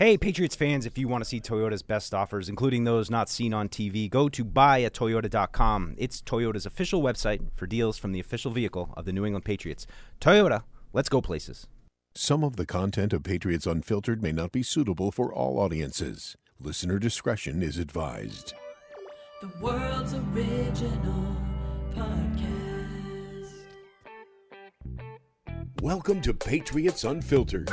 Hey, Patriots fans, if you want to see Toyota's best offers, including those not seen on TV, go to buyatoyota.com. It's Toyota's official website for deals from the official vehicle of the New England Patriots. Toyota, let's go places. Some of the content of Patriots Unfiltered may not be suitable for all audiences. Listener discretion is advised. The world's original podcast. Welcome to Patriots Unfiltered.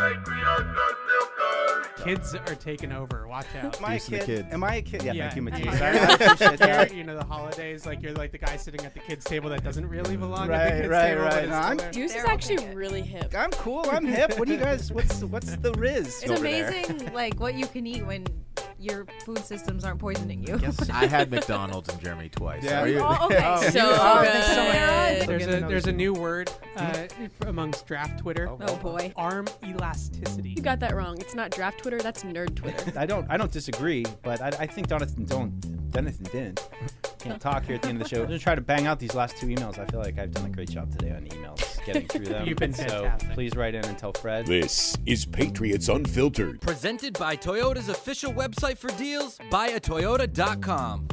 Kids are taking over. Watch out. Am I a Deuce and the kid? kids. Am I a kid? Yeah, Yeah. thank you, Matisse. I I appreciate that. you know the holidays, like you're like the guy sitting at the kids' table that doesn't really mm. belong at Right, the kids' right, table. right. but is No, still I'm- there. Deuce is They're actually okay. really hip. I'm cool. I'm hip. What do you guys? What's what's the riz? It's over there? amazing, like what you can eat when your food systems aren't poisoning you. I had McDonald's in Germany twice. Yeah. Are you- Oh, okay. Oh, So Oh, good. so. There's a there's a new word uh, hmm? amongst draft Twitter. Oh, Oh boy. Arm elasticity. You got that wrong. It's not draft Twitter. That's nerd Twitter. I don't. I don't disagree, but I, I think Jonathan don't. Jonathan didn't. Can't talk here at the end of the show. I'm gonna try to bang out these last two emails. I feel like I've done a great job today on emails, getting through them. You've been so fantastic. please write in and tell Fred. This is Patriots Unfiltered. Presented by Toyota's official website for deals, buyatoyota.com.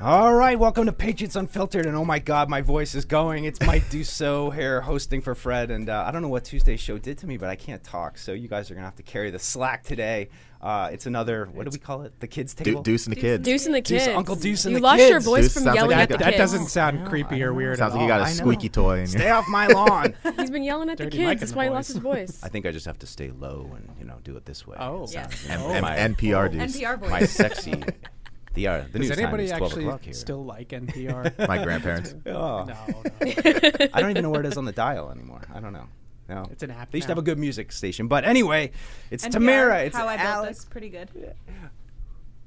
All right, welcome to Patriots Unfiltered, and oh my God, my voice is going. It's Mike Dussault here, hosting for Fred, and uh, I don't know what Tuesday's show did to me, but I can't talk, so you guys are gonna have to carry the slack today. Uh, it's another what do we call it? The kids Du- table. Deuce and the kids. Deuce and the Deuce- kids. Uncle Deuce and you the kids. You lost your voice Deuce from yelling like at that- the that kids. doesn't sound know, creepy or weird Sounds at like you got all. a I know. squeaky toy. In Stay off my lawn. He's been yelling at the kids. Mike That's in why he lost his voice. I think I just have to stay low and you know do it this way. Oh. Yes. M- Oh, M- my- NPR Deuce. NPR voice. my sexy. The uh, the Does news time anybody is 12 actually o'clock here. still like NPR? My grandparents. Oh. no, no. I don't even know where it is on the dial anymore. I don't know. No. It's an app They used to now. have a good music station, but anyway, it's NPR, Tamara. It's how I built Alex. this. Pretty good.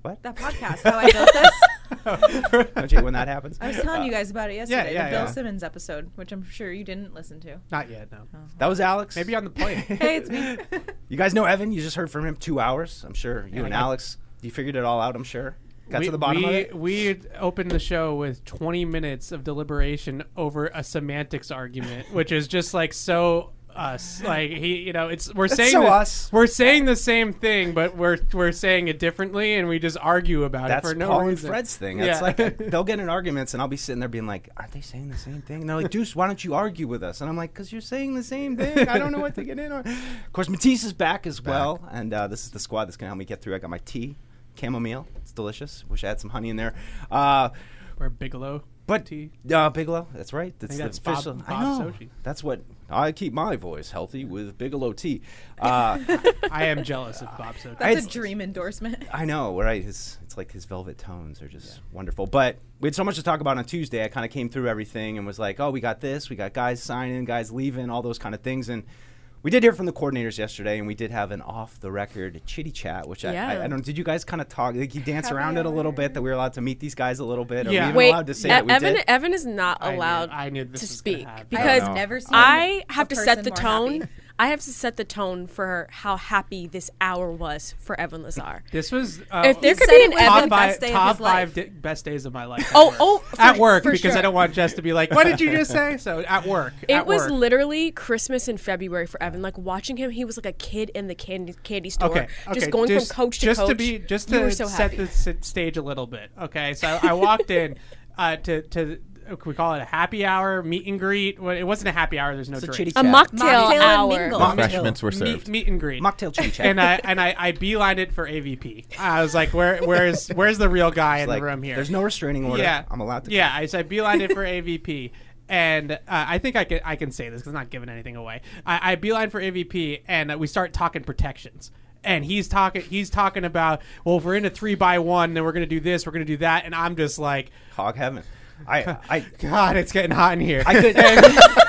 What? That podcast, how I built this. Don't you when that happens? I was telling you uh, guys about it yesterday. yeah, the Bill yeah. Simmons episode, which I'm sure you didn't listen to. Not yet. No. Oh. That was Alex. Maybe on the plane. Hey, it's me. You guys know Evan. You just heard from him two hours. I'm sure you Yeah, and Alex. You figured it all out. I'm sure. Got we, to the bottom we, of it. We opened the show with 20 minutes of deliberation over a semantics argument, which is just like so us. Like he, you know, it's we're That's saying so the, us. we're saying the same thing, but we're we're saying it differently, and we just argue about That's it for no Paul and reason. Fred's thing. It's Yeah. like uh, they'll get in arguments, and I'll be sitting there being like, "Aren't they saying the same thing?" And they're like, "Deuce, why don't you argue with us?" And I'm like, "Cause you're saying the same thing. I don't know what to get in on." Of course, Matisse is back as well, and uh, this is the squad that's gonna help me get through. I got my tea, chamomile. It's delicious. Wish I had some honey in there. Uh, Or Bigelow. but tea. uh, Bigelow, that's right. That's, think that's that's Bob- official. Bob I know. Socci. That's what I keep my voice healthy with Bigelow tea. Uh, I am jealous of Bob Socci. That's It's- a dream endorsement. I know, right? His, it's like his velvet tones are just wonderful. But we had so much to talk about on Tuesday. I kind of came through everything and was like, oh, we got this. We got guys signing, guys leaving, all those kind of things. And we did hear from the coordinators yesterday, and we did have an off the record chitty chat, which I, I, I don't know, Did you guys kind of talk? Like, you dance Have around it a little bit that we were allowed to meet these guys a little bit? Are we Yeah. even Wait, allowed to say E- that we Evan did? Evan is not I knew- allowed I knew this to speak because I I've never seen I a have to set the tone. happy. I have to set the tone for how happy this hour was for Evan Lazar. This was uh, If there could be an Evan, top best five, day of top five di- best days of my life. oh at oh, work. for, at work because sure. I don't want Jess to be like, "What did you just say?" So at work, It at was work. literally Christmas in February for Evan. Like watching him, he was like a kid in the candy candy store, Okay, okay. just going just, from coach to just coach. to be just to so set happy. the s- stage a little bit. Okay, so I, I walked in uh, to to uh, we call it a happy hour meet and greet. Well, it wasn't a happy hour. There's no It's drink. chitty a mocktail Mocktail and hour. mingle. Refreshments were served. meet and greet. Mocktail chitty chat. and I and I, I beelined it for AVP. I was like, "Where where's where's the real guy in like, the room here?" There's no restraining order. Yeah, I'm allowed to. Yeah, I said beelined it for AVP, and uh, I think I can I can say this because I'm not giving anything away. I, I beeline for AVP, and uh, we start talking protections. And he's talking. He's talking about well, if we're in a three by one, then we're gonna do this, we're gonna do that, and I'm just like, Hog heaven. I, I, God, it's getting hot in here. I could. and,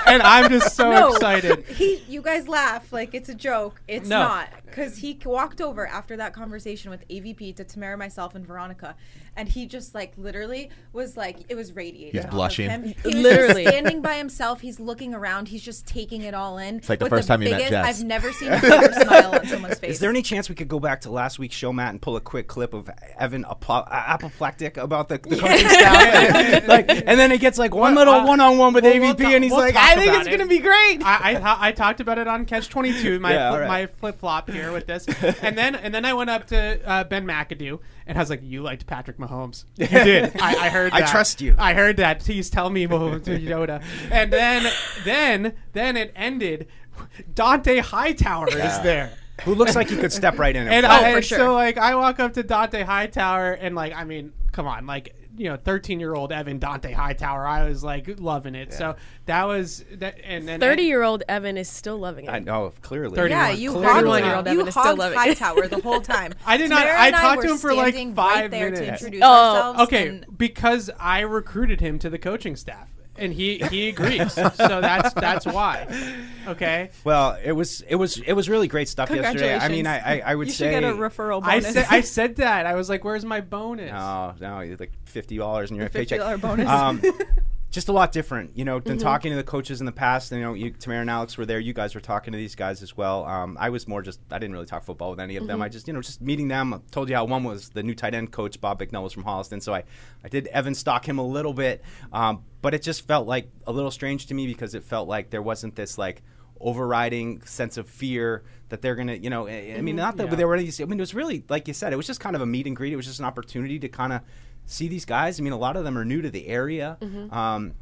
and I'm just so no, excited. He, you guys laugh like it's a joke. It's No. not because he walked over after that conversation with AVP to Tamara, myself, and Veronica, and he just like literally was like it was radiating. He's blushing. him. He was Literally. just standing by himself. He's looking around. He's just taking it all in. It's like the first time you met biggest, Jess. I've never seen a bigger smile on someone's face. Is there any chance we could go back to last week's show, Matt, and pull a quick clip of Evan apo- uh, apoplectic about the, the coaching staff? and, like, and then it gets like one little uh, one-on-one with Well, AVP, we'll ta- and he's we'll like, "I think it's it. going to be great." I, I, ta- I talked about it on Catch Twenty Two, my Yeah, flip, all right. my flip flop here with this, and then and then I went up to uh, Ben McAdoo and I was like, "You liked Patrick Mahomes? You did. I, I heard. I That. trust you. I heard that. Please tell me, Mahomes to Yoda." And then then then it ended. Dont'a Hightower is there. Who looks like he could step right in. And, play. I, for and sure. so like I walk up to Dont'a Hightower and like I mean, come on, like you know, thirteen year old Evan Dont'a Hightower, I was like loving it. So that was that, and then Thirty-year-old Evan is still loving it. I know clearly. 30 Yeah, 31. you Clearly. hogged, 31-year-old you Evan is still hogged loving it. Hightower the whole time. I did not- Tamara I talked to him for, like, standing five right there to minutes. introduce Oh, ourselves. Okay, and- because I recruited him to the coaching staff, and he he agrees. so that's that's why. Okay, Well, it was it was it was really great stuff yesterday. I mean, I I, I would you say should get a referral I said I said that. I was like, "Where's my bonus?" Oh no, like fifty dollars in your paycheck. $50 bonus. Um, just a lot different, you know, Mm-hmm. than talking to the coaches in the past. You know, you, Tamara and Alex were there. You guys were talking to these guys as well. Um, I was more just I didn't really talk football with any of Mm-hmm. them. I just you know just meeting them. I told you how one was the new tight end coach Bob Bicknell was from Holliston, so I I did Evan stock him a little bit, um, but it just felt like a little strange to me because it felt like there wasn't this like overriding sense of fear that they're gonna, you know, I, I mean, not that Yeah. they were. Any, I mean, it was really like you said, it was just kind of a meet and greet. It was just an opportunity to kind of see these guys. I mean, a lot of them are new to the area. Um,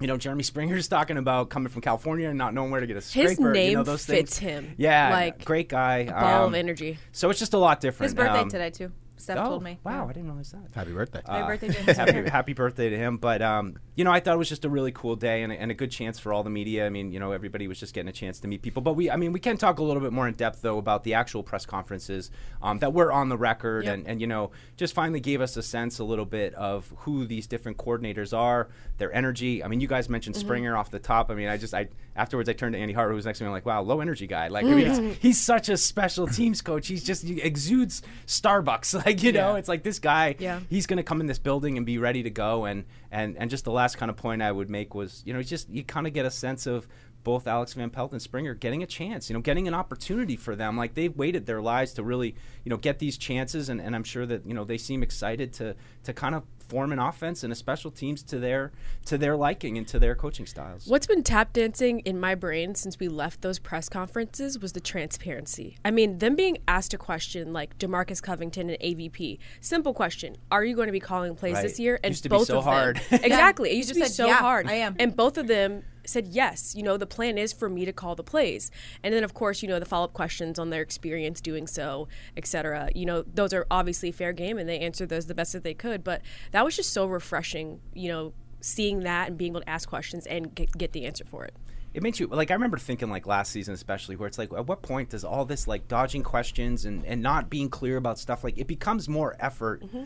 you know, Jeremy Springer's talking about coming from California and not knowing where to get a His scraper. you know, name those fits things. him. Yeah, Like, great guy. Ball Um, of energy. So it's just a lot different. his birthday Um, today too. Steph Oh, told me. wow, Yeah. I didn't realize that. Happy birthday. Happy Uh, birthday, James. happy, happy birthday to him. But um, you know, I thought it was just a really cool day and a, and a good chance for all the media. I mean, you know, everybody was just getting a chance to meet people. But we, I mean, we can talk a little bit more in depth though about the actual press conferences um, that were on the record, Yep. and and you know, just finally gave us a sense a little bit of who these different coordinators are, their energy. I mean, you guys mentioned Mm-hmm. Springer off the top. I mean, I just I afterwards I turned to Andy Hart, who was next to me. I'm like, wow, low energy guy. Like, I mean, he's such a special teams coach. He's just he exudes Starbucks. Like, you know, it's like this guy Yeah. he's going to come in this building and be ready to go. And, and, and just the last kind of point I would make was, you know, just you kind of get a sense of both Alex Van Pelt and Springer getting a chance, you know, getting an opportunity for them. Like they've waited their lives to really, you know, get these chances. And, and I'm sure that, you know, they seem excited to, to kind of form an offense and a special teams to their, to their liking and to their coaching styles. What's been tap dancing in my brain since we left those press conferences was the transparency. I mean, them being asked a question like Demarcus Covington and AVP. Simple question: Are you going to be calling plays Right. this year? And Used to be both so of them, hard. exactly. It You used to just be said, so "Yeah, hard. I am." And both of them said yes. You know, the plan is for me to call the plays, and then of course, you know, the follow up questions on their experience doing so, etc. You know, those are obviously fair game, and they answered those the best that they could. But that was just so refreshing. You know. Seeing that and being able to ask questions and get, get the answer for it. it makes you like I remember thinking like last season especially where it's like at what point does all this like dodging questions and and not being clear about stuff like it becomes more effort mm-hmm.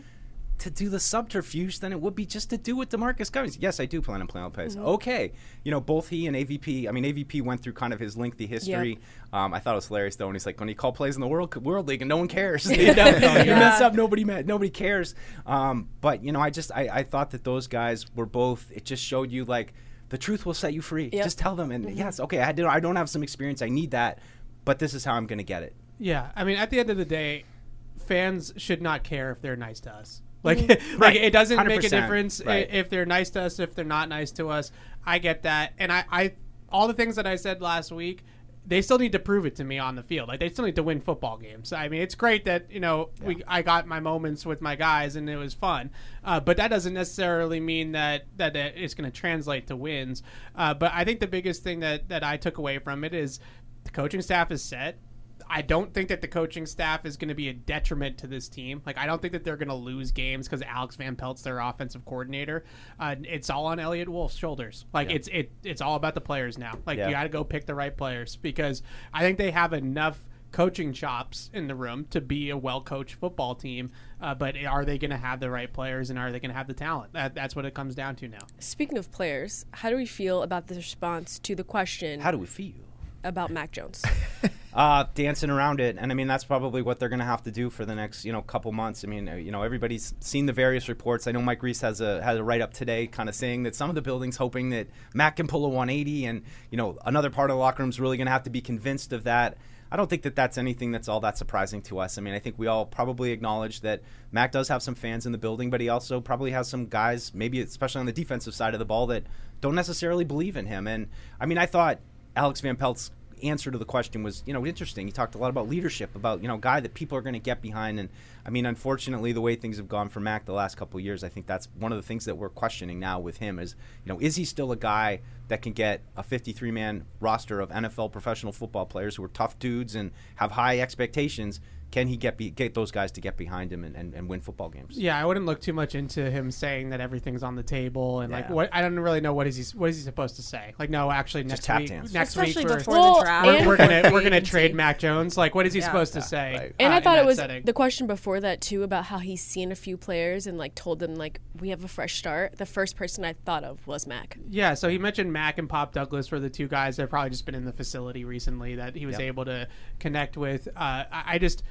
To do the subterfuge than it would be just to do with Demarcus Cousins. Yes, I do plan on playing on plays. Okay, you know both he and AVP. I mean AVP went through kind of his lengthy history. Um, I thought it was hilarious though, when he's like when he called plays in the world World League and no one cares. you know, you mess up, nobody ma- nobody cares. Um, but you know, I just I, I thought that those guys were both. It just showed you like the truth will set you free. Yep. Just tell them, and yes, okay, I did. I don't have some experience. I need that, but this is how I'm going to get it. Yeah, I mean, at the end of the day, fans should not care if they're nice to us. Like, like Right. it doesn't make a difference right. if they're nice to us, if they're not nice to us. I get that, and I, I, all the things that I said last week, they still need to prove it to me on the field. Like they still need to win football games. I mean, it's great that you know we I got my moments with my guys and it was fun, uh, but that doesn't necessarily mean that that, that it's going to translate to wins. Uh, but I think the biggest thing that that I took away from it is the coaching staff is set. I don't think that the coaching staff is going to be a detriment to this team. Like, I don't think that they're going to lose games because Alex Van Pelt's their offensive coordinator. Uh, it's all on Eliot Wolf's shoulders. Like, it's it it's all about the players now. Like, Yeah. you got to go pick the right players because I think they have enough coaching chops in the room to be a well coached football team. Uh, but are they going to have the right players and are they going to have the talent? That, that's what it comes down to now. Speaking of players, how do we feel about the response to the question? How do we feel? About Mac Jones? uh, dancing around it. And I mean, that's probably what they're going to have to do for the next, you know, couple months. I mean, you know, everybody's seen the various reports. I know Mike Reiss has a has a write up today, kind of saying that some of the buildings hoping that Mac can pull a 180, and you know, another part of the locker room is really going to have to be convinced of that. I don't think that that's anything that's all that surprising to us. I mean, I think we all probably acknowledge that Mac does have some fans in the building, but he also probably has some guys, maybe especially on the defensive side of the ball, that don't necessarily believe in him. And I mean, I thought Alex Van Pelt's answer to the question was, you know, interesting. He talked a lot about leadership, about you know, guy that people are going to get behind. And I mean, unfortunately, the way things have gone for Mac the last couple of years, I think that's one of the things that we're questioning now with him is, you know, is he still a guy that can get a 53 man roster of NFL professional football players who are tough dudes and have high expectations? Can he get be, get those guys to get behind him and, and, and win football games? Yeah, I wouldn't look too much into him saying that everything's on the table and like what I don't really know what is he what is he supposed to say. Like no, actually next tap week dance. next Especially week we're, before Well, the draft. we're, we're gonna we're gonna trade Mac Jones. Like what is he Yeah. supposed to say? right. And uh, I thought it was setting? the question before that too about how he's seen a few players and like told them like we have a fresh start. The first person I thought of was Mac. Yeah, so he mentioned Mac and Pop Douglas were the two guys that have probably just been in the facility recently that he was Yep. able to connect with. Uh, I, I just,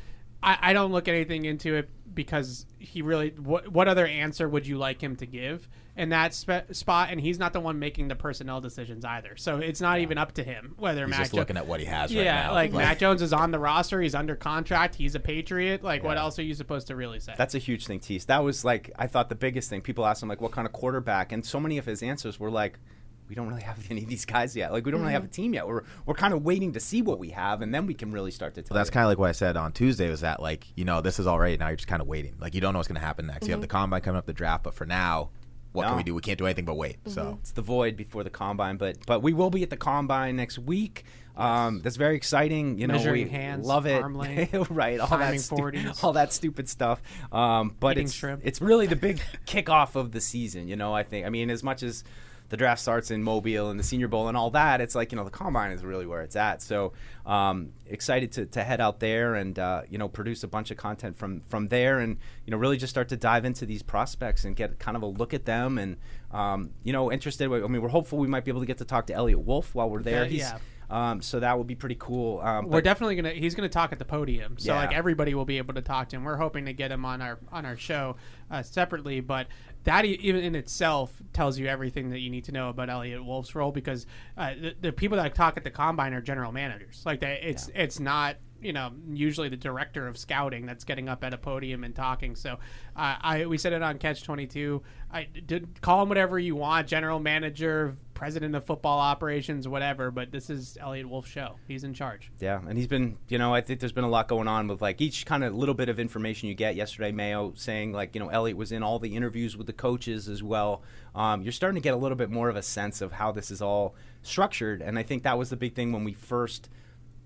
I, I don't look anything into it because he really. What, what other answer would you like him to give in that spe- spot? And he's not the one making the personnel decisions either. So it's not even up to him whether He's Mac just Jo- looking at what he has right yeah, now. like Mac Jones is on the roster. He's under contract. He's a Patriot. Like, what else are you supposed to really say? That's a huge thing, Tease. That was like I thought the biggest thing. People asked him like, "What kind of quarterback?" And so many of his answers were like, "We don't really have any of these guys yet. Like, we don't really have a team yet. We're we're kind of waiting to see what we have, and then we can really start to tell." Well, that's kind of like what I said on Tuesday was that like you know this is all right now you're just kind of waiting like you don't know what's going to happen next you have the combine coming up the draft but for now what No. can we do we can't do anything but wait so it's the void before the combine, but but we will be at the combine next week. Um, that's very exciting. You know, Measuring we hands, love it. arm length, right? All that, stu- all that stupid stuff. Um, but Eating it's shrimp. it's really the big kickoff of the season. You know, I think. I mean, as much as the draft starts in Mobile and the Senior Bowl and all that, it's like you know the combine is really where it's at. So um, excited to, to head out there and uh, you know produce a bunch of content from from there and you know really just start to dive into these prospects and get kind of a look at them and um, you know interested. I mean, we're hopeful we might be able to get to talk to Eliot Wolf while we're there. Yeah, He's, yeah. Um, so that would be pretty cool. Um, We're definitely gonna. He's gonna talk at the podium, so Yeah. like everybody will be able to talk to him. We're hoping to get him on our on our show uh, separately, but that even in itself tells you everything that you need to know about Eliot Wolf's role because uh, the, the people that talk at the combine are general managers. Like they, it's it's not you know usually the director of scouting that's getting up at a podium and talking. So uh, I we said it on Catch Twenty Two. I did call him whatever you want, general manager, president of football operations, whatever. But this is Eliot Wolf's show. He's in charge. Yeah, and he's been, you know, I think there's been a lot going on with like each kind of little bit of information you get. Yesterday, Mayo saying like, you know, Eliot was in all the interviews with the coaches as well. Um, you're starting to get a little bit more of a sense of how this is all structured, and I think that was the big thing when we first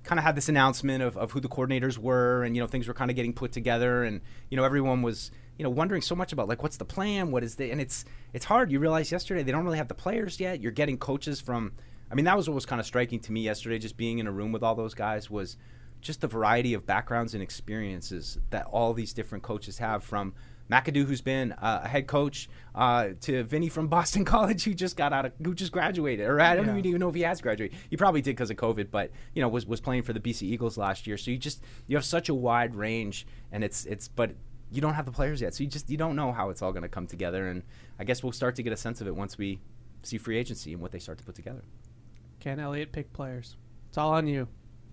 kind of had this announcement of, of who the coordinators were, and you know, things were kind of getting put together, and you know, everyone was. You know, wondering so much about like what's the plan, what is the, and it's it's hard. You realize yesterday they don't really have the players yet. You're getting coaches from I mean, that was what was kind of striking to me yesterday, just being in a room with all those guys, was just the variety of backgrounds and experiences that all these different coaches have from McAdoo, who's been uh, a head coach, uh, to Vinny from Boston College, who just got out of, who just graduated, or I don't Yeah. even know if he has graduated. He probably did because of COVID, but you know, was was playing for the BC Eagles last year. So you just you have such a wide range, and it's it's but you don't have the players yet, so you just you don't know how it's all going to come together. And I guess we'll start to get a sense of it once we see free agency and what they start to put together. Can Eliot pick players? It's all on you.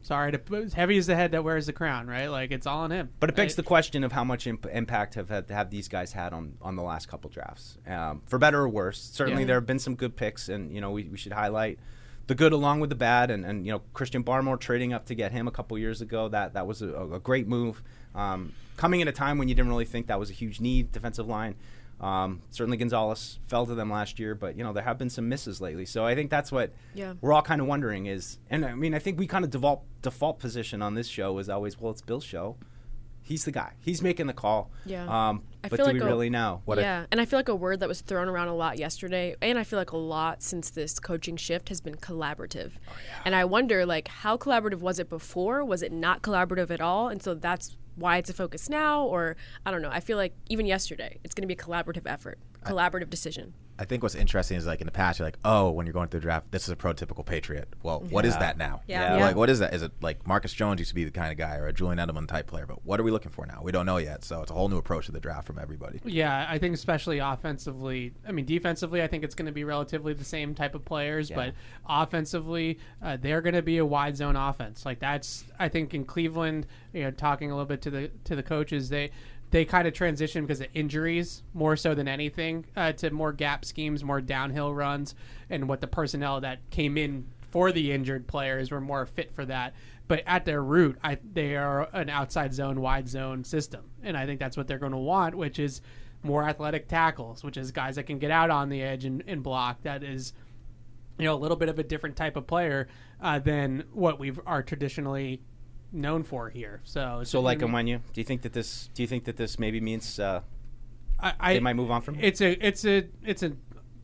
Sorry to as heavy as the head that wears the crown, right? Like it's all on him. But it begs Right? the question of how much imp- impact have had, have these guys had on, on the last couple drafts, um, for better or worse. Certainly, Yeah. there have been some good picks, and you know we, we should highlight the good along with the bad. And, and you know Christian Barmore trading up to get him a couple years ago that that was a, a great move. Um, coming at a time when you didn't really think that was a huge need, defensive line. Um, certainly Gonzalez fell to them last year, but you know there have been some misses lately. So I think that's what Yeah. we're all kind of wondering is, and I mean I think we kind of default default position on this show is always well it's Bill's show. He's the guy. He's making the call. Yeah. Um, I but feel do like we a- really know what? yeah, and I feel like a word that was thrown around a lot yesterday, and I feel like a lot since this coaching shift has been collaborative. Oh, yeah. And I wonder, like, how collaborative was it before? Was it not collaborative at all? And so that's why it's a focus now, or I don't know. I feel like even yesterday, it's going to be a collaborative effort, collaborative decision. I think what's interesting is like in the past, you're like, oh, when you're going through the draft, this is a prototypical Patriot. Well, what is Yeah. that now? Yeah. Yeah. Like, what is that? Is it like Marcus Jones used to be the kind of guy or a Julian Edelman type player? But what are we looking for now? We don't know yet. So it's a whole new approach to the draft from everybody. Yeah, I think especially offensively. I mean, defensively, I think it's going to be relatively the same type of players, but offensively, uh, they're going to be a wide zone offense. Like that's, I think, in Cleveland, you know, talking a little bit to the to the coaches, they they kind of transition because of injuries more so than anything uh, to more gap schemes, more downhill runs, and what the personnel that came in for the injured players were more fit for that. But at their root, I, they are an outside zone, wide zone system, and I think that's what they're going to want, which is more athletic tackles, which is guys that can get out on the edge and, and block. That is, you know, a little bit of a different type of player uh, than what we are traditionally known for here. So, So like Onwenu, do you think that this? Do you think that this maybe means uh, I, I they might move on from him? It's a it's a it's a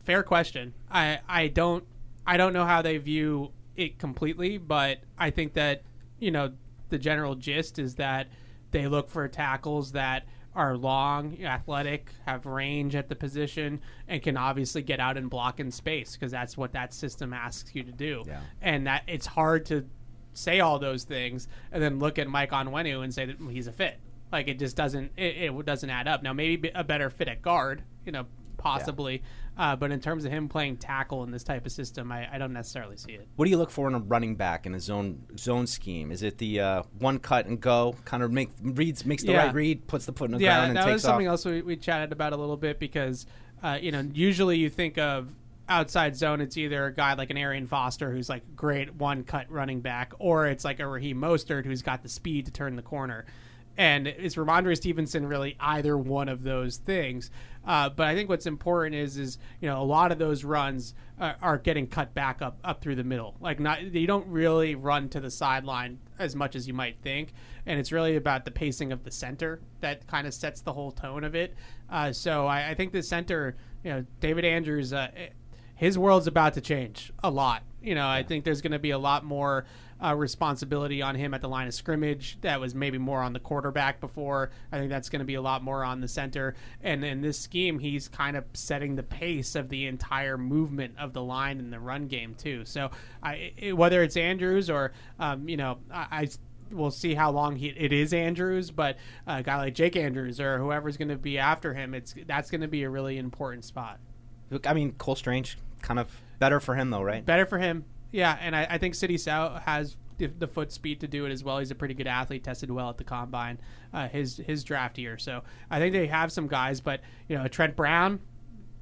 fair question. I I don't I don't know how they view it completely, but I think that you know the general gist is that they look for tackles that are long, athletic, have range at the position, and can obviously get out and block in space because that's what that system asks you to do. Yeah. And that it's hard to say all those things and then look at Mike Onwenu and say that he's a fit. Like it just doesn't it, it doesn't add up. Now maybe a better fit at guard, you know, possibly. Uh, but in terms of him playing tackle in this type of system, I, I don't necessarily see it. What do you look for in a running back in a zone zone scheme? Is it the uh, one cut and go kind of make reads makes the Yeah. right read, puts the foot in the yeah, ground, and that was something off? else we, we chatted about a little bit because, uh, you know, usually you think of outside zone, it's either a guy like an Arian Foster who's like great one cut running back, or it's like a Raheem Mostert who's got the speed to turn the corner. And is Rhamondre Stevenson really either one of those things? Uh, but I think what's important is, is you know, a lot of those runs are, are getting cut back up up through the middle. Like not, you don't really run to the sideline as much as you might think, and it's really about the pacing of the center that kind of sets the whole tone of it. Uh, so I, I think the center, you know, David Andrews, uh, his world's about to change a lot. You know, I think there's going to be a lot more uh, responsibility on him at the line of scrimmage. That was maybe more on the quarterback before. I think that's going to be a lot more on the center. And in this scheme, he's kind of setting the pace of the entire movement of the line in the run game too. So I, it, whether it's Andrews or um, you know, I. I we'll see how long he, it is Andrews, but a guy like Jake Andrews or whoever's going to be after him, it's that's going to be a really important spot. Look, I mean, Cole Strange kind of better for him though, right? Better for him, yeah. And I, I think Sidy Sow has the, the foot speed to do it as well. He's a pretty good athlete, tested well at the combine, uh, his his draft year. So I think they have some guys, but you know, Trent Brown,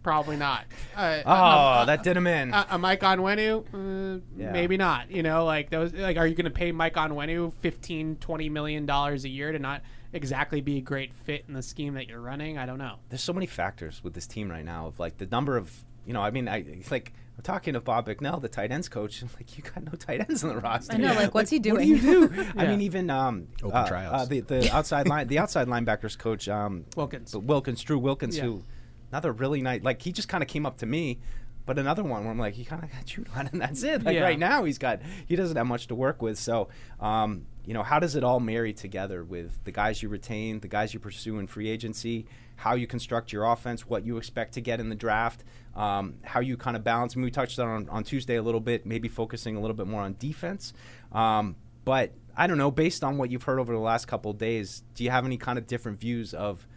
probably not. Uh, Oh, that did him in. a, a Mike Onwenu, uh, Yeah. maybe not. You know, like those. Like, are you going to pay Mike Onwenu 15, 20 million dollars a year to not exactly be a great fit in the scheme that you're running? I don't know. There's so many factors with this team right now of like the number of you know. I mean, I like I'm talking to Bob Bicknell, the tight ends coach. I'm like, you got no tight ends in the roster. I know, like, what's he doing? What do doing? you do? I mean, even um, Open uh, tryouts. uh, the the outside line, the outside linebackers coach, um, Wilkins. but Wilkins, Drew Wilkins, Yeah. who another really nice. Like he just kind of came up to me. But another one where I'm like, he kind of got chewed on, and that's it. Like Yeah. right now, he's got he doesn't have much to work with. So, um, you know, how does it all marry together with the guys you retain, the guys you pursue in free agency, how you construct your offense, what you expect to get in the draft, um, how you kind of balance? I mean, we touched on on Tuesday a little bit, maybe focusing a little bit more on defense. Um, but I don't know, based on what you've heard over the last couple days, do you have any kind of different views of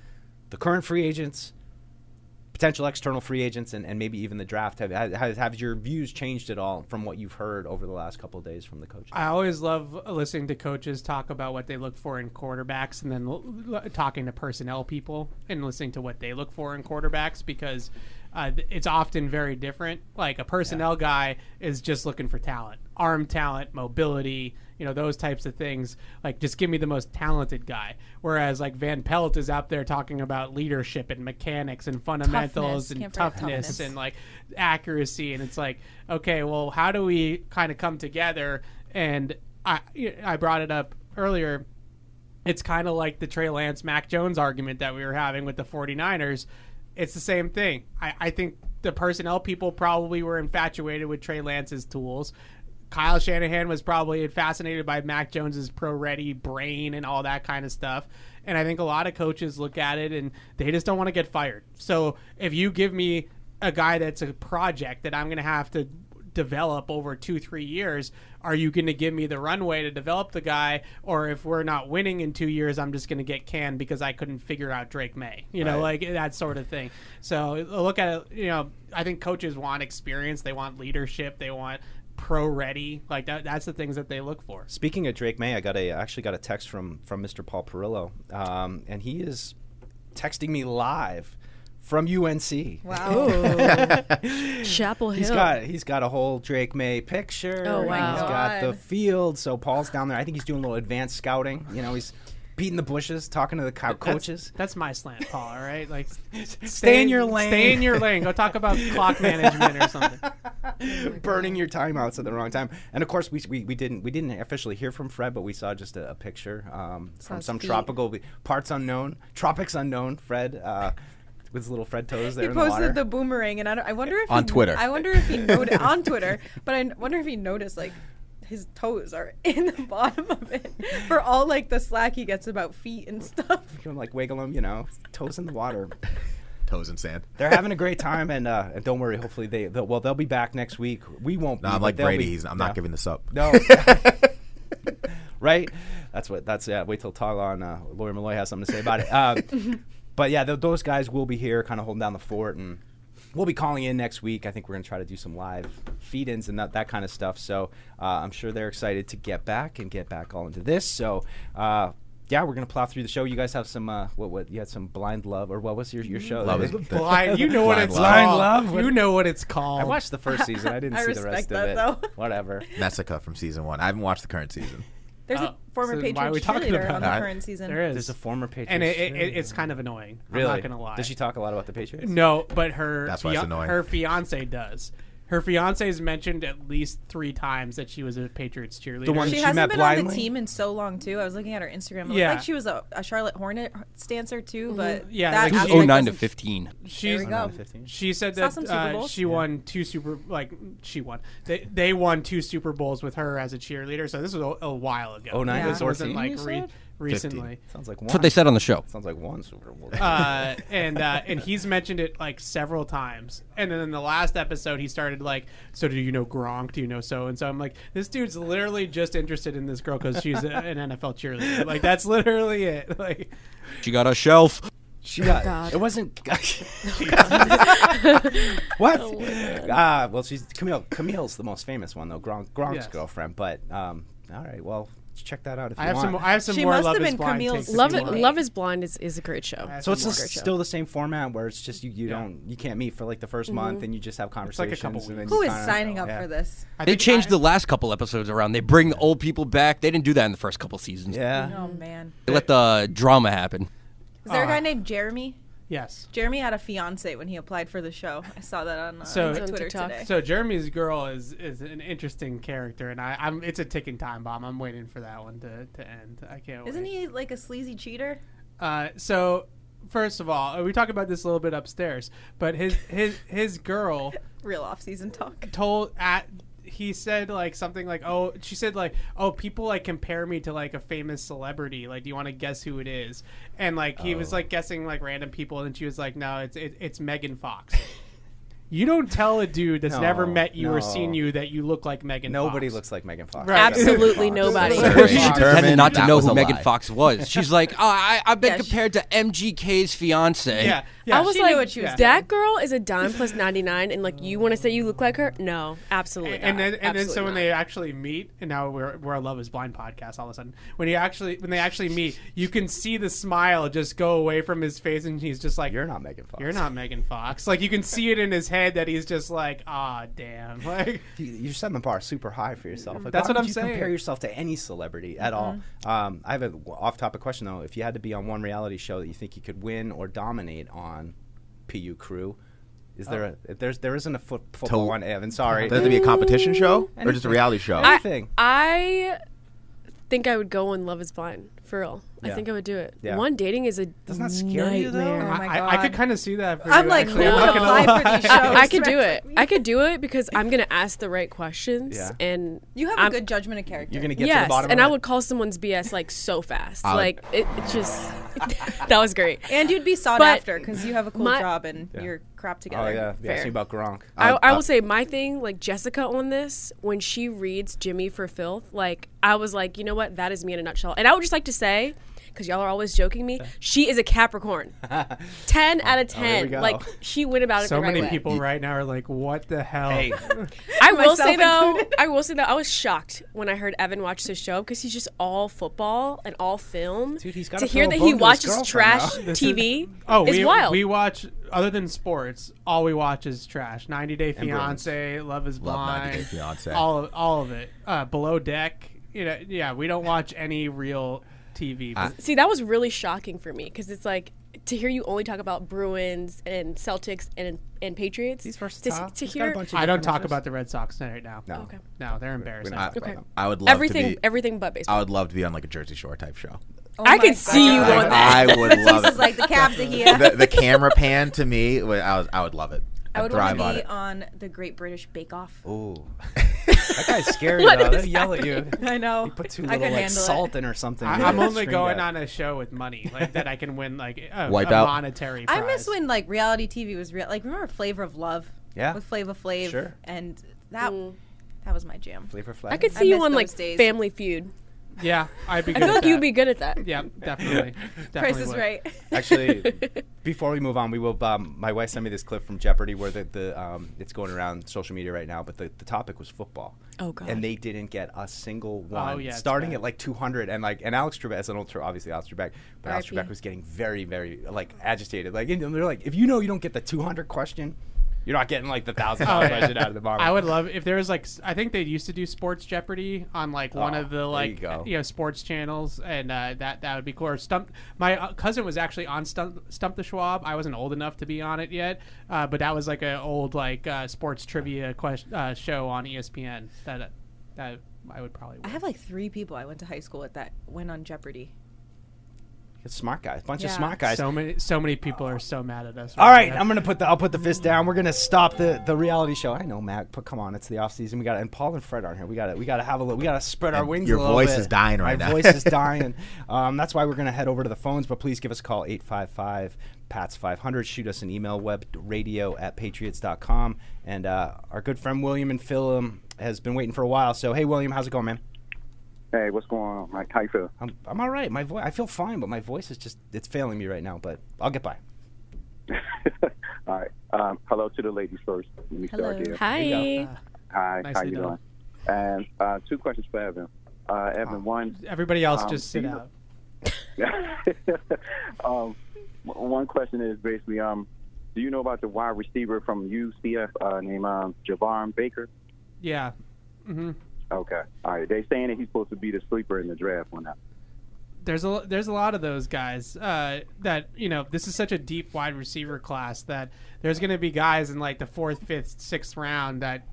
the current free agents? potential external free agents and, and maybe even the draft have, have have your views changed at all from what you've heard over the last couple days from the coaches I always love listening to coaches talk about what they look for in quarterbacks and then l- l- talking to personnel people and listening to what they look for in quarterbacks because uh, it's often very different. Like a personnel guy is just looking for talent, arm talent, mobility, you know, those types of things. Like just give me the most talented guy. Whereas like Van Pelt is out there talking about leadership and mechanics and fundamentals Toughness. and Can't toughness toughness. and like accuracy and it's like okay well how do we kind of come together and i i brought it up earlier it's kind of like the Trey Lance Mac Jones argument that we were having with the 49ers it's the same thing i i think the personnel people probably were infatuated with Trey Lance's tools Kyle Shanahan was probably fascinated by Mac Jones's pro ready brain and all that kind of stuff. And I think a lot of coaches look at it and they just don't want to get fired. So if you give me a guy that's a project that I'm going to have to develop over two three years are you going to give me the runway to develop the guy? Or if we're not winning in two years i'm just going to get canned because i couldn't figure out Drake Maye you know like that sort of thing. So look at it you know i think coaches want experience they want leadership they want pro ready like that, that's the things that they look for. Speaking of Drake Maye, I got a I actually got a text from from Mr. Paul Perillo, um, and he is texting me live from UNC. Wow. Chapel Hill. He's got he's got a whole Drake Maye picture. Oh, wow. He's got the field. So Paul's down there. I think he's doing a little advanced scouting. You know, he's beating the bushes, talking to the co- That's- coaches. That's, my slant, Paul. All right, like Stay in your lane. Stay in your lane. Go talk about clock management or something. burning your timeouts at the wrong time. And of course, we, we, we didn't we didn't officially hear from Fred, but we saw just a, a picture um, from some feet. tropical parts unknown, tropics unknown. Fred uh, with his little Fred toes there He in the water. posted the boomerang, and I, don't, I wonder if On he, Twitter. I wonder if he noticed on Twitter, but I wonder if he noticed like his toes are in the bottom of it for all like the slack he gets about feet and stuff. You can, like wiggle them, you know, toes in the water. Toes in sand. They're having a great time, and uh, and don't worry. Hopefully they they'll, well they'll be back next week. We won't. No, be, I'm like they'll Brady. be- He's, I'm no. not giving this up. No. right? That's what. That's yeah. Wait till Tog on uh, Lawyer Milloy has something to say about it. Um, but yeah, th- those guys will be here, kind of holding down the fort, and we'll be calling in next week. I think we're gonna try to do some live feed-ins and that that kind of stuff. So uh, I'm sure they're excited to get back and get back all into this. So. Uh, yeah, we're gonna plow through the show. You guys have some uh, what? What you had some blind love or what was your your show? Love that- is- Blind, you know what it's Love. Blind called. Love? You know what it's called. I watched the first season. I didn't I see the respect rest of that, it. though. Whatever. Messica from season one. I haven't watched the current season. There's Oh, a former so why are we Patriots talking cheerleader about on the that? current season. There is. There's a former Patriots. and it, it, it, it's kind of annoying. really. I'm not gonna lie. Does she talk a lot about the Patriots? No, but her That's why it's annoying. her fiance does. Her fiance has mentioned at least three times that she was a Patriots cheerleader. The one She, She hasn't met been on the team in so long too. I was looking at her Instagram. It Yeah. like she was a, a Charlotte Hornet stancer too, but Yeah, that like It she- aspect 09 to 15. She's There we go. She said that uh, Bowls. she won two super like she won. They they won two Super Bowls with her as a cheerleader. So this was a, a while ago. Oh, nine to This wasn't 14, like you re- said? Recently. Sounds like one. That's what they said on the show. Sounds like one Super Bowl. uh, and uh, and he's mentioned it like several times. And then in the last episode, he started like, "So do you know Gronk? Do you know so and so?" I'm like, "This dude's literally just interested in this girl because she's a, an NFL cheerleader. Like that's literally it. Like She got a shelf. she got. God. It wasn't. what? Ah, well, she's Camille. Camille's the most famous one though. Gronk, Gronk's Yes. girlfriend. But um, all right. Well, check that out if I you have want. some. I have some She more must Love have is been Blind Camille's- takes if Love you it. want. Love is Blind is, is a great show. I have so some it's more. just still the same format where it's just you, you Yeah. don't you can't meet for like the 1st Mm-hmm. month and you just have like a conversations. couple and then weeks. you Who is kinda- signing up yeah. for this? I They think changed I- the last couple episodes around. They bring the old people back. They didn't do that in the first couple seasons. Yeah. Oh man, They let the drama happen. is there a Uh, guy named Jeremy? Yes. Jeremy had a fiance when he applied for the show. I saw that on, uh, So- on On Twitter TikTok. today. So Jeremy's girl is is an interesting character, and I, I'm it's a ticking time bomb. I'm waiting for that one to, to end. I can't. Isn't wait. he like a sleazy cheater? Uh, so first of all, we talked about this a little bit upstairs, but his his his girl Real off-season talk. told at he said like something like oh she said like oh people like compare me to like a famous celebrity. Like do you want to guess who it is? And like he was oh. like guessing like random people and she was like no it's it, it's Megan Fox. You don't tell a dude that's No, never met you or no. seen you that you look like Megan. Fox. Nobody Fox. looks like Megan Fox. Right. Absolutely nobody. She Fox. pretended Determined not to that know was who a Megan lie. Fox was. She's like, oh, I, I've been Yeah, she- compared to MGK's fiance. Yeah, yeah. I was She like, knew what she was that girl is a dime plus ninety nine, and like you want to say you look like her? No, absolutely. and not. then and then so Absolutely when they actually meet and now we're we're a love is blind podcast all of a sudden when he actually when they actually meet you can see the smile just go away from his face and he's just like You're not Megan Fox. you're not Megan Fox like you can see it in his head that he's just like ah damn like You- You're setting the bar super high for yourself. Like, That's why what I'm you saying. Compare yourself to any celebrity at all. Um, I have an off-topic question though. If you had to be on one reality show that you think you could win or dominate on, PU Crew, is there a there's there isn't a foot, football To- one? Evan, sorry. Does it to be a competition show or just a reality show? I, anything. I think I would go on Love Is Blind for real. I think I would do it. Yeah. One dating is a Doesn't that scare you, though? nightmare. Oh my I, I could kind of see that for I'm you, like, actually. who I'm would not gonna apply lie. for these shows? I, I could do it. like. I could do it because I'm gonna ask the right questions Yeah. and You have I'm- a good judgment of character. You're gonna get to yes, the bottom and of I it. would call someone's BS like so fast. I would- like it, it just that was great. and you'd be sought But after because you have a cool my- job and Yeah. you're crap together. Oh yeah, yeah. Fair. Me about Gronk. I, Uh, I uh, will say my thing, like Jessica on this, when she reads Jimmy for filth, like I was like, you know what, that is me in a nutshell. And I would just like to say, because y'all are always joking me, she is a Capricorn. ten out of Oh, here we ten. go. like she went about it So the right many way. people right now are like, "What the hell?" Hey, I will say though, included. I will say though, I was shocked when I heard Evan watch this show because he's just all football and all film. Dude, he's gotta to hear that he watches trash now. This is- TV Oh, is we, wild. we watch other than sports. All we watch is trash. 90 Day Fiance, Love Is Love 90 Day Blind, Fiancé. all of all of it. Uh, Below Deck. You know, yeah, we don't watch any real TV. I- See, that was really shocking for me because it's like to hear you only talk about Bruins and Celtics and and Patriots. he's to, versatile. to He's got a hear bunch of I don't talk about the Red Sox right now. No. Okay. No, they're embarrassing. I, Okay. I would love everything, to be. everything but baseball. I would love to be on like a Jersey Shore type show. Oh I my could see you God. on that. I would love This it. is like the Cavs are here. the, the camera pan to me, I, was, I would love it. I would thrive want to be on the Great British Bake Off. Ooh, that guy's scary though. is They yell at you. I know. You Put too I little could like handle salt it. in or something. I, I'm only going that. on a show with money like that. I can win like a, a Wipeout? monetary. I miss when like reality TV was real. Like remember Flavor of Love? Yeah. With Flavor Flav. Sure. And that mm. that was my jam. Flavor Flav. I could I see you on like days. Family Feud. Yeah, I'd be. I Good feel at like you'd that. be good at that. Yeah, definitely. definitely Price is would. right. Actually, before we move on, we will. Um, my wife sent me this clip from Jeopardy where the, the um, it's going around social media right now, but the, the topic was football. Oh, God. And they didn't get a single one. Oh, yeah, starting at like 200, and like and Alex Trebek, as an ultra, obviously Alex Trebek, but Alex R.I.P. Trebek was getting very, very like agitated. Like and they're like, if you know you don't get the 200 question, you're not getting like the thousand dollar yeah. question out of the bottom. I would love if there was like I think they used to do Sports Jeopardy on like one Oh, of the like you go. know sports channels, and uh, that that would be cool. Or Stump. My uh, cousin was actually on Stump, Stump the Schwab. I wasn't old enough to be on it yet, uh, but that was like an old like uh, sports trivia question uh, show on ESPN. That that I would probably. I Win. have like three people I went to high school with that went on Jeopardy. It's smart guys, bunch of Yeah. smart guys. So many so many people are so mad at us. All right, now. I'm gonna put the I'll put the fist down. We're gonna stop the, the reality show. I know, Matt, but come on, it's the off season. We got to and Paul and Fred aren't here. We got to we got to have a little. We got to spread our And wings. your a little voice bit. is dying right My now. voice is dying. Um, that's why we're gonna head over to the phones. But please give us a call 855 Pats 500. Shoot us an email web radio at patriots.com. And uh, our good friend William and Phil um, has been waiting for a while. So hey, William, how's it going, man? Hey, what's going on, Mike? How you feel? I'm I'm all right. My voice I feel fine, but my voice is just it's failing me right now. But I'll get by. All right. Um, hello to the ladies first. Let me start Hello. here. Hi. Hi. Nicely how you done. doing? And uh, two questions for Evan. Uh, Evan, one. Everybody else Um, just sit do you- out. um, one question is basically, um, do you know about the wide receiver from UCF uh, named um, Javon Baker? Yeah. hmm Okay. All right. They saying that he's supposed to be the sleeper in the draft one now. there's a there's a lot of those guys uh, that you know this is such a deep wide receiver class that there's going to be guys in like the fourth, fifth, sixth round that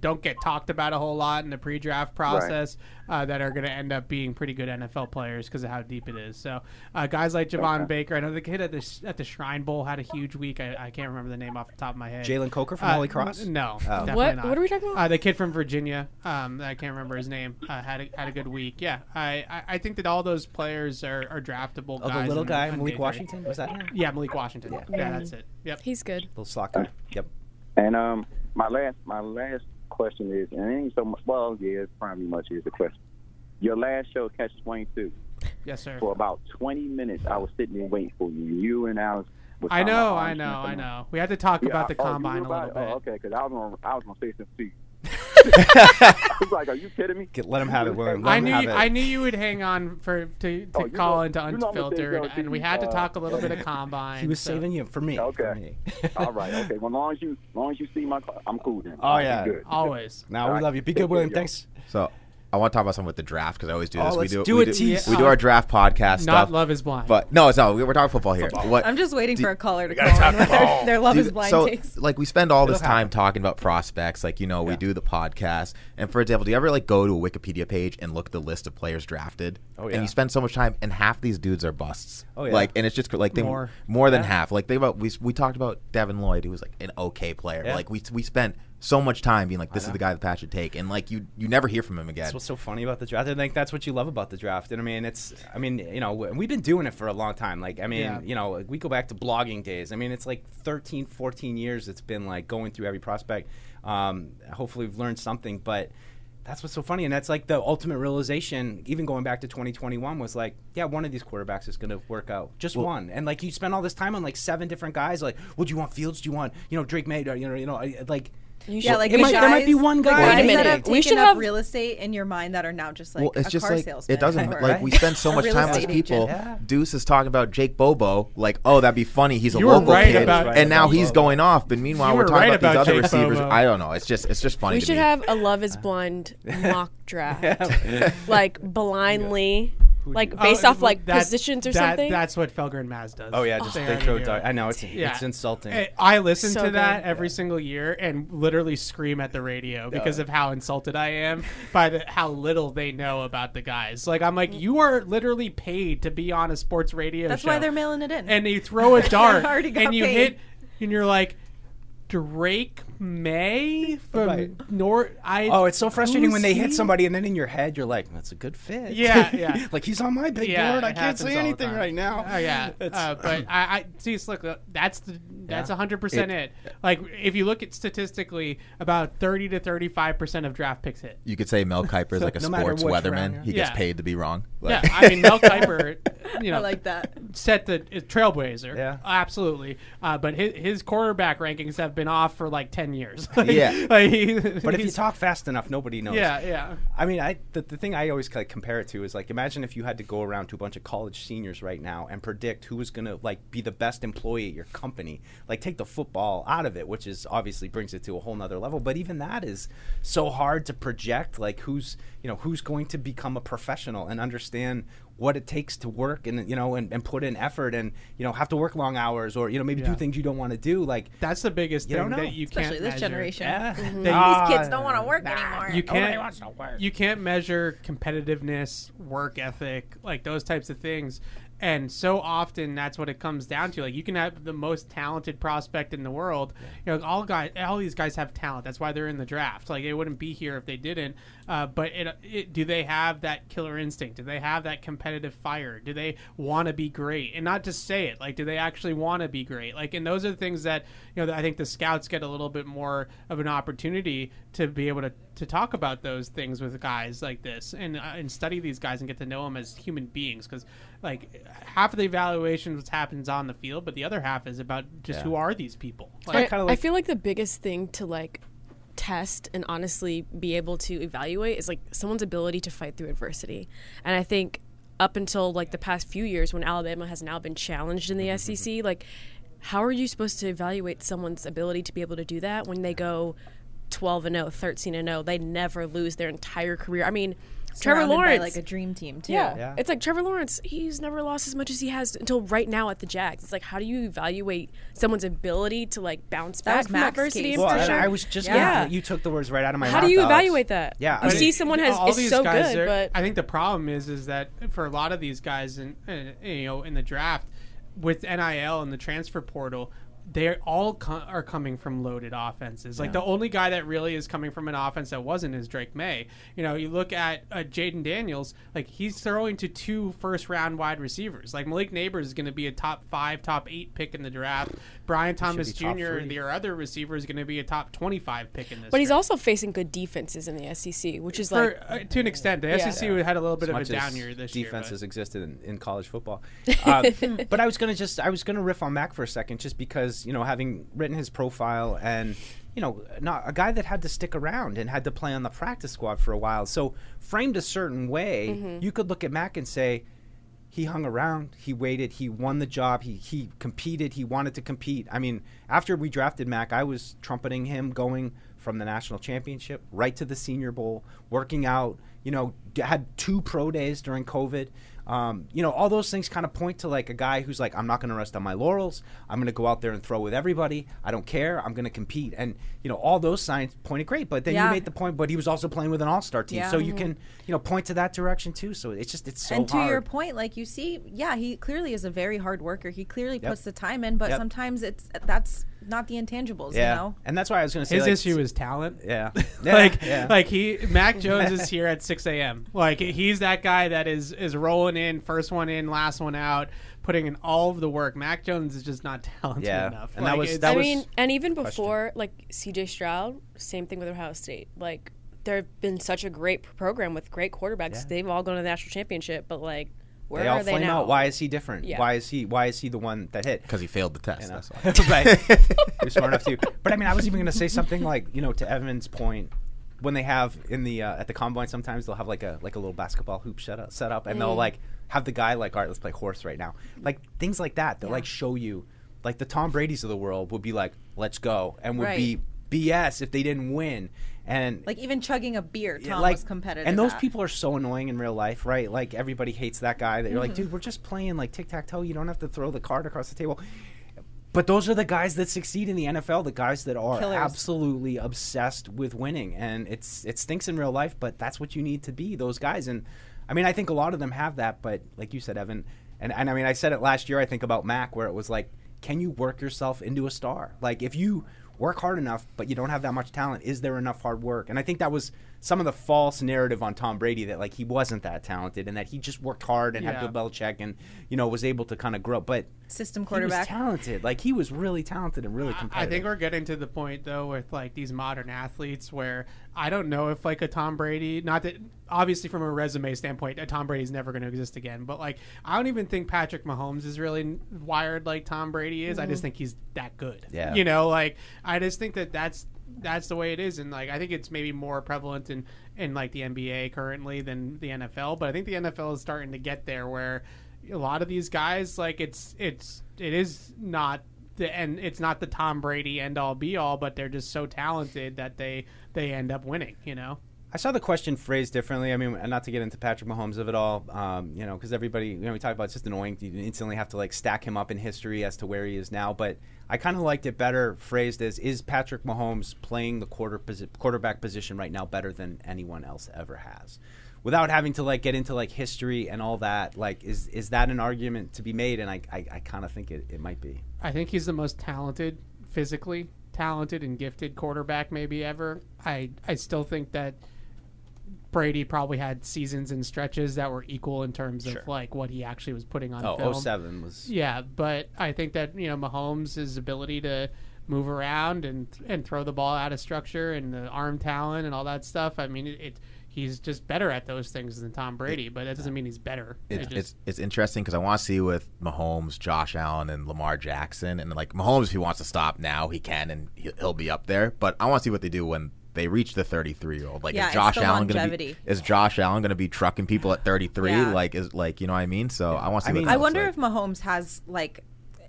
don't get talked about a whole lot in the pre-draft process uh, that are going to end up being pretty good NFL players because of how deep it is. So uh, guys like Javon Okay. Baker, I know the kid at the at the Shrine Bowl had a huge week. I, I can't remember the name off the top of my head. Jalen Coker from Uh, Holy Cross. n- No, Oh. What- not. what are we talking about? Uh, the kid from Virginia. Um, I can't remember his name. Uh, had a, had a good week. Yeah, I, I, I think that all those players are, are draftable. Oh, the little in- guy, on Malik day. Washington, was that him? Yeah, Malik Washington. Yeah, that's it. Yep. He's good. Little slot guy. Yep. And um, my last my last question is, and it ain't so much. Well, yeah, it's probably much is the question. Your last show, Catch Twenty Two. Yes, sir. For about twenty minutes, I was sitting there waiting for you. You and Alex. was I know, I know, I know. We had to talk Yeah, about the oh, combine a little it? bit. Oh, okay, because I was gonna I was gonna say something to you. I was like, are you kidding me? Get, let him have it, William. Let I him knew have you, it. I knew you would hang on for to, to Oh, call know- into you know I'm gonna say unfiltered, go and we had to uh, talk a little bit of combine. He was so- saving you for me. for Okay. me. All right, okay. Well, as long as you, as long as you see my, I'm cool then. Oh, I'll yeah. good. always. Now All we right. love you. Be good, William. Thanks. So I want to talk about something with the draft because I always do Oh, this. let's we do, do we it, do, tease. we do our draft podcast Not stuff. love is blind. But no, it's not. We're talking football here. What? I'm just waiting Do- for a caller to gotta call talk their, their love Dude, is blind so, takes. like, we spend all this It'll time happen. talking about prospects. Like, you know, we do the podcast. And for example, do you ever like go to a Wikipedia page and look at the list of players drafted? Oh, yeah. And you spend so much time, and half these dudes are busts. Oh, yeah. Like, and it's just like they, More. more than Yeah. half. Like, think about we we talked about Devin Lloyd, who was like an okay player. Yeah. Like we we spent so much time being like, "This is the guy the Pats should take," and like you you never hear from him again. That's what's so funny about the draft. I think that's what you love about the draft. And I mean, it's, I mean, you know, we've been doing it for a long time. Like, I mean, Yeah. you know, we go back to blogging days. I mean, it's like 13, 14 years it's been like going through every prospect. Um, hopefully we've learned something, but that's what's so funny. And that's like the ultimate realization, even going back to 2021, was like, yeah, one of these quarterbacks is going to work out. Just Well- one. And like, you spend all this time on like seven different guys. Like, well, do you want Fields? Do you want, you know, Drake Maye? You know, you know, I- like, yeah, like it the might, there might be one guy. guys Wait a minute. We should up have- real estate in your mind that are now just like well, it's a just car like salesman. it doesn't or like we spend so much time with estate people. Yeah. Deuce is talking about Jake Bobo, like, oh, that'd be funny. He's a You local right kid, about- and now he's Bobo. going off. But meanwhile, we're were talking right about these about other Jake receivers. Bobo. I don't know. It's just it's just funny. We to should me. have a Love Is Blind mock draft, like blindly, like based Oh, off like that- positions or that- something. That's what Felger and Maz does. Oh yeah, just They they throw do dart. I know it's Yeah. it's insulting. Eh, I listen So to that good. every single year and literally scream at the radio because of how insulted I am by the, how little they know about the guys. Like I'm like, you are literally paid to be on a sports radio. That's show. why they're mailing it in. And you throw a dart and you paid. hit, and you're like. Drake Maye from Right. North. I Oh, it's so frustrating when they hit somebody and then in your head you're like, "That's a good fit." Yeah, yeah. like he's on my big Yeah, board. I can't happens say anything right now. Oh yeah, uh, but I, I see. Look, that's the that's Yeah. hundred percent it. Like if you look at statistically, about thirty to thirty five percent of draft picks hit. You could say Mel Kiper is like a No sports what you're around weatherman. He gets Yeah. paid to be wrong. Yeah, I mean Mel Kiper, you know, I like that. set the uh, trailblazer. Yeah. absolutely. Uh, but his, his quarterback rankings have been off for like ten years. Like- Yeah. like he- But if you talk fast enough, nobody knows. yeah, yeah. I mean, I the, the thing I always like, compare it to is like imagine if you had to go around to a bunch of college seniors right now and predict who was going to like be the best employee at your company. Like take the football out of it, which is obviously brings it to a whole nother level. But even that is so hard to project. Like who's you know who's going to become a professional and understand what it takes to work and you know and, and put in effort and you know have to work long hours or you know maybe do things you don't want to do. Like That's the biggest You thing don't know. that you Especially can't this measure. generation. yeah, They- Ah, These kids don't want to work anymore. you can't you can't measure competitiveness work ethic like those types of things and so often that's what it comes down to. Like you can have the most talented prospect in the world. You know all guys all these guys have talent. That's why they're in the draft. Like they wouldn't be here if they didn't. Uh, but it, it, do they have that killer instinct? Do they have that competitive fire? Do they want to be great? And not just say it like do they actually want to be great? Like and those are the things that you know i think the scouts get a little bit more of an opportunity to be able to to talk about those things with guys like this and uh, and study these guys and get to know them as human beings. Because like half of the evaluation what happens on the field but the other half is about just Yeah. who are these people I, like, kinda I feel like the biggest thing to like test and honestly be able to evaluate is like someone's ability to fight through adversity. And I think up until like the past few years when Alabama has now been challenged in the Mm-hmm, SEC, like how are you supposed to evaluate someone's ability to be able to do that when they go 12 and 0, 13 and 0, they never lose their entire career. I mean, Trevor Surrounded by, Lawrence like a dream team too. yeah. Yeah. It's like Trevor Lawrence, he's never lost as much as he has until right now at the Jags. It's like how do you evaluate someone's ability to like bounce That back from Mac's adversity and Well, for and sure. I was just Yeah. gonna, you took the words right out of my How mouth. How do you Alex. evaluate that? Yeah, You I mean, see someone has all is these so guys good, are- but I think the problem is is that for a lot of these guys in, in you know in the draft with NIL and the transfer portal they all co- are coming from loaded offenses. Like the only guy that really is coming from an offense that wasn't is Drake Maye. You know, you look at uh, Jayden Daniels, like he's throwing to two first round wide receivers. Like Malik Nabers is going to be a top five, top eight pick in the draft. Brian Thomas Jr., three. their other receiver, is going to be a top twenty five pick in this. but he's draft. also facing good defenses in the SEC, which is For, like uh, to an extent, the Yeah. SEC had a little bit as of a much down year this year. defenses existed in, in college football. Uh, but I was gonna just I was gonna riff on Mac for a second, just because you know having written his profile and you know not a guy that had to stick around and had to play on the practice squad for a while. So framed a certain way, Mm-hmm. you could look at Mac and say. He hung around. He waited. He won the job. He he competed. He wanted to compete. I mean, after we drafted Mac, I was trumpeting him going from the national championship right to the Senior Bowl, working out. You know, had two pro days during COVID. Um, you know, all those things kind of point to like a guy who's like, I'm not going to rest on my laurels. I'm going to go out there and throw with everybody. I don't care. I'm going to compete. And you know, all those signs pointed great. But then Yeah. you made the point. But he was also playing with an All Star team, Yeah. so you can you know point to that direction too. So it's just it's so and to hard. your point, like you see, yeah, he clearly is a very hard worker. He clearly Yep. puts the time in, but Yep. sometimes it's that's not the intangibles. Yeah, You know. and that's why I was going to say His like, issue is talent. Yeah, like yeah. like he Mac Jones is here at 6 a.m. Like he's that guy that is is rolling in, first one in, last one out, putting in all of the work. Mac Jones is just not talented Yeah, enough. and that was- it's- that I was mean, and even question. before like C.J. Stroud, same thing with Ohio State. Like there've been such a great program with great quarterbacks. Yeah. They've all gone to the national championship, but like where they all are they flame now? out. Why is he different? Yeah. Why is he? Why is he the one that hit? because he failed the test. You know? That's why. right. You're smart enough to. But I mean, I was even going to say something like, you know, to Evan's point, when they have in the uh, at the combine, sometimes they'll have like a like a little basketball hoop set up, set up and they'll like have the guy like, all right, let's play horse right now, like things like that. They'll like show you, like the Tom Brady's of the world would be like, let's go, and would be BS if they didn't win, and Like even chugging a beer, yeah, Tom was competitive. And those at. people are so annoying in real life, right? Like everybody hates that guy. That you're Mm-hmm. like, dude, we're just playing like tic tac toe. You don't have to throw the card across the table. But those are the guys that succeed in the NFL. The guys that are Killers. absolutely obsessed with winning, and it's it stinks in real life, but that's what you need to be. Those guys, and I mean, I think a lot of them have that. But like you said, Evan, and and I mean, I said it last year. I think about Mac, where it was like, can you work yourself into a star? Like if you work hard enough, but you don't have that much talent, is there enough hard work? And I think that was some of the false narrative on Tom Brady that like he wasn't that talented and that he just worked hard and Yeah. had Bill Belichick and you know was able to kind of grow. But system he was quarterback. talented. Like he was really talented and really competitive. I competitive. think we're getting to the point though with like these modern athletes where I don't know if like a Tom Brady, not that obviously from a resume standpoint, a Tom Brady's never going to exist again. But like I don't even think Patrick Mahomes is really wired like Tom Brady is. I mm-hmm. just think he's that good. Yeah. you know, like I just think that that's that's the way it is, and like I think it's maybe more prevalent in in like the NBA currently than the NFL. But I think the NFL is starting to get there where a lot of these guys like it's it's it is not the and it's not the Tom Brady end all be all, but they're just so talented that they they end up winning. You know. I saw the question phrased differently. I mean, not to get into Patrick Mahomes of it all, um, you know, because everybody, you know, we talk about it's just annoying. You instantly have to like stack him up in history as to where he is now. But I kind of liked it better phrased as: Is Patrick Mahomes playing the quarter posi- quarterback position right now better than anyone else ever has? Without having to like get into like history and all that, like is is that an argument to be made? And I I, I kind of think it, it might be. I think he's the most talented, physically talented and gifted quarterback maybe ever. I I still think that Brady probably had seasons and stretches that were equal in terms of Sure. like what he actually was putting on Oh, film. 07 was Yeah, but I think that you know Mahomes' his ability to move around and and throw the ball out of structure and the arm talent and all that stuff. I mean, it, it he's just better at those things than Tom Brady, but that doesn't mean he's better. It, It just- it's it's interesting because I want to see with Mahomes, Josh Allen, and Lamar Jackson, and like Mahomes, if he wants to stop now, he can, and he- he'll be up there. But I want to see what they do when they reach the 33 year old. Like, Yeah, is Josh Allen gonna be is Josh Allen gonna be trucking people at 33? Yeah. Like, is like you know what I mean? So I want to see. I mean- I wonder like. if Mahomes has like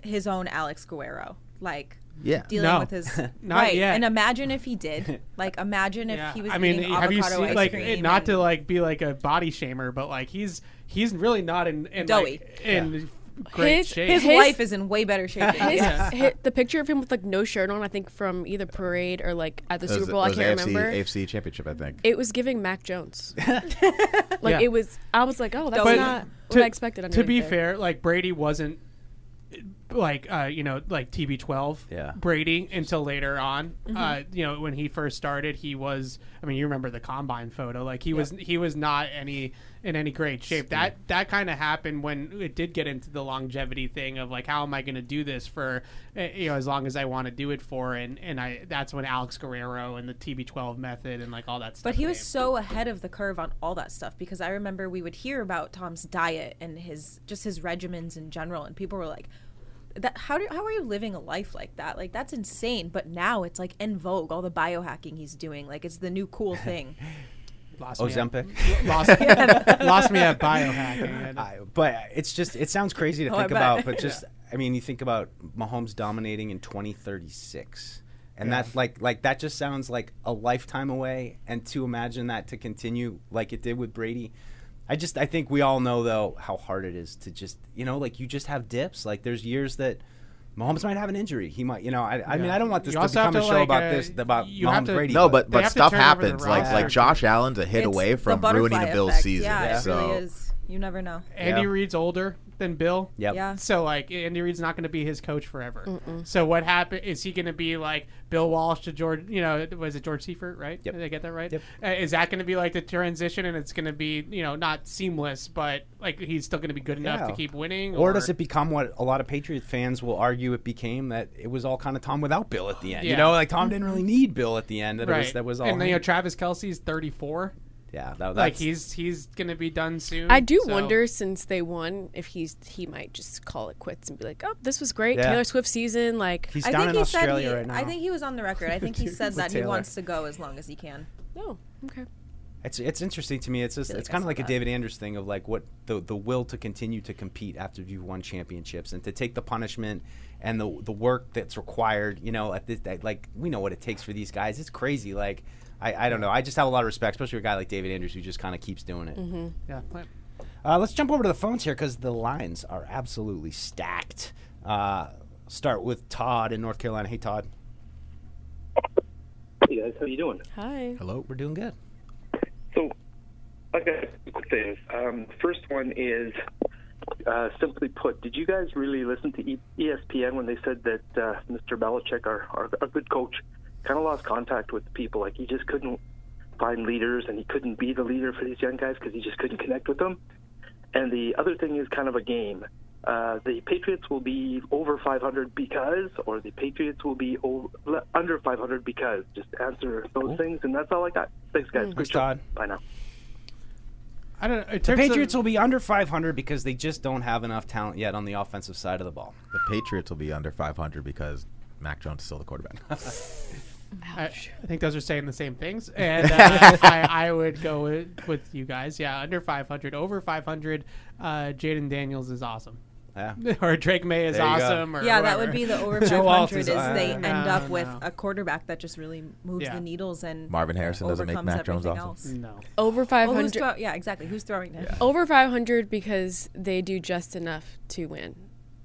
his own Alex Guerrero, like Yeah. dealing No. with his Not right. yet. And imagine if he did. Like, imagine if Yeah, he was. I mean, eating have you seen like it- not to like be like a body shamer, but like he's he's really not in, in Doughy. like, in great His- shape. his, His- wife is in way better shape. Than he His, is. hi- the picture of him with like no shirt on, I think from either parade or like at the was- Super Bowl, it I can't AFC, remember. AFC Championship, I think. It was giving Mac Jones. like Yeah. it was. I was like, oh, that's But not to, what I expected. to be there. fair, like Brady wasn't like uh, you know like TB12 Yeah. Brady until later on. Mm-hmm. Uh, you know when he first started, he was. I mean, you remember the combine photo? Like he was he was not any in any great shape. That that kind of happened when it did get into the longevity thing of like how am I going to do this for uh, you know as long as I want to do it for and and I that's when Alex Guerrero and the TB12 method and like all that stuff. But he was came. so ahead of the curve on all that stuff because I remember we would hear about Tom's diet and his just his regimens in general, and people were like, "That how do how are you living a life like that? Like that's insane." But now it's like in vogue, all the biohacking he's doing, like it's the new cool thing. lost me at- Ozempic. lost, lost me at biohacking. I, but it's just it sounds crazy to Oh, think about, but just I mean, you think about Mahomes dominating in 2036, and Yeah. that like like that just sounds like a lifetime away. And to imagine that to continue like it did with Brady, I just I think we all know though how hard it is to just you know like you just have dips. Like there's years that. Mahomes might have an injury. He might, you know. I, I mean, I don't want this You to also have become a to, show like, about uh, this about you have Mahomes to- Brady. No, but They but stuff turn over the happens. Like like Josh Allen's a hit It's away from ruining a Bills effect. season. Yeah, it so really is. You never know. Andy Yeah. Reid's older than Bill. Yep. Yeah. So like Andy Reid's not going to be his coach forever. So what happened is he going to be like Bill Walsh to George? You know, was it George Seifert? Right? Yep. Did I get that right? Yep. Uh, is that going to be like the transition, and it's going to be you know not seamless, but like he's still going to be good enough Yeah. to keep winning? Or does it become what a lot of Patriot fans will argue it became that it was all kind of Tom without Bill at the end? You Yeah. know, like Tom didn't really need Bill at the end. That right? it was that was all. and then you know him. Travis Kelce's thirty four. Yeah, that, Like he's he's going to be done soon. I do so- wonder since they won if he's he might just call it quits and be like, "Oh, this was great, Yeah. Taylor Swift season." Like, he's I down think in he Australia said he, right now. I think he was on the record. I think he said that he wants to go as long as he can. oh, okay. It's it's interesting to me. It's just feel it's like kind of saw like a. David Andrews thing of like what the the will to continue to compete after you've won championships and to take the punishment and the the work that's required. You know, at this that, like we know what it takes for these guys. It's crazy. Like I, I don't know. I just have a lot of respect, especially for a guy like David Andrews who just kind of keeps doing it. Yeah. Uh, let's jump over to the phones here because the lines are absolutely stacked. Uh, start with Todd in North Carolina. Hey, Todd. Hey guys, how you doing? Hi. Hello. We're doing good. So, I got two quick things. Um, first one is, uh, simply put, did you guys really listen to e- ESPN when they said that uh, Mr. Belichick, our, our, our good coach, kind of lost contact with people? Like he just couldn't find leaders, and he couldn't be the leader for these young guys because he just couldn't connect with them. And the other thing is kind of a game. Uh, the Patriots will be over 500 because, or the Patriots will be over, under 500 because. Just answer those things, and that's all I got. Thanks, guys. Good Thanks, show. Todd. Bye now. I don't know. The terms of- Patriots will be under 500 because they just don't have enough talent yet on the offensive side of the ball. The Patriots will be under 500 because Mac Jones is still the quarterback. I, I think those are saying the same things, and uh, I, I would go with, with you guys. Yeah, under 500, over 500. Uh, Jayden Daniels is awesome, Yeah. or Drake Maye is There go. awesome. Or Yeah, that would be the over 500 is, is, uh, they no, end up with no. a quarterback that just really moves Yeah. the needles and Marvin Harrison doesn't make overcomes Mac Jones everything awesome. else. no. Over Well, five throw- yeah, exactly. Who's throwing it? over 500 because they do just enough to win.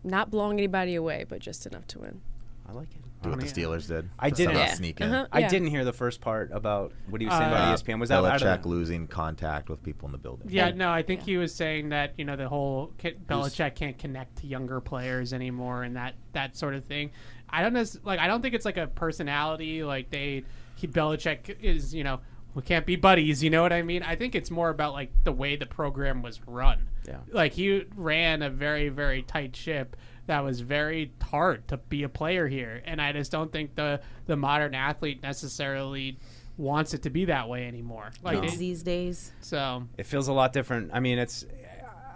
Not blowing anybody away, but just enough to win. I like it. Do what the. Steelers did. I didn't- Yeah. sneak in. Uh-huh. I didn't hear the first part about what he was saying Uh, about ESPN. Was that out Belichick of losing contact with people in the building? Yeah, no, I think he was saying that you know the whole K- Belichick can't connect to younger players anymore and that that sort of thing. I don't know, like I don't think it's like a personality like they he Belichick is you know we can't be buddies. You know what I mean? I think it's more about like the way the program was run. Yeah. like he ran a very very tight ship that was very hard to be a player here, and I just don't think the the modern athlete necessarily wants it to be that way anymore. Like Kids it- these days. so. It feels a lot different. I mean, it's.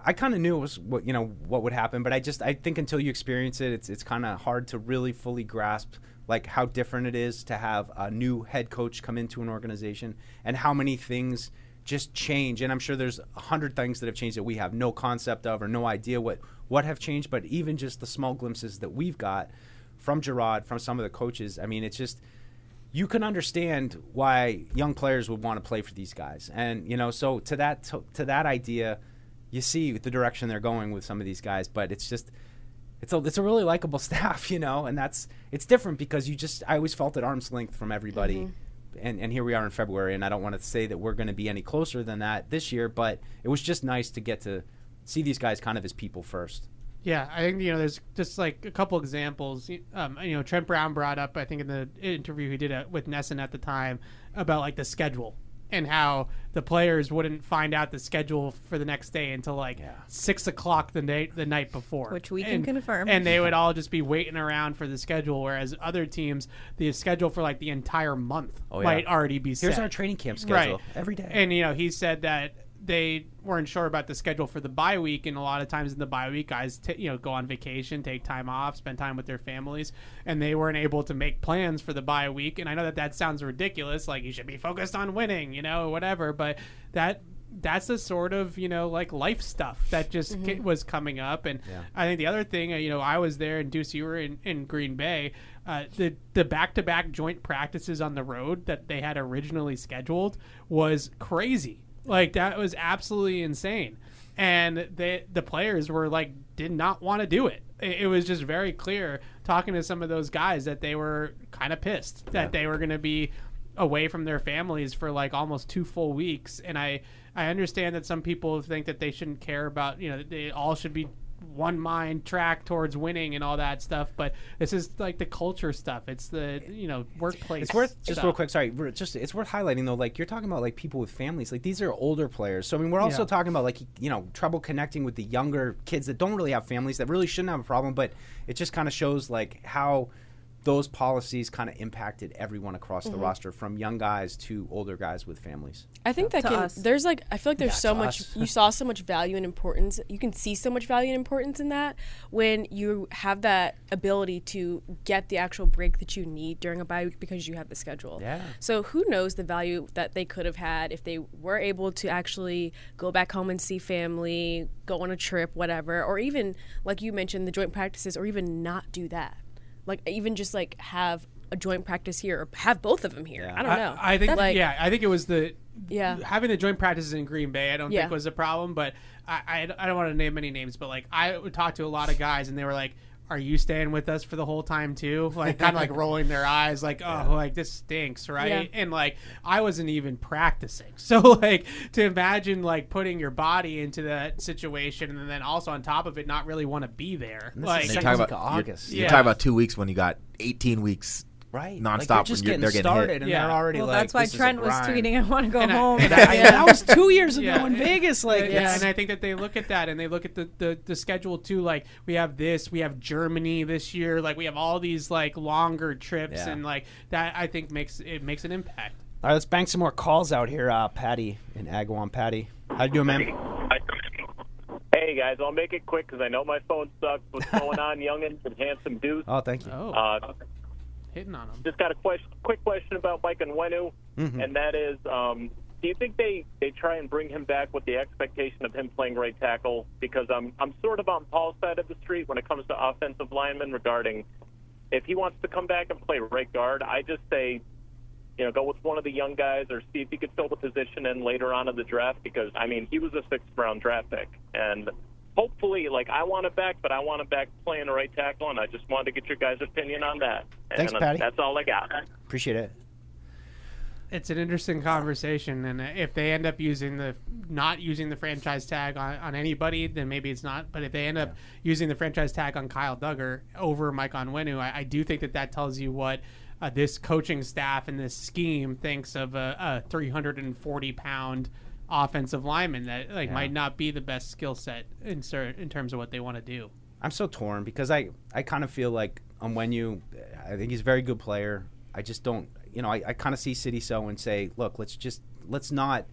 I kind of knew it was what you know what would happen, but I just I think until you experience it, it's it's kind of hard to really fully grasp like how different it is to have a new head coach come into an organization and how many things just change. And I'm sure there's a hundred things that have changed that we have no concept of or no idea what what have changed. But even just the small glimpses that we've got from Jerod, from some of the coaches, I mean, it's just you can understand why young players would want to play for these guys. And you know, so to that to, to that idea, you see the direction they're going with some of these guys. But it's just it's a it's a really likable staff, you know, and that's it's different because you just I always felt at arm's length from everybody. Mm-hmm. And, and here we are in February, and I don't want to say that we're going to be any closer than that this year, but it was just nice to get to see these guys kind of as people first. Yeah, I think you know there's just like a couple examples. Um, you know, Trent Brown brought up, I think, in the interview he did uh with Nesson at the time about like the schedule and how the players wouldn't find out the schedule for the next day until like six o'clock the night the night before, Which we can confirm. And they would all just be waiting around for the schedule, whereas other teams, the schedule for like the entire month Oh, yeah. might already be set. Here's our training camp schedule every day. And you know, he said that they weren't sure about the schedule for the bye week, and a lot of times in the bye week, guys, t- you know, go on vacation, take time off, spend time with their families, and they weren't able to make plans for the bye week. And I know that that sounds ridiculous, like you should be focused on winning, you know, whatever. But that that's the sort of you know like life stuff that just Mm-hmm. was coming up and i think the other thing uh, you know i was there and deuce you were in, in green bay uh, the the back-to-back joint practices on the road that they had originally scheduled was crazy like that was absolutely insane. And they the players were like did not want to do it. it it was just very clear talking to some of those guys that they were kind of pissed that they were going to be away from their families for like almost two full weeks, and I I understand that some people think that they shouldn't care about you know they all should be one mind track towards winning and all that stuff but this is like the culture stuff it's the you know workplace It's worth just real quick. Sorry, just it's worth highlighting though. Like you're talking about like people with families. Like these are older players. So I mean, we're also Yeah. talking about like you know trouble connecting with the younger kids that don't really have families that really shouldn't have a problem. But it just kind of shows like how those policies kind of impacted everyone across the Mhm. roster, from young guys to older guys with families. I think that To can. us. There's like I feel like there's Yeah, so much. You saw so much value and importance. You can see so much value and importance in that when you have that ability to get the actual break that you need during a bye week because you have the schedule. Yeah. So who knows the value that they could have had if they were able to actually go back home and see family, go on a trip, whatever, or even like you mentioned the joint practices, or even not do that. Like even just like have a joint practice here or have both of them here. I don't know. I, think Like, yeah, I think it was the Yeah. having the joint practices in Green Bay. I don't Yeah. think was a problem, but I, I, I don't want to name any names, but like I would talk to a lot of guys and they were like. Are you staying with us for the whole time too? Like kind of like rolling their eyes, like oh, like this stinks, right? Yeah. And like I wasn't even practicing, so like to imagine like putting your body into that situation and then also on top of it not really want to be there, And this like is you second talk about of you're- August. You're, Yeah. talking about two weeks when you got 18 weeks Right, nonstop. Like, you're when just getting they're getting started, hit. and Yeah. they're already well, like. that's why this Trent was tweeting, "I want to go And home." and I- I- that was two years ago Yeah. in Vegas. Like, yeah, and I think that they look at that and they look at the, the, the schedule too. Like we have this, we have Germany this year. Like we have all these like longer trips, Yeah. and like that I think makes it makes an impact. All right, let's bang some more calls out here. Uh, Patty in Agawam. Patty, how you doing, man? Hey guys, I'll make it quick because I know my phone sucks. What's going on, youngins and handsome dudes? Oh, thank you. Oh, Uh, hitting on them. just got a question, quick question about Mike Onwenu, Mhm. and that is, um, do you think they, they try and bring him back with the expectation of him playing right tackle? Because I'm I'm sort of on Paul's side of the street when it comes to offensive linemen regarding if he wants to come back and play right guard. I just say, you know, go with one of the young guys or see if he could fill the position in later on in the draft. Because I mean, he was a sixth round draft pick, and hopefully, like I want him back, but I want him back playing the right tackle, and I just wanted to get your guys' opinion on that. Thanks, and Patty. That's all I got. Appreciate it. It's an interesting conversation, and if they end up using the not using the franchise tag on, on anybody, then maybe it's not. But if they end up using the franchise tag on Kyle Dugger over Mike Onwenu, I, I do think that that tells you what uh, this coaching staff and this scheme thinks of a, a 340 pound offensive lineman that like Yeah. might not be the best skill set in cer- in terms of what they want to do. I'm so torn because I, I kind of feel like um, when you, I think he's a very good player. I just don't, you know, I, I kind of see Sidy Sow and say, look, let's just let's not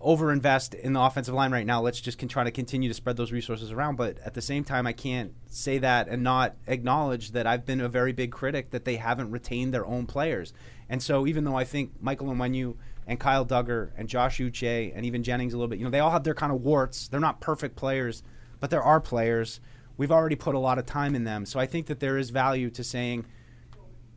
overinvest in the offensive line right now. Let's just can try to continue to spread those resources around. But at the same time, I can't say that and not acknowledge that I've been a very big critic that they haven't retained their own players. And so even though I think Michael Onwenu and Kyle Dugger and Josh Uche and even Jennings a little bit, you know, they all have their kind of warts. They're not perfect players, but there are players. We've already put a lot of time in them. So I think that there is value to saying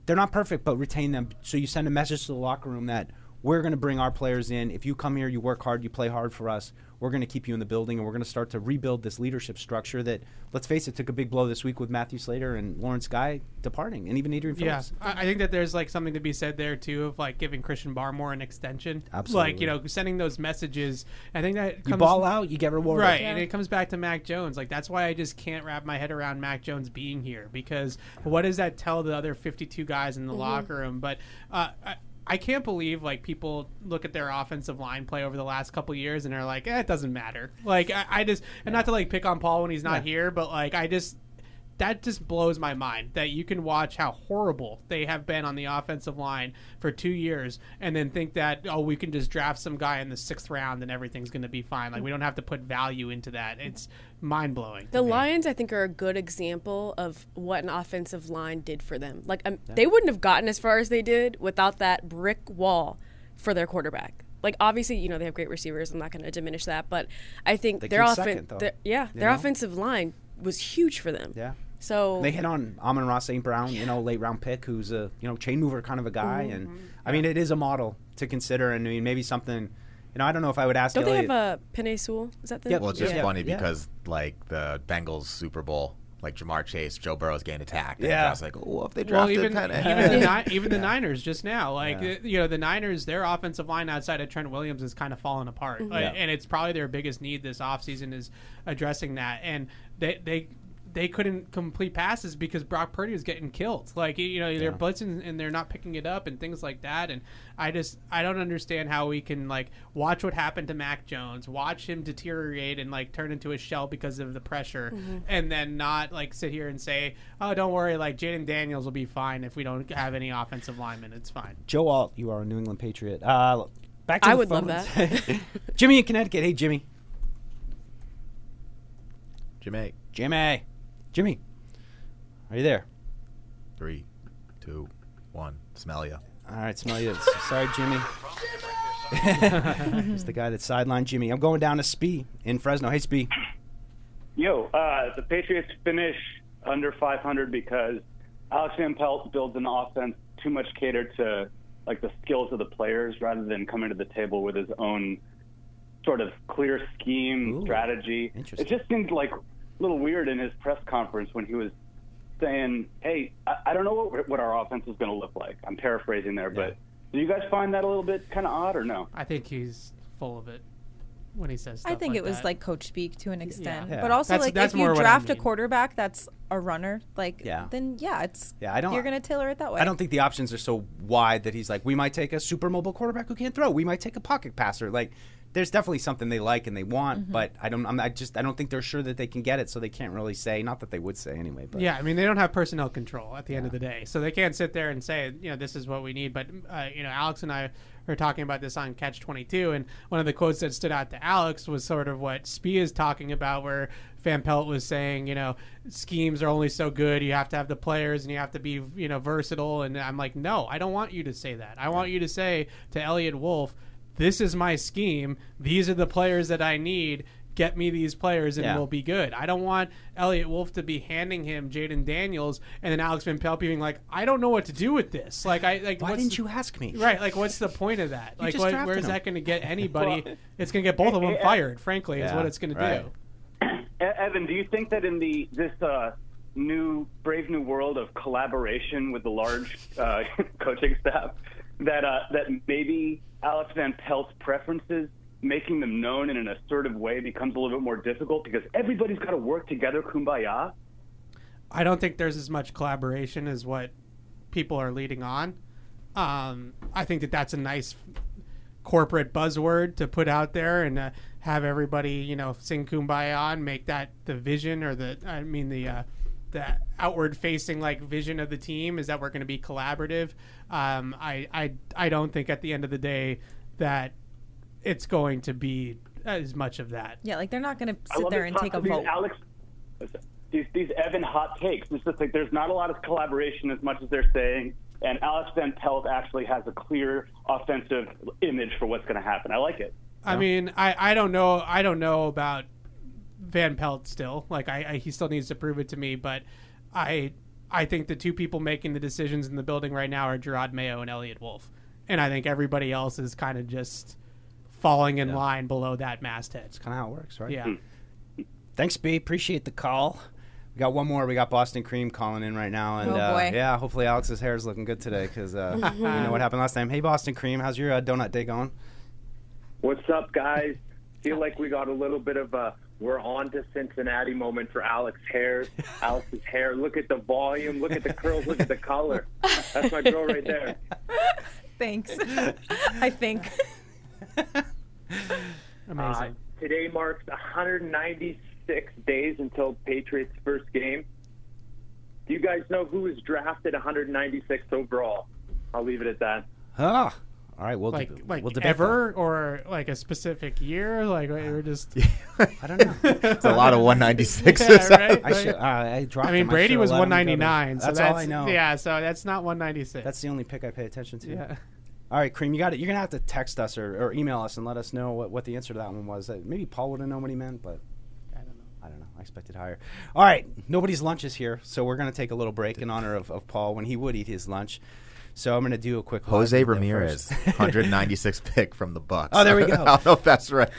they're not perfect, but retain them. So you send a message to the locker room that we're going to bring our players in. If you come here, you work hard, you play hard for us. We're going to keep you in the building, and we're going to start to rebuild this leadership structure that, let's face it, took a big blow this week with Matthew Slater and Lawrence Guy departing, and even Adrian Yeah, Phillips. I I think that there's like something to be said there too of like giving Christian Barmore an extension. Absolutely. Like you know, sending those messages. I think that You comes, ball out, you get rewarded. Right, Yeah. and it comes back to Mac Jones. Like that's why I just can't wrap my head around Mac Jones being here because what does that tell the other 52 guys in the Mhm. locker room? But uh, I, I can't believe like people look at their offensive line play over the last couple years and are like, eh, it doesn't matter. Like I, I just and not to like pick on Paul when he's not Yeah. here, but like I just that just blows my mind that you can watch how horrible they have been on the offensive line for two years and then think that oh we can just draft some guy in the sixth round and everything's going to be fine like we don't have to put value into that it's mind-blowing The Lions, I think, are a good example of what an offensive line did for them. Like, um, they wouldn't have gotten as far as they did without that brick wall for their quarterback. Like, obviously, you know they have great receivers. I'm not going to diminish that, but I think They their came offense, second, though. yeah, You their know? offensive line was huge for them. Yeah. So They hit on Amon-Ra St. Brown, you know, late round pick, who's a you know chain mover kind of a guy, Mhm. and I mean it is a model to consider, and I mean maybe something, you know, I don't know if I would ask. don't they have a Penei Sewell? Is that the? Yeah, Well, it's just Yeah. funny Yeah. because like the Bengals Super Bowl like Ja'Marr Chase, Joe Burrow's getting attacked. And Yeah. I was like, oh, if they Well, even even the Ni- even the Niners just now, like Yeah. uh, you know, the Niners, their offensive line outside of Trent Williams is kind of falling apart, Mhm. Like, Yeah. and it's probably their biggest need this offseason is addressing that. And they they they couldn't complete passes because Brock Purdy was getting killed. Like you know, they're Yeah. blitzing and they're not picking it up and things like that. And I just I don't understand how we can like watch what happened to Mac Jones, watch him deteriorate and like turn into a shell because of the pressure, Mhm. and then not like sit here and say, oh, don't worry, like Jayden Daniels will be fine if we don't have any offensive linemen. It's fine. Joe Alt, you are a New England Patriot. Uh, back to I the would love that. Jimmy in Connecticut. Hey, Jimmy. Jimmy. Jimmy. Jimmy. Are you there? Three, two, one. Smell ya. All right, smell you. Sorry, Jimmy. He's the guy that sidelined Jimmy. I'm going down to Spee in Fresno. Hey, Spee. Yo, uh, the Patriots finish under 500 because Alex Van Pelt builds an offense too much catered to like the skills of the players rather than coming to the table with his own sort of clear scheme strategy. It just seems like a little weird in his press conference when he was saying, "Hey, I, I don't know what, what our offense is going to look like." I'm paraphrasing there, but do you guys find that a little bit kind of odd or no? I think he's full of it when he says. Stuff I think like it was that. like coach speak to an extent, Yeah. but also That's- like that's if you what I draft a quarterback that's a runner, like Yeah. then yeah, it's Yeah, I don't- You're gonna tailor it that way. I don't think the options are so wide that he's like, we might take a super mobile quarterback who can't throw. We might take a pocket passer. Like, there's definitely something they like and they want, Mhm. but I don't. I'm, I just I don't think they're sure that they can get it, so they can't really say. Not that they would say anyway. But Yeah, I mean they don't have personnel control at the end of the day, so they can't sit there and say, you know, this is what we need. But uh, you know, Alex and I were talking about this on Catch Twenty Two, and one of the quotes that stood out to Alex was sort of what Spee is talking about, where Van Pelt was saying, you know, schemes are only so good. You have to have the players, and you have to be, you know, versatile. And I'm like, no, I don't want you to say that. I want you to say to Eliot Wolf, this is my scheme. These are the players that I need. Get me these players and Yeah. we'll be good. I don't want Eliot Wolf to be handing him Jayden Daniels and then Alex Van Pelt being like, I don't know what to do with this. Like, I like. Why what's didn't the- you ask me? Right. Like, what's the point of that? You Like, what, where's him. that going to get anybody? Well, it's going to get both of them fired. Frankly, is what it's going right. to do. Evan, do you think that in the this uh, new brave new world of collaboration with the large uh, coaching staff, that uh, that maybe Alex Van Pelt's preferences, making them known in an assertive way, becomes a little bit more difficult because everybody's got to work together, kumbaya. I don't think there's as much collaboration as what people are leading on. Um, I think that that's a nice corporate buzzword to put out there and uh, have everybody, you know, sing "Kumbaya" and make that the vision or the, I mean, the uh, the outward facing like vision of the team is that we're going to be collaborative. Um, I, I I don't think at the end of the day that it's going to be as much of that. Yeah, like they're not gonna sit there and talk take a of vote. Alex, these these Evan hot takes. It's just like there's not a lot of collaboration as much as they're saying. And Alex Van Pelt actually has a clear offensive image for what's going to happen. I like it. I mean, I, I don't know I don't know about Van Pelt still. Like I, I he still needs to prove it to me, but I I think the two people making the decisions in the building right now are Jerod Mayo and Eliot Wolf. And I think everybody else is kind of just falling in line below that masthead. It's kind of how it works, right? Yeah. Thanks, B. Appreciate the call. We got one more. We got Boston Cream calling in right now, and Oh, uh, yeah, hopefully Alex's hair is looking good today because uh, you know what happened last time. Hey, Boston Cream, how's your uh, donut day going? What's up, guys? Feel like we got a little bit of a we're on to Cincinnati moment for Alex hair. Alex's hair. Look at the volume. Look at the curls. Look at the color. That's my girl right there. Thanks. I think. Uh, today marks 196 days until Patriots' first game. Do you guys know who was drafted 196 overall? I'll leave it at that. Ah, all right. We'll like deb- like we'll debate ever or like a specific year. Like we're just I don't know. It's a lot of 196s. Yeah, right, I should- uh, I dropped I mean, him. I Brady should've was let him go to- 199. so That's that's all I know. Yeah, so that's not 196. That's the only pick I pay attention to. Yeah. All right, Cream, you got it. You're gonna have to text us or, or email us and let us know what, what the answer to that one was. Uh, maybe Paul would have known what he meant, but I don't know. I don't know. I expected higher. All right, nobody's lunch is here, so we're gonna take a little break in honor of, of Paul when he would eat his lunch. So I'm gonna do a quick Jose Ramirez, 196 pick from the Bucks. Oh, there we go. I don't know if that's right.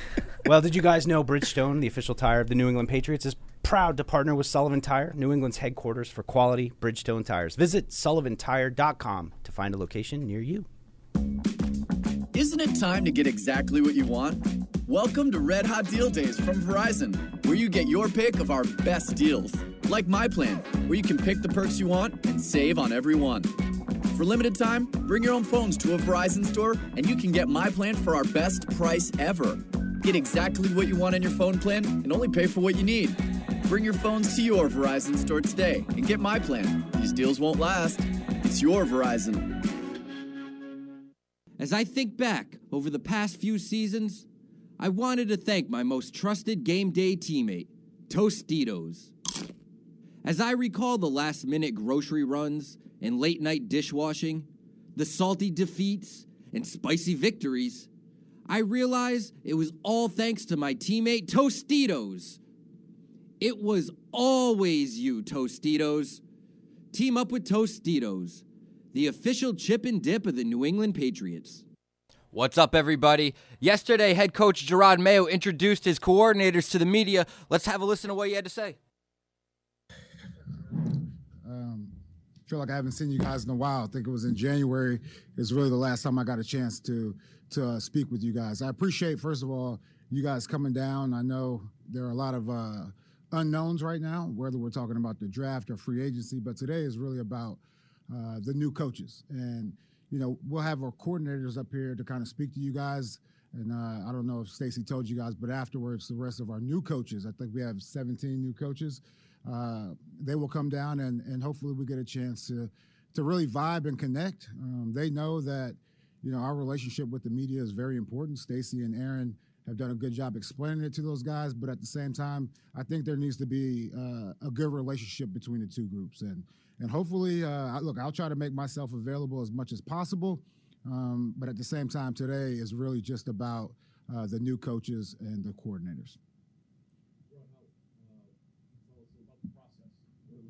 well, did you guys know Bridgestone, the official tire of the New England Patriots, is Proud to partner with Sullivan Tire, New England's headquarters for quality Bridgestone tires. Visit sullivantire.com to find a location near you. Isn't it time to get exactly what you want? Welcome to Red Hot Deal Days from Verizon, where you get your pick of our best deals. Like My Plan, where you can pick the perks you want and save on every one. For limited time, bring your own phones to a Verizon store and you can get My Plan for our best price ever. Get exactly what you want in your phone plan and only pay for what you need. Bring your phones to your Verizon store today and get My Plan. These deals won't last. It's your Verizon. As I think back over the past few seasons, I wanted to thank my most trusted game day teammate, Tostitos. As I recall the last minute grocery runs and late night dishwashing, the salty defeats and spicy victories, I realize it was all thanks to my teammate Tostitos. It was always you, Tostitos. Team up with Tostitos, the official chip and dip of the New England Patriots. What's up, everybody? Yesterday, head coach Jerod Mayo introduced his coordinators to the media. Let's have a listen to what he had to say. Feel like I haven't seen you guys in a while. I think it was in January. It's really the last time I got a chance to to uh, speak with you guys. I appreciate, first of all, you guys coming down. I know there are a lot of uh, unknowns right now, whether we're talking about the draft or free agency, but today is really about uh, the new coaches. And, you know, we'll have our coordinators up here to kind of speak to you guys. And uh, I don't know if Stacy told you guys, but afterwards, the rest of our new coaches, I think we have 17 new coaches, uh, they will come down and, and hopefully we get a chance to, to really vibe and connect. Um, they know that, you know, our relationship with the media is very important. Stacy and Aaron have done a good job explaining it to those guys, but at the same time, I think there needs to be uh, a good relationship between the two groups. And and hopefully, uh, look, I'll try to make myself available as much as possible. Um, but at the same time, today is really just about uh, the new coaches and the coordinators.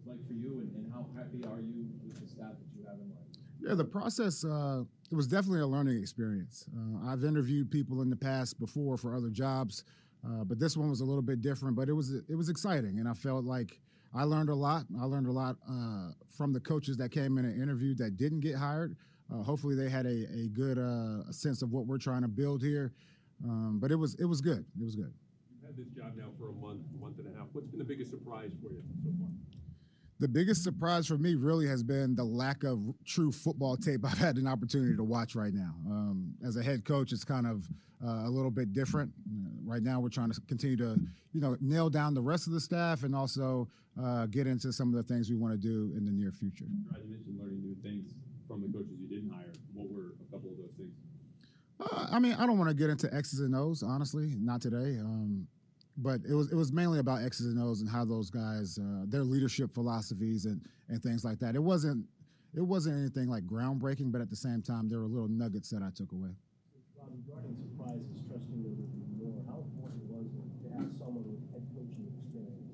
like for you, and, and how happy are you with the staff that you have in line? Yeah, the process uh, it was definitely a learning experience. Uh, I've interviewed people in the past before for other jobs, uh, but this one was a little bit different. But it was it was exciting, and I felt like I learned a lot. I learned a lot uh, from the coaches that came in and interviewed that didn't get hired. Uh, hopefully, they had a, a good uh, sense of what we're trying to build here. Um, but it was it was good. It was good. You've had this job now for a month, month and a half. What's been the biggest surprise for you so far? The biggest surprise for me really has been the lack of true football tape I've had an opportunity to watch right now. Um, as a head coach, it's kind of uh, a little bit different. Right now, we're trying to continue to, you know, nail down the rest of the staff and also uh, get into some of the things we want to do in the near future. You mentioned learning new things from the coaches you didn't hire. What were a couple of those things? Uh, I mean, I don't want to get into X's and O's, honestly, not today. Um, but it was it was mainly about X's and O's and how those guys uh, their leadership philosophies and and things like that. It wasn't it wasn't anything like groundbreaking, but at the same time, there were little nuggets that I took away. Regarding surprises, trusting there would more, how important was it to have someone with head coaching experience?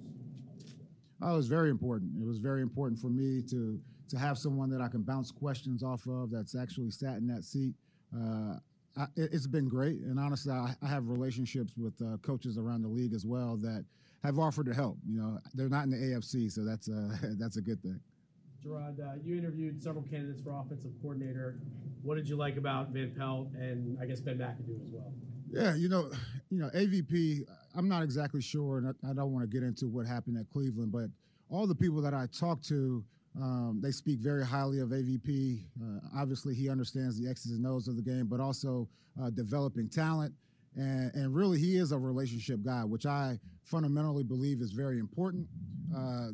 Oh, it was very important. It was very important for me to to have someone that I can bounce questions off of that's actually sat in that seat. Uh, I, it- it's been great, and honestly, I, I have relationships with uh, coaches around the league as well that have offered to help. You know, they're not in the AFC, so that's a that's a good thing. Jerod, uh, you interviewed several candidates for offensive coordinator. What did you like about Van Pelt and I guess Ben McAdoo as well? Yeah, you know, you know, AVP. I'm not exactly sure, and I, I don't want to get into what happened at Cleveland, but all the people that I talked to, um, they speak very highly of AVP. Uh, obviously, he understands the X's and O's of the game, but also uh, developing talent, and, and really, he is a relationship guy, which I fundamentally believe is very important. Uh,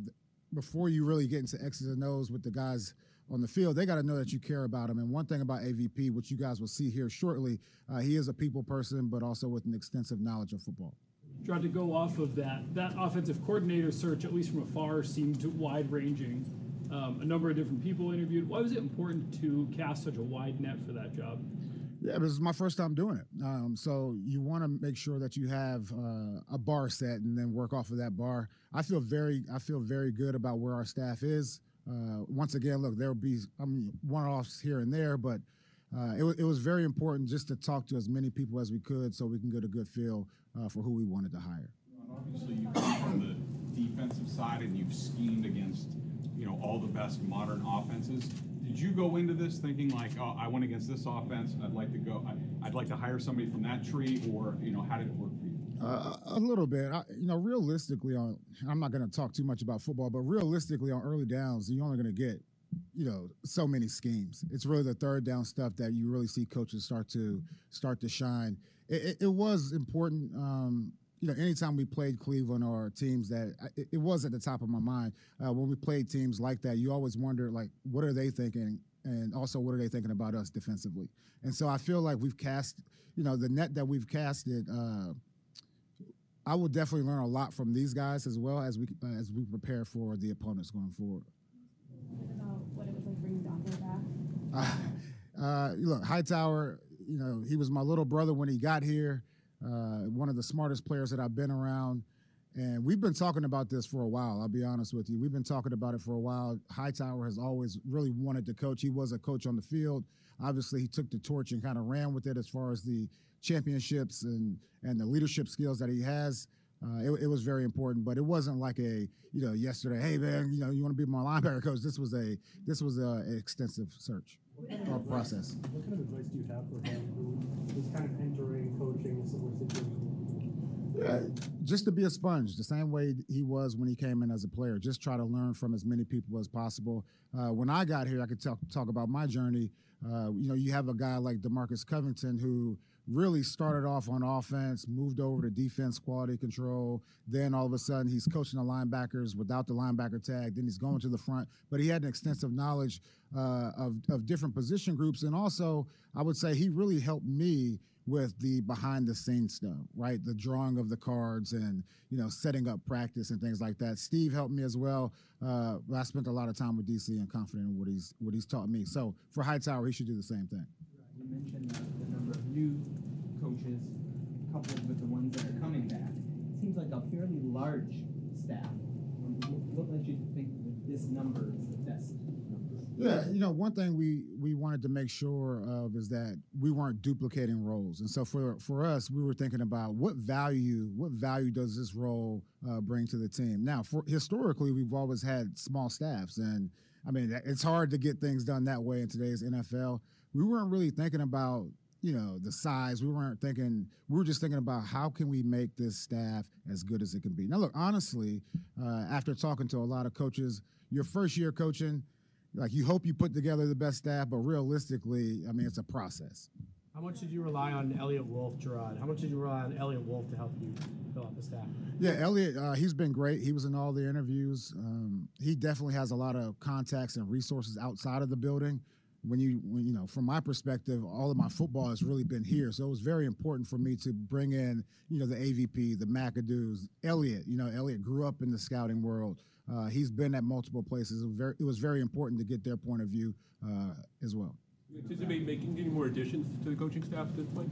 before you really get into X's and O's with the guys on the field, they got to know that you care about them. And one thing about AVP, which you guys will see here shortly, uh, he is a people person, but also with an extensive knowledge of football. Tried to go off of that. That offensive coordinator search, at least from afar, seemed wide ranging. Um, a number of different people interviewed. Why was it important to cast such a wide net for that job? Yeah, this is my first time doing it. Um, so you want to make sure that you have uh, a bar set and then work off of that bar. I feel very, I feel very good about where our staff is. Uh, once again, look, there'll be I mean one-offs here and there, but uh, it, it was very important just to talk to as many people as we could so we can get a good feel uh, for who we wanted to hire. Obviously, you come from the defensive side and you've schemed against, you know, all the best modern offenses. Did you go into this thinking like, oh, I went against this offense, I'd like to go, I- I'd like to hire somebody from that tree, or you know, how did it work for you? Uh, a little bit. I, you know, realistically, on I'm not going to talk too much about football, but realistically, on early downs, you're only going to get, you know, so many schemes. It's really the third down stuff that you really see coaches start to start to shine. It, it, it was important. Um, you know, anytime we played Cleveland or teams that it, it was at the top of my mind uh, when we played teams like that, you always wonder like, what are they thinking? and also what are they thinking about us defensively? And so I feel like we've cast, you know, the net that we've casted. Uh, I will definitely learn a lot from these guys as well as we uh, as we prepare for the opponents going forward. what it was like bringing Dont'a back. Uh, look, Hightower, you know, he was my little brother when he got here. Uh, one of the smartest players that I've been around. And we've been talking about this for a while. I'll be honest with you. We've been talking about it for a while. Hightower has always really wanted to coach. He was a coach on the field. Obviously, he took the torch and kind of ran with it as far as the championships and and the leadership skills that he has. Uh, it, it was very important, but it wasn't like a you know yesterday. Hey man, you know you want to be my linebacker coach. This was a this was a, an extensive search or process. What kind of advice do you have for him who is kind of entering coaching in similar situations? Just to be a sponge, the same way he was when he came in as a player. Just try to learn from as many people as possible. Uh, when I got here, I could talk talk about my journey. Uh, you know, you have a guy like Demarcus Covington who really started off on offense, moved over to defense quality control. Then all of a sudden, he's coaching the linebackers without the linebacker tag. Then he's going to the front, but he had an extensive knowledge uh, of of different position groups, and also I would say he really helped me with the behind the scenes stuff, right? The drawing of the cards and you know setting up practice and things like that. Steve helped me as well. Uh, I spent a lot of time with DC and confident in what he's what he's taught me. So for Hightower, he should do the same thing. You mentioned the number of new coaches coupled with the ones that are coming back. It seems like a fairly large staff. What led you to think that this number is the best? Yeah, you know, one thing we we wanted to make sure of is that we weren't duplicating roles, and so for for us, we were thinking about what value what value does this role uh, bring to the team. Now, for historically, we've always had small staffs, and I mean, it's hard to get things done that way in today's NFL. We weren't really thinking about you know the size. We weren't thinking. We were just thinking about how can we make this staff as good as it can be. Now, look, honestly, uh, after talking to a lot of coaches, your first year coaching like you hope you put together the best staff, but realistically, I mean, it's a process. How much did you rely on Eliot Wolf, Jerod? How much did you rely on Eliot Wolf to help you fill out the staff? Yeah, Eliot, uh, he's been great. He was in all the interviews. Um, he definitely has a lot of contacts and resources outside of the building. When you, when, you know, from my perspective, all of my football has really been here. So it was very important for me to bring in, you know, the AVP, the McAdoo's, Eliot. You know, Eliot grew up in the scouting world. Uh, he's been at multiple places. It was, very, it was very important to get their point of view uh, as well. Do you anticipate making any more additions to the coaching staff at this point?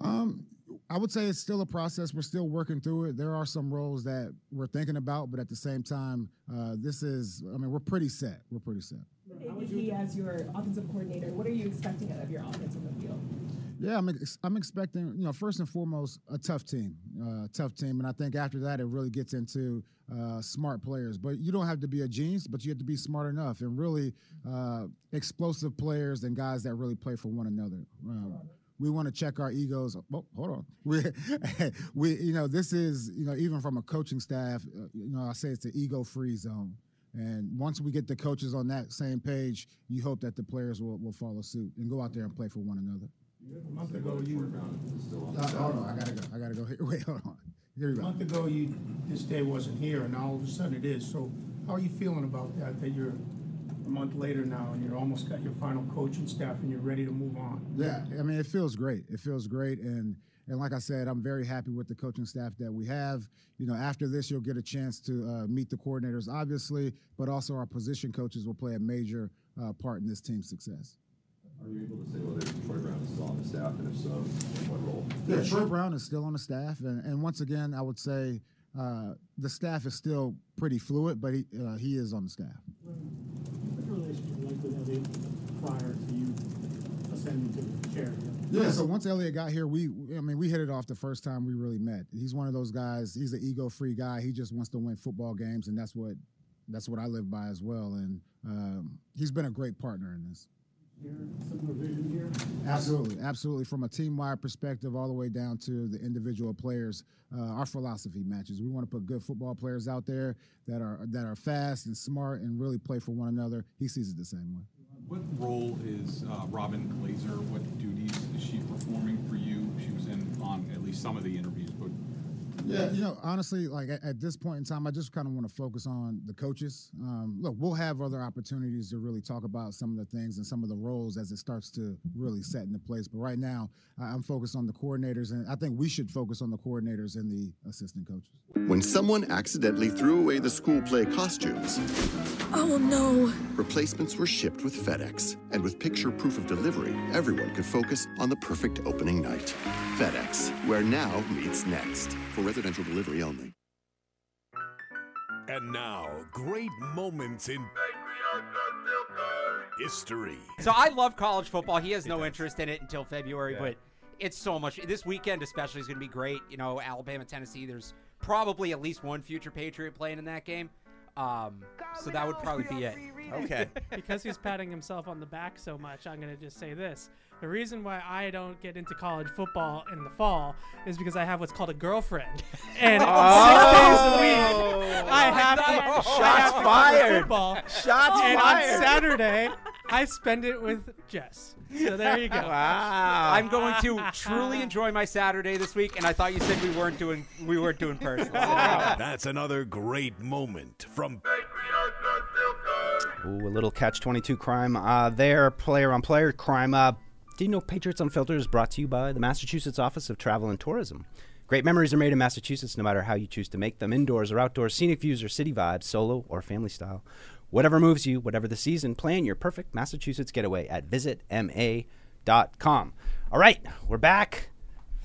Um, I would say it's still a process. We're still working through it. There are some roles that we're thinking about, but at the same time, uh, this is, I mean, we're pretty set. We're pretty set. AVP as your offensive coordinator, what are you expecting out of your offense in the field? Yeah, I'm, ex- I'm expecting, you know, first and foremost, a tough team, uh, tough team. And I think after that, it really gets into uh, smart players. But you don't have to be a genius, but you have to be smart enough and really uh, explosive players and guys that really play for one another. Um, we want to check our egos. Oh, hold on. We, we, you know, this is, you know, even from a coaching staff, uh, you know, I say it's an ego-free zone. And once we get the coaches on that same page, you hope that the players will, will follow suit and go out there and play for one another. A month ago, you. Uh, hold on, I gotta go. I gotta go. Here, wait, hold on. Here A we go. A month ago, you, this day wasn't here, and now all of a sudden it is. So how are you feeling about that, that you're a month later now, and you're almost got your final coaching staff, and you're ready to move on? Yeah, I mean, it feels great. It feels great, and and like I said, I'm very happy with the coaching staff that we have. You know, after this, you'll get a chance to uh, meet the coordinators, obviously, but also our position coaches will play a major uh, part in this team's success. Are you able to say whether Troy Brown is still on the staff, and if so, in what role? Yeah, Troy Brown is still on the staff, and, and once again, I would say uh, the staff is still pretty fluid, but he uh, he is on the staff. What's your relationship like with Eliot prior to you ascending to the chair? Yeah, so once Eliot got here, we I mean we hit it off the first time we really met. He's one of those guys. He's an ego-free guy. He just wants to win football games, and that's what that's what I live by as well. And um, he's been a great partner in this. Similar vision here. Absolutely, absolutely. From a team-wide perspective, all the way down to the individual players, uh, our philosophy matches. We want to put good football players out there that are that are fast and smart and really play for one another. He sees it the same way. What role is uh, Robyn Glaser? What duties is she performing for you? She was in on at least some of the interviews, but Yeah, you know, honestly, like at, at this point in time, I just kind of want to focus on the coaches. Um, look, we'll have other opportunities to really talk about some of the things and some of the roles as it starts to really set into place. But right now, I- I'm focused on the coordinators, and I think we should focus on the coordinators and the assistant coaches. When someone accidentally threw away the school play costumes, Oh no. replacements were shipped with FedEx. And with picture proof of delivery, everyone could focus on the perfect opening night. FedEx, where now meets next. For residential delivery only. And now, great moments in history. So I love college football. He has no interest in it until February, but it's so much. This weekend, especially, is going to be great. You know, Alabama, Tennessee. There's probably at least one future Patriot playing in that game. Um, so that would probably be it. Okay. because he's patting himself on the back so much, I'm going to just say this. The reason why I don't get into college football in the fall is because I have what's called a girlfriend. And six days a week, I have to, I have Shots to cover fired. Football. Shots and fired. on Saturday, I spend it with Jess. So there you go. Wow. I'm going to truly enjoy my Saturday this week, and I thought you said we weren't doing we weren't doing personal. That's another great moment from Ooh, a little catch 22 crime uh, there, player on player crime. Uh, do you know Patriots Unfiltered is brought to you by the Massachusetts Office of Travel and Tourism? Great memories are made in Massachusetts no matter how you choose to make them indoors or outdoors, scenic views or city vibes, solo or family style. Whatever moves you, whatever the season, plan your perfect Massachusetts getaway at visitma.com. All right, we're back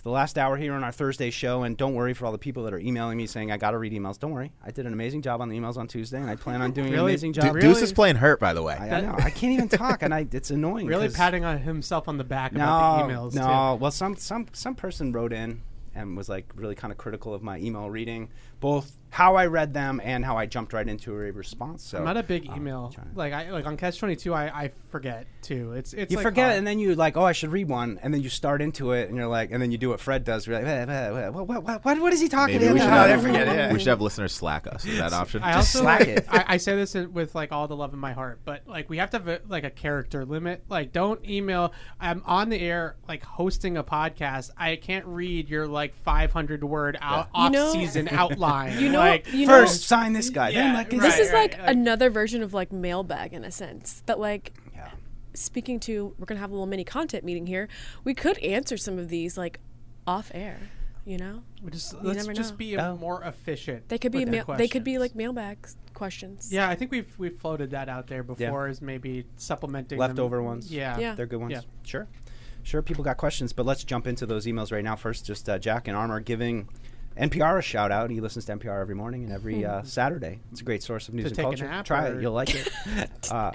the last hour here on our Thursday show. And don't worry for all the people that are emailing me saying I got to read emails. Don't worry. I did an amazing job on the emails on Tuesday, and I plan on doing an Really? amazing Du- job. Deuce is playing hurt, by the way. I, I know. I can't even talk, and I it's annoying. Really patting on himself on the back no, about the emails. No, too. well, some some some person wrote in and was like really kind of critical of my email reading, both how I read them and how I jumped right into a response. So I'm not a big um, email. like I like on Catch Twenty Two, I, I forget too. It's it's you like forget hard. and then you like, oh, I should read one, and then you start into it, and you're like, and then you do what Fred does. You're like, "Eh, eh, eh, what, what, what, what, what is he talking Maybe we should, about? Have, forget it. we should have listeners slack us. Is that option? I also slack it. I, I say this with like all the love in my heart, but like we have to have a, like a character limit. Like, don't email. I'm on the air, like hosting a podcast. I can't read your like 500 word out You off know- season outline. You know- like you know- First, sign this guy. then, Yeah, like, this right, is right, like another version of like mailbag in a sense that like speaking to we're gonna have a little mini content meeting here we could answer some of these like off air you know We just You let's just know. be Oh. more efficient. they could be with the mail- they could be like mailbag questions Yeah, I think we've we've floated that out there before as maybe supplementing them. leftover ones. Yeah, Yeah. they're good ones. Yeah. Sure, sure. People got questions, but let's jump into those emails right now. First, just uh, Jack and Armor giving NPR a shout out. He listens to NPR every morning and every uh, Saturday. It's a great source of news and culture. Try it, you'll like it. uh,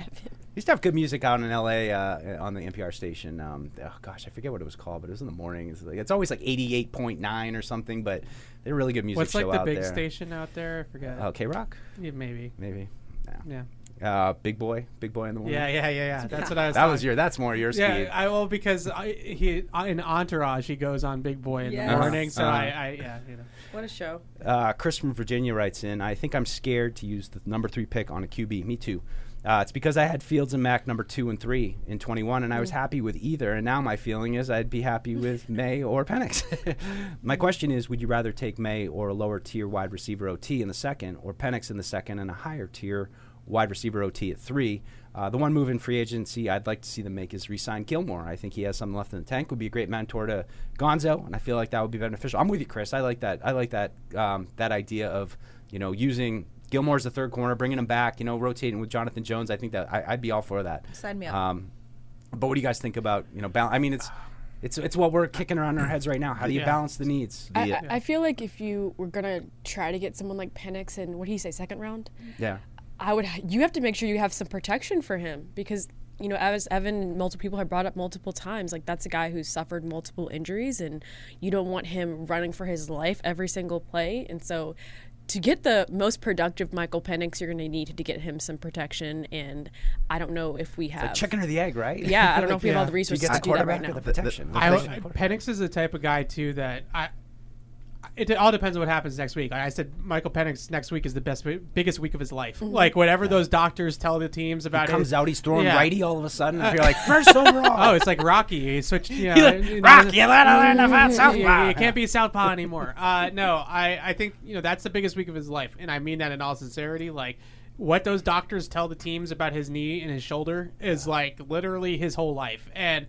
used to have good music out in LA uh, on the NPR station. Um, oh gosh, I forget what it was called, but it was in the morning. It's, like, it's always like eighty-eight point nine or something, but they're really good music What's like the big there. station out there? I forget. Oh, K Rock. Yeah, maybe. Maybe. Yeah. Uh, big boy, big boy in the morning. Yeah, yeah, yeah, yeah. That's what I was. That was talking- your. That's more your yeah, speed. I well because I, he in Entourage he goes on Big Boy in Yes. the morning, so Uh-huh. I, I yeah you know. what a show Uh, Chris from Virginia writes in, I think I'm scared to use the number three pick on a QB. Me too. Uh, it's because I had Fields and Mac number two and three in 21, and I was Mm. happy with either. And now my feeling is I'd be happy with Maye or Penix. my question is Would you rather take Maye or a lower tier wide receiver OT in the second, or Penix in the second and a higher tier wide receiver OT at three? Uh, the one move in free agency I'd like to see them make is re-sign Gilmore. I think he has something left in the tank. Would be a great mentor to Gonzo, and I feel like that would be beneficial. I'm with you, Chris. I like that. I like that. Um, that idea of you know using Gilmore as the third corner, bringing him back. You know, rotating with Jonathan Jones. I think that I, I'd be all for that. Sign me up. Um, but what do you guys think about you know? Bal- I mean, it's it's it's what we're kicking around our heads right now. How do you Yeah. balance the needs? I, I, I feel like if you were gonna try to get someone like Penix and what do you say second round yeah. I would you have to make sure you have some protection for him because you know, as Evan, multiple people have brought up multiple times, like that's a guy who's suffered multiple injuries, and you don't want him running for his life every single play. And so, to get the most productive Michael Penix, you're going to need to get him some protection. And I don't know if we have like chicken or the egg, right? Yeah, I don't know if we have all the Do you resources get to do that right quarterback or now. the protection? I, The I, Penix is the type of guy too that I. It all depends on what happens next week. Like I said Michael Penix next week is the best, biggest week of his life. Mhm. Like whatever those doctors tell the teams about. comes his- out, he's throwing Yeah. righty all of a sudden, and Uh, you're like, first overall. Oh, it's like Rocky. He switched. You know, He's like, you know, "Rocky, you learn to learn to fight you- southpaw." You can't be southpaw anymore. Uh, no, I, I think you know that's the biggest week of his life, and I mean that in all sincerity. Like what those doctors tell the teams about his knee and his shoulder is like literally his whole life, and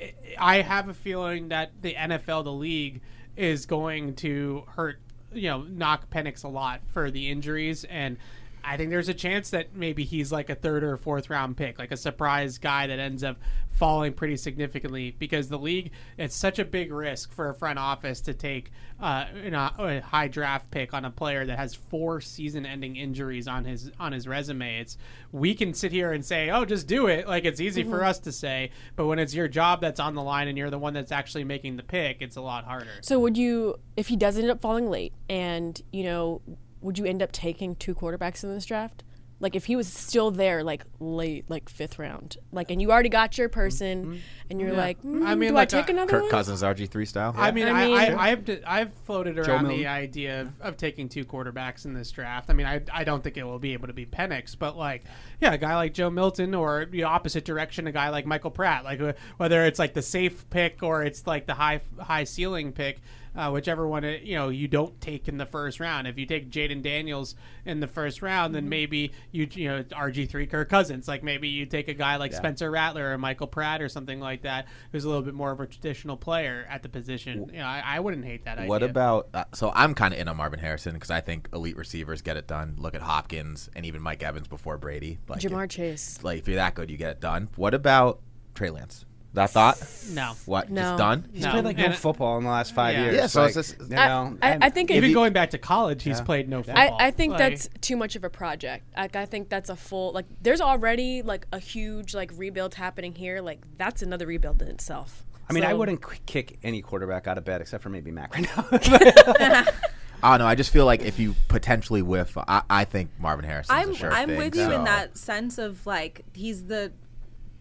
I- I have a feeling that the NFL, the league, is going to hurt. You know, knock Penix a lot for the injuries and. I think there's a chance that maybe he's like a third or fourth round pick, like a surprise guy that ends up falling pretty significantly because the league it's such a big risk for a front office to take uh, you know, a high draft pick on a player that has four season-ending injuries on his on his resume. It's we can sit here and say, "Oh, just do it." Like it's easy for Mhm. us to say, but when it's your job that's on the line and you're the one that's actually making the pick, it's a lot harder. So would you, if he does end up falling late, and you know, would you end up taking two quarterbacks in this draft? Like if he was still there, like late, like fifth round, like, and you already got your person, and you're Yeah. like, mm, I mean, do like, I take uh, another Kirk one? Cousins RG three style. I mean, I I, mean- I, I've d- I've floated around the idea of, of taking two quarterbacks in this draft. I mean, I, I don't think it will be able to be Penix, but like, yeah, a guy like Joe Milton, or the opposite direction, a guy like Michael Pratt, like whether it's like the safe pick or it's like the high high ceiling pick. Uh, whichever one it, you know you don't take in the first round. If you take Jayden Daniels in the first round, then Mhm. maybe you you know RG three Kirk Cousins. Like maybe you take a guy like Yeah. Spencer Rattler or Michael Pratt or something like that, who's a little bit more of a traditional player at the position. You know, I, I wouldn't hate that What idea. about? Uh, so I'm kind of in on Marvin Harrison because I think elite receivers get it done. Look at Hopkins and even Mike Evans before Brady. Like Ja'Marr if, Chase. Like if you're that good, you get it done. What about Trey Lance? That thought? No. What? No. Just done? He's played like no And- football in the last five Yeah. years. Yeah, so like, it's just- you I- know, I- and I think Even going back to college, he's Yeah. played no football. I, I think Like- that's too much of a project. Like I think that's a full like there's already like a huge like rebuild happening here. Like that's another rebuild in itself. I mean, I So- wouldn't qu- kick any quarterback out of bed except for maybe Mac right now. Oh no, I just feel like if you potentially whiff, I, I think Marvin Harrison. I'm a sure I'm thing, with you so. in that sense of like he's the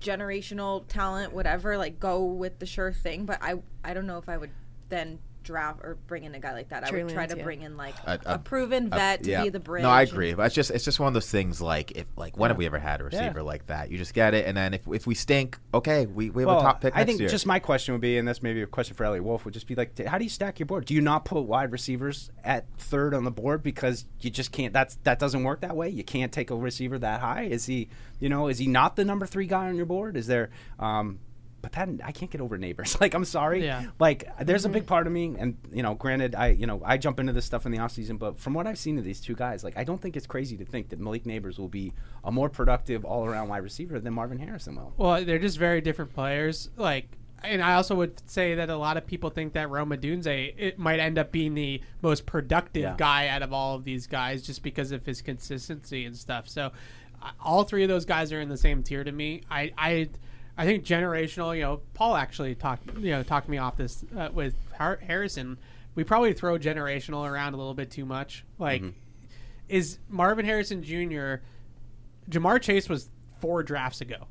generational talent, whatever. Like go with the sure thing, but I I don't know if I would then draft or bring in a guy like that. I Trey would try Lance, to yeah. bring in like A- a, a- proven a- vet to yeah. be the bridge. No, I agree, but it's just it's just one of those things. Like if like when have we ever had a Yeah. receiver like that? You just get it, and then if if we stink, okay, we, we have well, a top pick I next think year. just my question would be, and this may be a question for Eliot Wolf, would just be like, how do you stack your board? Do you not put wide receivers at third on the board because you just can't? That's that doesn't work that way. You can't take a receiver that high. Is he, you know, is he not the number three guy on your board? Is there? Um, but that I can't get over Nabers. Like I'm sorry. Yeah. Like there's Mm-hmm. a big part of me, and you know, granted, I you know I jump into this stuff in the off season, but from what I've seen of these two guys, like I don't think it's crazy to think that Malik Nabers will be a more productive all around wide receiver than Marvin Harrison will. Well, they're just very different players. Like, and I also would say that a lot of people think that Rome Odunze it might end up being the most productive Yeah. guy out of all of these guys just because of his consistency and stuff. So, uh, all three of those guys are in the same tier to me. I, I, I think generational. You know, Paul actually talked. You know, talked me off this uh, with Har- Harrison. We probably throw generational around a little bit too much. Like, is Marvin Harrison Jr. Ja'Marr Chase was four drafts ago.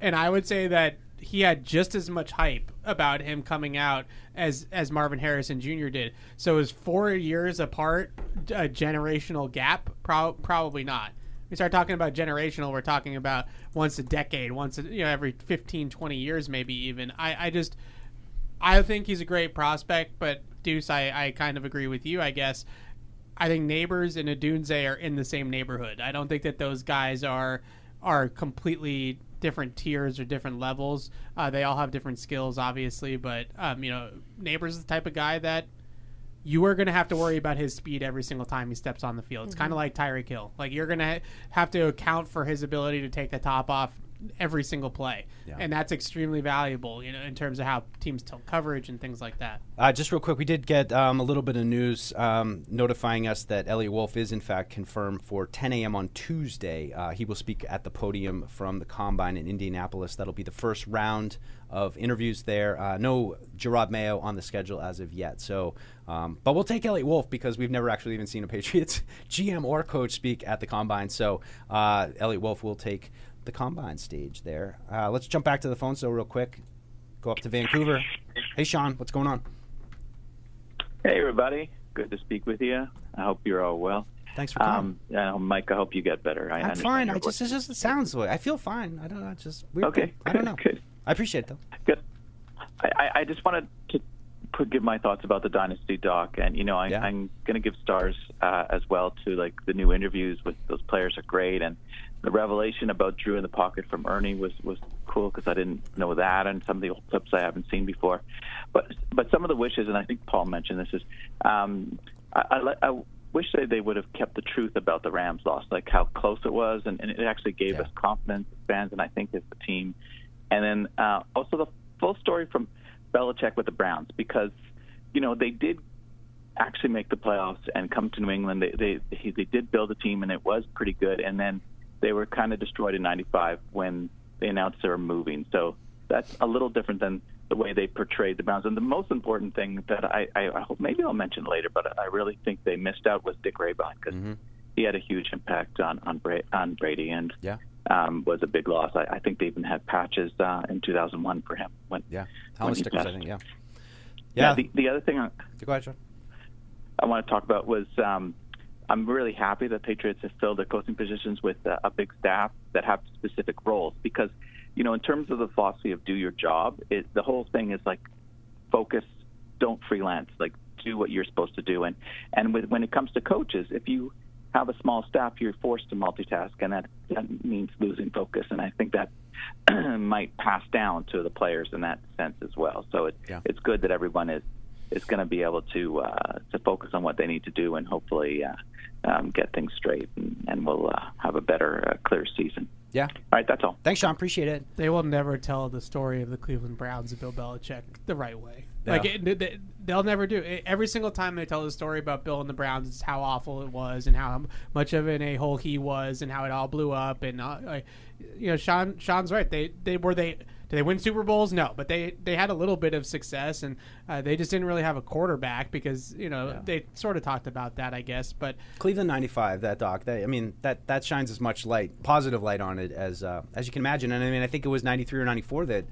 And I would say that he had just as much hype about him coming out as as Marvin Harrison Jr. did. So is four years apart a generational gap? Pro- probably not. We start talking about generational, we're talking about once a decade, once a, you know every 15, 20 years maybe even. I, I just I think he's a great prospect, but Deuce, I, I kind of agree with you, I guess. I think Nabers and Odunze are in the same neighborhood. I don't think that those guys are are completely different tiers or different levels. Uh, they all have different skills, obviously, but um, you know, Nabers is the type of guy that you are going to have to worry about his speed every single time he steps on the field. It's kind of like Tyreek Hill. Like you're going to have to account for his ability to take the top off every single play, Yeah. and that's extremely valuable. You know, in terms of how teams tilt coverage and things like that. Uh, just real quick, we did get um, a little bit of news um, notifying us that Eliot Wolf is in fact confirmed for 10 a.m. on Tuesday. Uh, he will speak at the podium from the Combine in Indianapolis. That'll be the first round of interviews there. Uh, no Jerod Mayo on the schedule as of yet. So, um, but we'll take Eliot Wolf because we've never actually even seen a Patriots GM or coach speak at the Combine. So, uh, Eliot Wolf will take the Combine stage there. Uh, let's jump back to the phone so real quick. Go up to Vancouver. Hey, Sean, what's going on? Hey, everybody. Good to speak with you. I hope you're all well. Thanks for coming. Um, yeah, Mike, I hope you get better. I I'm fine. I just, voice. it just sounds way. I feel fine. I don't know. It's just weird. Okay, thing. I don't know. I appreciate it though. Good. I- I just wanted give my thoughts about the Dynasty doc, and you know, I, I'm going to give stars uh, as well to like the new interviews with those players are great, and the revelation about Drew in the pocket from Ernie was was cool because I didn't know that, and some of the old clips I haven't seen before. But but some of the wishes, and I think Paul mentioned this is, um, I, I, I wish they, they would have kept the truth about the Rams loss, like how close it was, and, and it actually gave us confidence as fans, and I think as the team. And then uh, also the full story from Belichick with the Browns because you know they did actually make the playoffs and come to New England. They they they did build a team and it was pretty good, and then they were kind of destroyed in '95 when they announced they were moving. So that's a little different than the way they portrayed the Browns. And the most important thing that I I, hope maybe I'll mention later, but I really think they missed out was Dick Rehbein because mm-hmm. he had a huge impact on on, Bra- on Brady and Yeah. Um, was a big loss. I, I think they even had patches uh, in 2001 for him. When, Yeah. he stickers, I think. Yeah. Yeah. Yeah. the, the other thing I, Go ahead, Sean. I want to talk about was um, I'm really happy that Patriots have filled their coaching positions with uh, a big staff that have specific roles because, you know, in terms of the philosophy of do your job, it, the whole thing is like focus, don't freelance, like do what you're supposed to do. And and with, when it comes to coaches, if you have a small staff, you're forced to multitask, and that, that means losing focus. And I think that might pass down to the players in that sense as well. So it, it's good that everyone is is going to be able to uh, to focus on what they need to do and hopefully uh, um, get things straight, and, and we'll uh, have a better, uh, clear season. Yeah. All right, that's all. Thanks, Sean. Appreciate it. They will never tell the story of the Cleveland Browns and Bill Belichick the right way. Yeah. Like it, they, they'll never do it. Every single time they tell the story about Bill and the Browns, it's how awful it was and how much of an a hole he was and how it all blew up. And uh, like, you know, Sean Sean's right. They they were they did they win Super Bowls? No, but they they had a little bit of success and uh, they just didn't really have a quarterback because you know they sort of talked about that, I guess. But Cleveland '95, that doc. That, I mean, that that shines as much light, positive light on it as uh, as you can imagine. And I mean, I think it was '93 or '94 that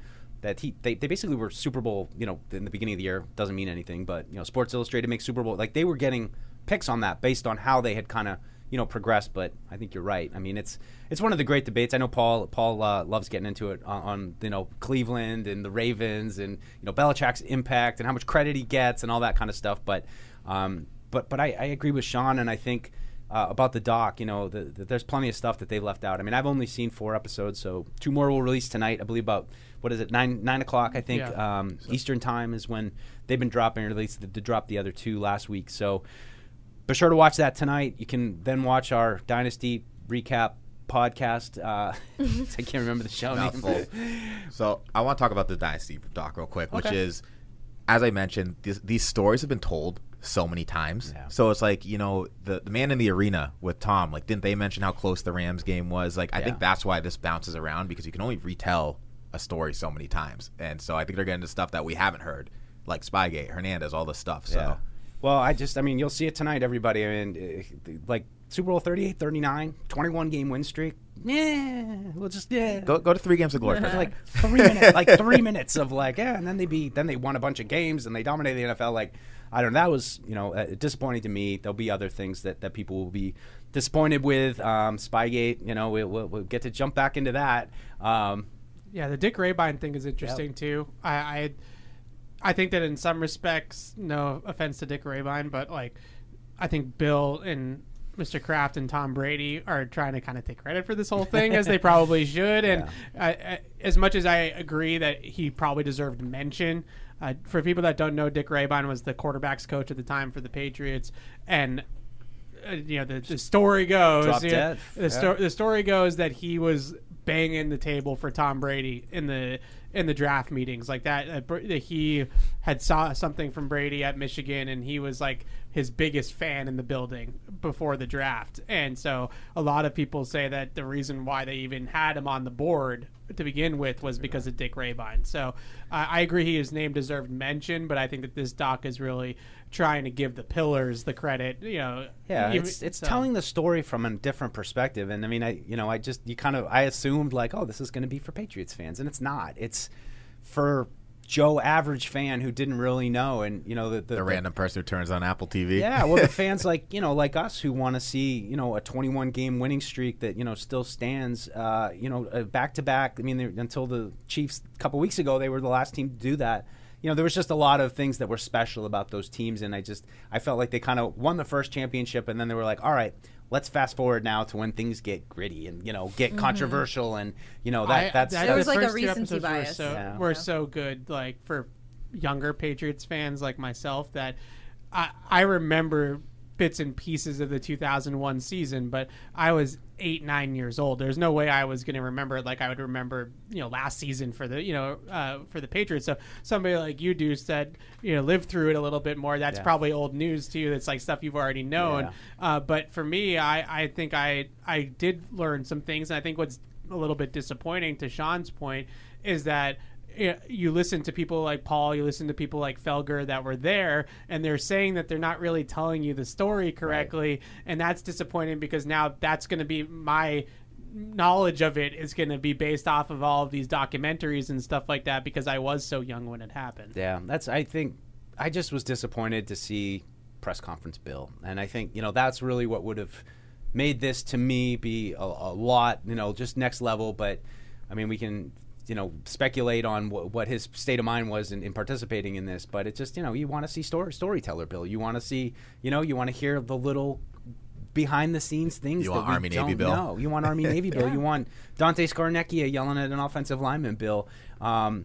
that he they, they basically were Super Bowl. You know, in the beginning of the year doesn't mean anything, but you know, Sports Illustrated makes Super Bowl. Like they were getting picks on that based on how they had kind of you know progressed. But I think you're right. I mean, it's it's one of the great debates. I know Paul Paul uh, loves getting into it on, on you know Cleveland and the Ravens and you know Belichick's impact and how much credit he gets and all that kind of stuff. But um, but but I, I agree with Sean, and I think uh, about the doc. You know, the, the, there's plenty of stuff that they've left out. I mean, I've only seen four episodes, so two more will release tonight. I believe about what is it nine nine o'clock? I think Yeah. um, Eastern time is when they've been dropping. Or at least they dropped the other two last week. So be sure to watch that tonight. You can then watch our Dynasty recap podcast. Uh, I can't remember the show name. So I want to talk about the Dynasty doc real quick, which is, as I mentioned, these, these stories have been told so many times. So it's like you know the the man in the arena with Tom. Like, didn't they mention how close the Rams game was? Like, I Yeah. think that's why this bounces around because you can only retell a story so many times, and so I think they're getting into stuff that we haven't heard, like Spygate, Hernandez, all this stuff. So. Yeah. Well, I just, I mean, you'll see it tonight, everybody. I mean, uh, like Super Bowl 38, 39, 21 game win streak. Yeah, we'll just yeah. Go go to three games of glory. For like three minutes, like three minutes of like yeah, and then they beat, then they won a bunch of games and they dominated the NFL. Like I don't know, that was you know uh, disappointing to me. There'll be other things that, that people will be disappointed with. Um, Spygate, you know, we'll, we'll, we'll get to jump back into that. Um, Yeah, the Dick Rehbein thing is interesting too. I, I I think that in some respects, no offense to Dick Rehbein, but like I think Bill and Mr. Kraft and Tom Brady are trying to kind of take credit for this whole thing as they probably should. And I, I, as much as I agree that he probably deserved mention, uh, for people that don't know, Dick Rehbein was the quarterbacks coach at the time for the Patriots, and uh, you know the, the story goes you know, the, Yeah. sto- the story goes that he was banging the table for Tom Brady in the in the draft meetings like that. Uh, that he had saw something from Brady at Michigan, and he was like his biggest fan in the building before the draft. And so a lot of people say that the reason why they even had him on the board to begin with was because of Dick Rehbein. So uh, I agree, he his name deserved mention, but I think that this doc is really trying to give the pillars the credit. You know, Yeah, even- it's it's so- telling the story from a different perspective, and I mean, I you know, I just you kind of I assumed like, oh, this is going to be for Patriots fans, and it's not. It's for Joe average fan who didn't really know, and you know the the, The random person who turns on Apple TV. yeah, well, the fans like you know, like us who want to see you know a 21 game winning streak that you know still stands. Uh, you know, back to back. I mean, until the Chiefs a couple weeks ago, they were the last team to do that. You know, there was just a lot of things that were special about those teams, and I just I felt like they kind of won the first championship, and then they were like, all right. Let's fast forward now to when things get gritty and you know get Mhm. controversial and you know that I- that's that- There was the like a first two recency episodes bias. Were so, Yeah. were so good, like for younger Patriots fans like myself, that I, I remember bits and pieces of the 2001 season, but I was eight, nine years old. There's no way I was going to remember it like I would remember, you know, last season for the, you know, uh, for the Patriots. So somebody like you do said, you know, lived through it a little bit more. That's Yeah. probably old news to you. That's like stuff you've already known. Yeah. Uh, but for me, I, I think I I did learn some things, and I think what's a little bit disappointing to Sean's point is that you- you listen to people like Paul, you listen to people like Felger that were there, and they're saying that they're not really telling you the story correctly, and that's disappointing because now that's going to be my knowledge of it is going to be based off of all of these documentaries and stuff like that because I was so young when it happened. Yeah, that's. I think I just was disappointed to see press conference Bill, and I think you know that's really what would have made this to me be a, a lot, you know, just next level. But I mean, we can you know speculate on wh- what his state of mind was in, in participating in this, but it's just you know you want to see story storyteller Bill, you want to see you know you want to hear the little behind the scenes things You that want we Army, Navy don't Bill? know. You want Army Navy Bill. Yeah. You want Dante Scarnecchia yelling at an offensive lineman Bill. Um,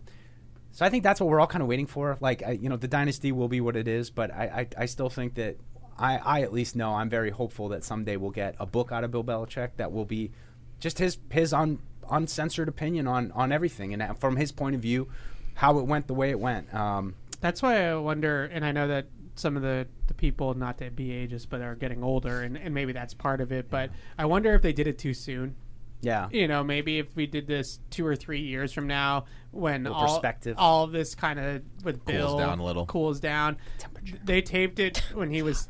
so I think that's what we're all kind of waiting for. Like, I, you know, the dynasty will be what it is, but I, I, I still think that I, I at least know I'm very hopeful that someday we'll get a book out of Bill Belichick that will be just his his un, uncensored opinion on on everything and uh, from his point of view, how it went the way it went. Um, That's why I wonder, and I know that some of the, the people, not to be ageist, but are getting older, and, and maybe that's part of it. But I wonder if they did it too soon. Yeah. You know, maybe if we did this two or three years from now, when Little all, perspective. all of this kind of with Cools Bill down a little. cools down. They taped it when he was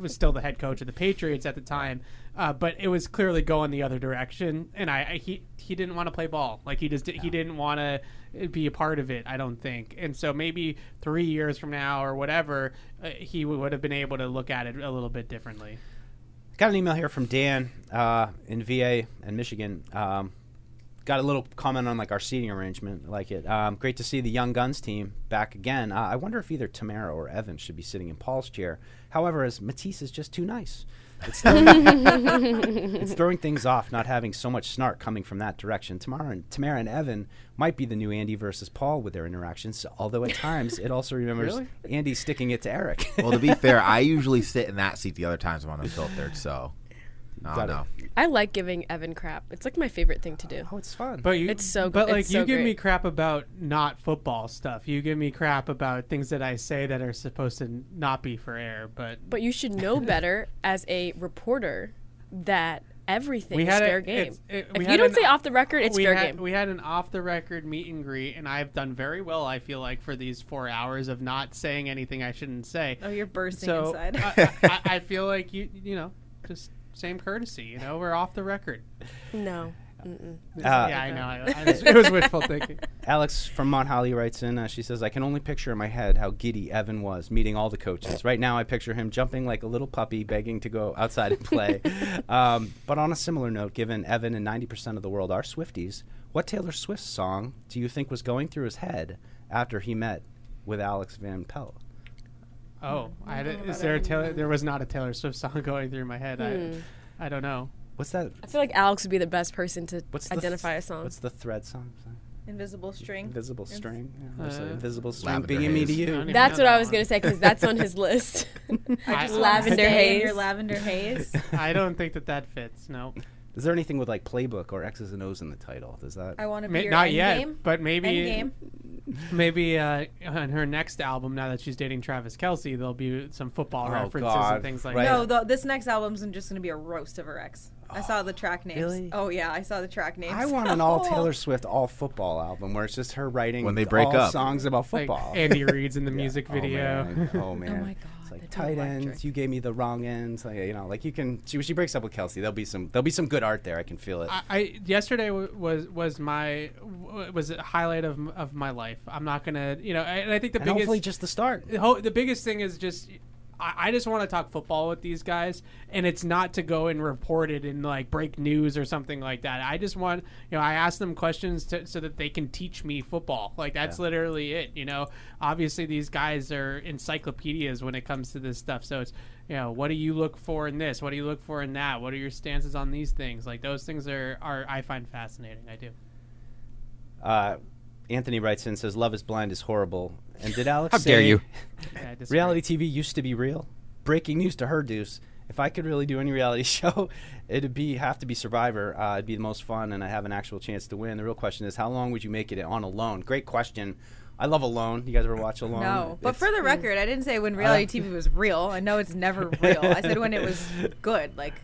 was still the head coach of the Patriots at the time, uh, but it was clearly going the other direction. And I, I he he didn't want to play ball. Like he just did, he didn't want to be a part of it. I don't think. And so maybe three years from now or whatever, uh, he would have been able to look at it a little bit differently. Got an email here from Dan uh, in VA and Michigan. Um, got a little comment on like our seating arrangement. Like it. Um, great to see the Young Guns team back again. Uh, I wonder if either Tamara or Evan should be sitting in Paul's chair. However, as Matisse is just too nice. It's throwing, it's throwing things off, not having so much snark coming from that direction. Tamara and Tamara and Evan might be the new Andy versus Paul with their interactions. Although at times it also remembers Really? Andy sticking it to Eric. well, to be fair, I usually sit in that seat the other times when I'm unfiltered, so I Got don't it. know. I like giving Evan crap. It's like my favorite thing to do. Oh, it's fun. But you, it's so good. But like it's you so give me crap about not football stuff. You give me crap about things that I say that are supposed to not be for air. But But you should know better as a reporter that everything we is had a- fair game. it- we if had you don't an- say off the record, it's we fair had, game. We had an off the record meet and greet, and I've done very well. I feel like for these four hours of not saying anything I shouldn't say. Oh, you're bursting so inside. I, I, I feel like you you know just same courtesy. You know we're off the record. No. Mm-mm. yeah, I know. I, I was, it was wishful thinking. Alex from Mount Holly writes in. Uh, she says, "I can only picture in my head how giddy Evan was meeting all the coaches. Right now, I picture him jumping like a little puppy, begging to go outside and play." um, but on a similar note, given Evan and ninety percent of the world are Swifties, what Taylor Swift song do you think was going through his head after he met with Alex Van Pelt? Oh, I had a, is there a Taylor? There was not a Taylor Swift song going through my head. Hmm. I, I don't know. What's that? I feel like Alex would be the best person to What's identify th- a song. What's the thread song? Invisible string. Invisible string. Yeah, Uh, invisible string Lavender being me to Haze. You. That's what that I was gonna say because that's on his list. I just Lavender haze. Your lavender haze. I don't think that that fits. No. Is there anything with like playbook or X's and O's in the title? Does that? I want to be Ma- your not end yet, game. but maybe End maybe uh, on her next album, now that she's dating Travis Kelce, there'll be some football Oh, references God. and things like Right. that. No, the, this next album's just going to be a roast of her ex. I saw the track names. really? Oh yeah, I saw the track names. I want an all Taylor Swift all football album where it's just her writing When they break all up. songs about Like football. Andy Reid's in the Yeah. music video. Oh, man. Oh man. Oh my God, It's like tight electric. ends. You gave me the wrong ends. Like, you know, like you can. She, she breaks up with Kelce. There'll be some. There'll be some good art there. I can feel it. I, I yesterday w- was was my w- was a highlight of of my life. I'm not gonna, you know, and I think the And biggest hopefully just the start. the ho- the biggest thing is just I, I just want to talk football with these guys, and it's not to go and report it and like break news or something like that. I just want you know I ask them questions to, so that they can teach me football. Like that's Yeah. literally it. You know, obviously these guys are encyclopedias when it comes to this stuff. So it's you know what do you look for in this? What do you look for in that? What are your stances on these things? Like those things are are I find fascinating. I do. Uh, Anthony writes in says, "Love is blind is horrible." And did Alex? How dare you. Yeah, reality TV used to be real. Breaking news to her, Deuce. If I could really do any reality show, it'd be have to be Survivor. Uh, it'd be the most fun, and I have an actual chance to win. The real question is, how long would you make it on Alone? Great question. I love Alone. You guys ever watch Alone? No, but It's- for the record, I didn't say when Uh, reality TV was real. I know it's never real. I said when it was good. Like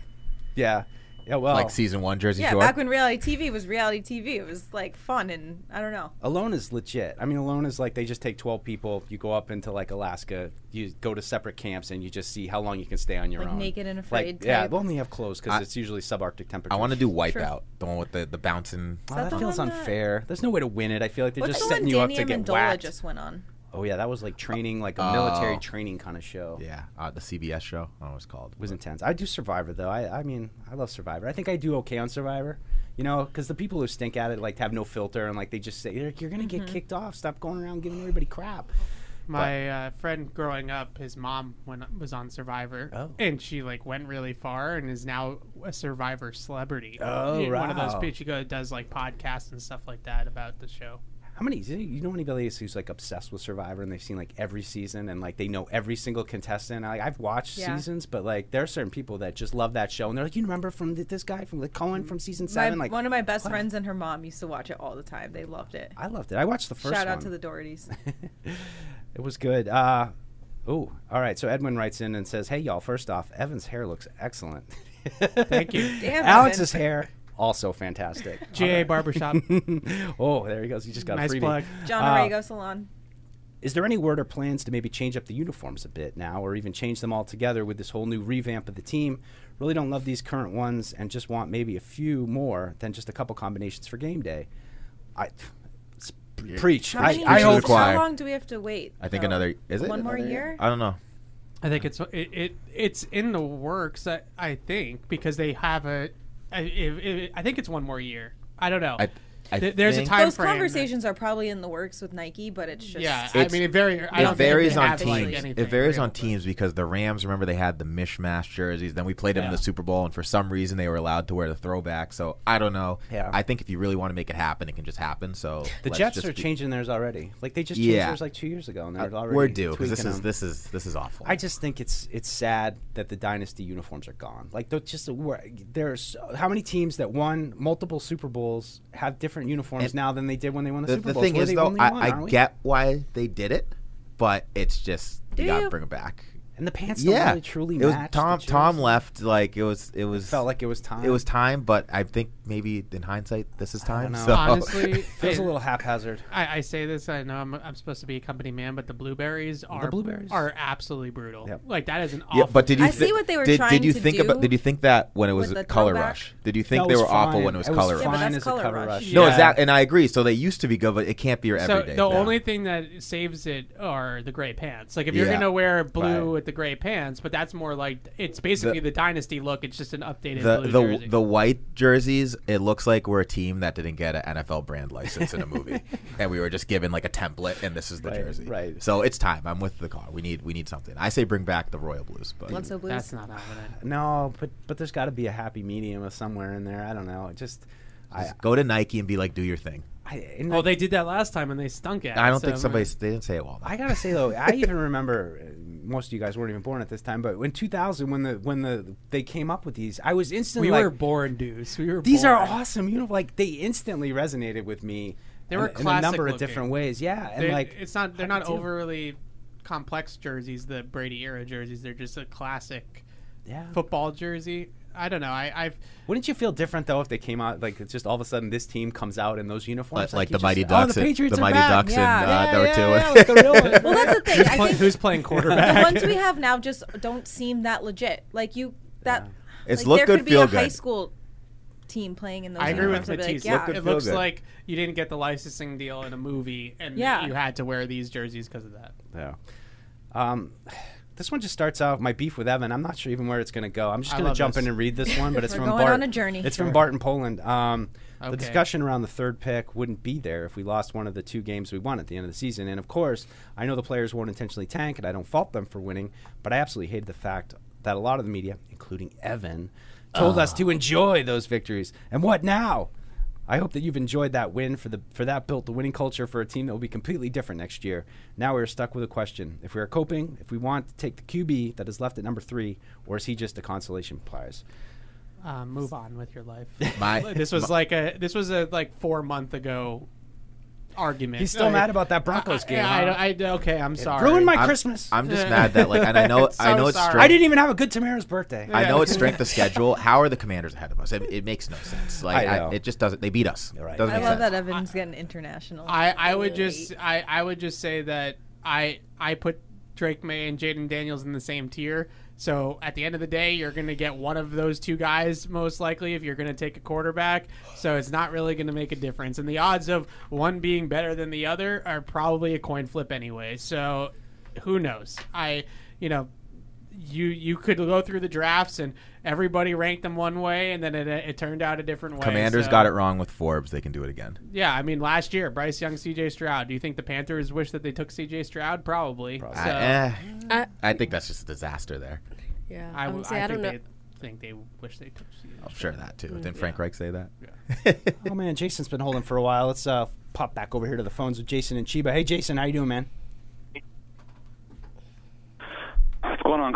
yeah, yeah. Well, like season one Jersey yeah, Shore. back when reality TV was reality TV, it was like fun and I don't know. Alone is legit. I mean, Alone is like they just take 12 people. You go up into like Alaska. You go to separate camps and you just see how long you can stay on your Like own. naked and Like, afraid yeah, type. they only have clothes because it's usually subarctic temperatures. I want to do Wipeout, the one with the, the bouncing. Oh, that, feels unfair. There's no way to win it. I feel like they're What's just the setting you up to get Amendola whacked. just went on? Oh yeah, that was like training, like a Oh. military training kind of show. Yeah, uh, the CBS show. I don't know what it's called. It was intense. I do Survivor though. I, I mean, I love Survivor. I think I do okay on Survivor. You know, because the people who stink at it like have no filter and like they just say you're, you're gonna get Mm-hmm. kicked off. Stop going around giving everybody crap. My uh, friend growing up, his mom went, was on Survivor, Oh. and she like went really far and is now a Survivor celebrity. Oh, You know, One of those wow. people she go does like podcasts and stuff like that about the show. How many? You know anybody who's like obsessed with Survivor and they've seen like every season and like they know every single contestant? Like, I've watched Yeah. seasons, but like there are certain people that just love that show and they're like, you remember from th- this guy from like Cohen from season My, seven? like one of my best what? friends and her mom used to watch it all the time. They loved it. I loved it. I watched the first Shout one. out to the Dohertys. It was good. Uh, oh, all right. So Edwin writes in and says, "Hey y'all. First off, Evan's hair looks excellent. Thank you. Damn, Alex's Evan. hair also fantastic. GA Barbershop. oh, there he goes. He just got Nice a freebie. plug. John Uh, Arago Salon. Is there any word or plans to maybe change up the uniforms a bit now, or even change them altogether with this whole new revamp of the team? Really don't love these current ones, and just want maybe a few more than just a couple combinations for game day. I s- preach. How, I, I hope to the choir. how long do we have to wait? I think though? another. Is it one more another year? I don't know. I think it's it, it it's in the works. I, I think because they have a. I, if, if, I think it's one more year. I don't know. I Th- There's a time Those frame. conversations are probably in the works with Nike, but it's just Yeah, I It's- mean it very. I it don't think they varies on have, like, teams. anything it varies real, on but- teams because the Rams, remember, they had the mishmash jerseys. Then we played them in Yeah. the Super Bowl, and for some reason, they were allowed to wear the throwback. So I don't know. Yeah. I think if you really want to make it happen, it can just happen. So The let's Jets just are be- changing theirs already. Like they just changed Yeah. theirs like two years ago, and they're Uh, already we're due because this tweaking is this is this is awful. I just think it's it's sad that the dynasty uniforms are gone. Like they're just where- there's how many teams that won multiple Super Bowls have different uniforms And now than they did when they won the, the, Super Bowl. the thing We're is, though, I, one, I get why they did it, but it's just Do you gotta bring it back. And the pants don't Yeah, really truly it was match. Tom. Tom left like it was. It was felt like it was time. It was time, but I think maybe in hindsight, this is I don't time. know. So Honestly, feels a little haphazard. I, I say this. I know I'm, I'm supposed to be a company man, but the blueberries are blueberries? are absolutely brutal. Yep. Like that is an awful. Yeah, but did you? I see what they were did, trying Did you to think do about? Did you think that when it was with Color throwback. Rush? Did you think they was were awful when it was It was Color fine Rush? Yeah, that's as a Color cover Rush. rush. No, Yeah. exactly, and I agree. So they used to be good, but it can't be your So everyday. the now. only thing that saves it are the gray pants. Like if you're gonna wear blue Right. With the gray pants, but that's more like it's basically the, The- dynasty look. It's just an updated the blue the jersey. the white jerseys, it looks like we're a team that didn't get an NFL brand license in a movie, and we were just given like a template, and this is the Right, jersey. right. So it's time. I'm with the car. We need we need something. I say bring back the royal blues, but Bledsoe Blues. that's not happening. No, but but there's got to be a happy medium of somewhere in there. I don't know. It just I go to Nike and be like, do your thing. I and Well, I- they did that last time and they stunk it. I don't so think I'm somebody they didn't say it well. I gotta say though, I even remember uh, most of you guys weren't even born at this time, but in 2000, when the when the they came up with these, I was instantly We like, were born, dudes. We were. these are awesome. You know, like they instantly resonated with me. They in- were in, a classic number of different ways. Yeah, and They- like it's not they're not too. overly complex jerseys. The Brady era jerseys. They're just a classic. Yeah. Football jersey. I don't know. I, I've Wouldn't you feel different though if they came out like it's just all of a sudden this team comes out in those uniforms Like- like you the Mighty just- Ducks Oh, the and- Patriots the Mighty back. Ducks and, yeah, uh, yeah, number yeah, two. yeah, like the real one. Well, that's the thing. Who's, I play- think who's playing quarterback? the ones we have now just don't seem that legit. Like you, that It's like, look there good, could be feel a high good. school team playing in those. I agree with uniforms. Matisse. Like, yeah. good, it looks good. like you didn't get the licensing deal in a movie, and Yeah. you had to wear these jerseys because of that. Yeah. Um, this one just starts out my beef with Evan. I'm not sure even where it's going to go. I'm just I going to love jump this. in and read this one, but it's We're from going Bart. on a journey. It's Sure. from Barton Poland. Um, The Okay. discussion around the third pick wouldn't be there if we lost one of the two games we won at the end of the season. And of course, I know the players won't intentionally tank, and I don't fault them for winning. But I absolutely hated the fact that a lot of the media, including Evan, told us to enjoy those victories. And what now? I hope that you've enjoyed that win for the for that built the winning culture for a team that will be completely different next year. Now we're stuck with a question: if we are coping, if we want to take the QB that is left at number three, or is he just a consolation prize? Um, move on with your life. My- this was my- like a this was a like four month ago argument. He's still Uh, mad about that Broncos I- game, I, huh? I, I- okay, I'm sorry. ruined my I'm- Christmas. I'm just mad that like, and I know I So know it's sorry. strength. I didn't even have a good Tamara's birthday. I know it's strength of schedule. How are the Commanders ahead of us? It, it makes no sense. Like I I know. it just doesn't. They beat us. right. Doesn't I make love sense. that Evan's getting international. I, I would just I, I would just say that I I put Drake Maye and Jayden Daniels in the same tier. So at the end of the day, you're going to get one of those two guys most likely if you're going to take a quarterback. So it's not really going to make a difference, and the odds of one being better than the other are probably a coin flip anyway. So who knows? I you know you you could go through the drafts and everybody ranked them one way, and then it, it turned out a different way. Commanders So- got it wrong with Forbes. They can do it again. yeah, I mean, last year, Bryce Young, C.J. Stroud. Do you think the Panthers wish that they took C.J. Stroud? Probably. So, I, eh, I- I think that's just a disaster there. Yeah, I, I, w- would say I I don't think know. they think they wish they took C.J. I'll share that too. Didn't Yeah. Frank Reich say that? oh man, Jason's been holding for a while. Let's uh, pop back over here to the phones with Jason and Chiba. Hey, Jason, how you doing, man?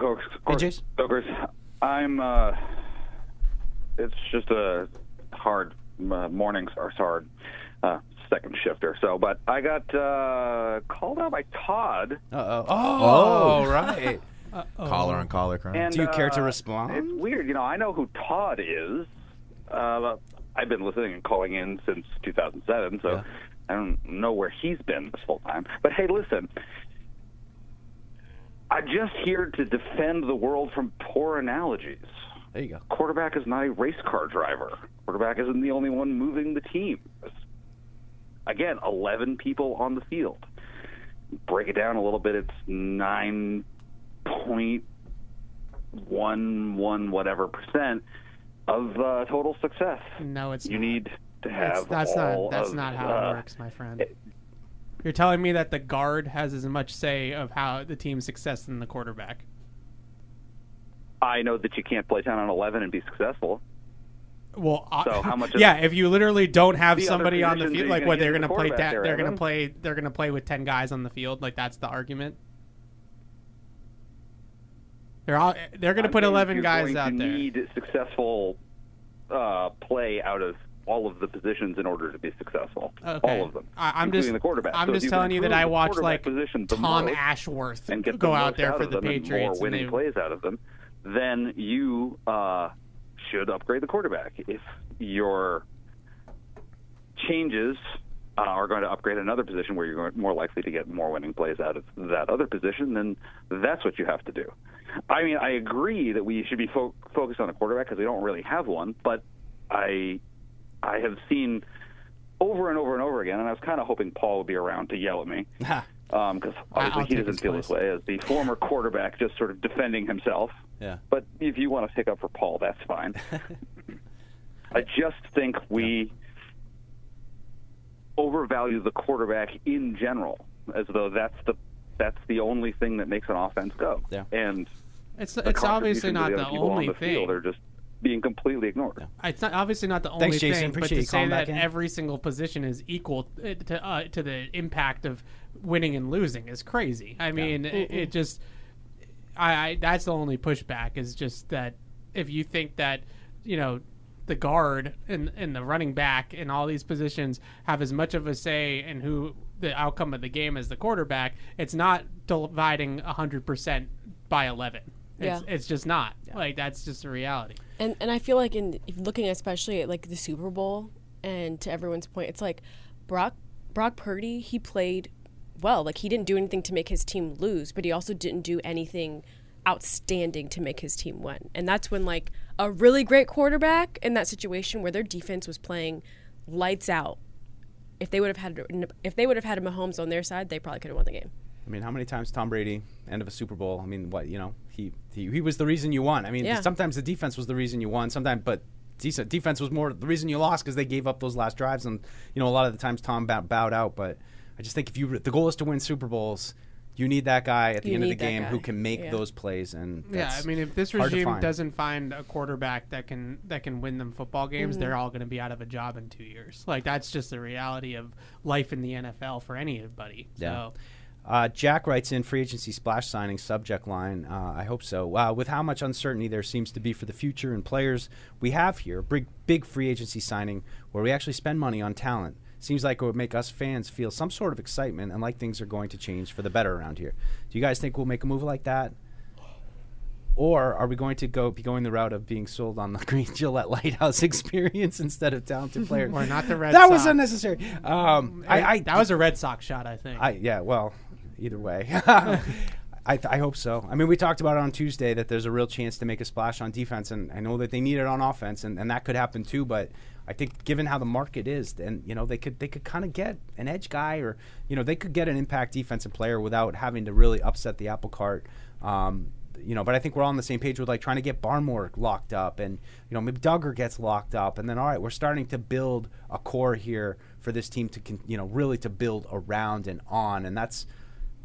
What's going on, Hey, Jason. I'm, uh, it's just a hard uh, morning, or hard uh, second shifter. So, but I got uh, called out by Todd. Uh-oh. Oh. Oh, right. Collar on collar crime. And, Do you care to uh, respond? It's weird. You know, I know who Todd is. Uh, I've been listening and calling in since 2007, so I don't know where he's been this whole time. But hey, listen. I'm just here to defend the world from poor analogies. There you go. Quarterback is not a race car driver. Quarterback isn't the only one moving the team. Again, 11 people on the field. Break it down a little bit, it's 9.11 whatever percent of uh, total success. No, it's you not. need to That's, have that's all not that's of, not how uh, it works, my friend. You're telling me that the guard has as much say of how the team's success than the quarterback. I know that you can't play 10 on 11 and be successful. Well, So how much yeah, if you literally don't have somebody on the field, like what they're going to play, quarterback da- there, they're going to play, they're going to play with ten guys on the field. Like that's the argument. They're all they're going to put eleven guys going out there. Need successful uh, play out of all of the positions in order to be successful. Okay. All of them. I, I'm including just the quarterback. I'm So just telling you that I the watched like Tom Ashworth and get go out there for the them and Patriots. more and winning they- plays out of them, then you uh, should upgrade the quarterback. If your changes uh, are going to upgrade another position where you're more likely to get more winning plays out of that other position, then that's what you have to do. I mean, I agree that we should be fo- focused on a quarterback because we don't really have one, but I I have seen over and over and over again, and I was kind of hoping Paul would be around to yell at me because um, obviously I'll he doesn't feel place. this way as the former quarterback, just sort of defending himself. Yeah. But if you want to stick up for Paul, that's fine. I just think we overvalue the quarterback in general, as though that's the that's the only thing that makes an offense go. Yeah. And It's it's obviously not of the only on the thing. Field are just being completely ignored. It's not obviously not the only Thanks, Jason. thing, but Appreciate to you say that in. every single position is equal uh, to uh, to the impact of winning and losing is crazy. I mean, it, it just I, I that's the only pushback is just that if you think that you know the guard and and the running back and all these positions have as much of a say in who the outcome of the game as the quarterback, it's not dividing hundred percent by eleven. It's, Yeah. it's just not like that's just a reality. And and I feel like in looking especially at like the Super Bowl and to everyone's point, it's like Brock Brock Purdy, he played well. Like he didn't do anything to make his team lose, but he also didn't do anything outstanding to make his team win. And that's when like a really great quarterback in that situation where their defense was playing lights out. If they would have had if they would have had a Mahomes on their side, they probably could have won the game. I mean, how many times Tom Brady end of a Super Bowl? I mean, what you know, he he, he was the reason you won. I mean, Yeah. sometimes the defense was the reason you won. Sometimes, but decent defense was more the reason you lost because they gave up those last drives. And you know, a lot of the times Tom bow, bowed out. But I just think if you the goal is to win Super Bowls, you need that guy at the You end of the need that game who can make Yeah. those plays. And Yeah, I mean, if this regime find. doesn't find a quarterback that can that can win them football games, Mm-hmm. they're all going to be out of a job in two years. Like that's just the reality of life in the NFL for anybody. Yeah. So Uh, Jack writes in free agency splash signing subject line. Uh, I hope so. Uh, with how much uncertainty there seems to be for the future and players we have here, big big free agency signing where we actually spend money on talent seems like it would make us fans feel some sort of excitement and like things are going to change for the better around here. Do you guys think we'll make a move like that? Or are we going to go be going the route of being sold on the Green Gillette Lighthouse experience instead of talented players? Or not the Red That was unnecessary. Um, I, I that was a Red Sox shot, I think. I yeah, well, either way. I, th- I hope so. I mean, we talked about it on Tuesday that there's a real chance to make a splash on defense, and I know that they need it on offense, and, and that could happen too. But I think, given how the market is, then you know they could they could kind of get an edge guy, or you know they could get an impact defensive player without having to really upset the apple cart. Um, you know, but I think we're all on the same page with like trying to get Barmore locked up, and you know maybe Dugger gets locked up, and then all right, we're starting to build a core here for this team to con- you know really to build around and on, and that's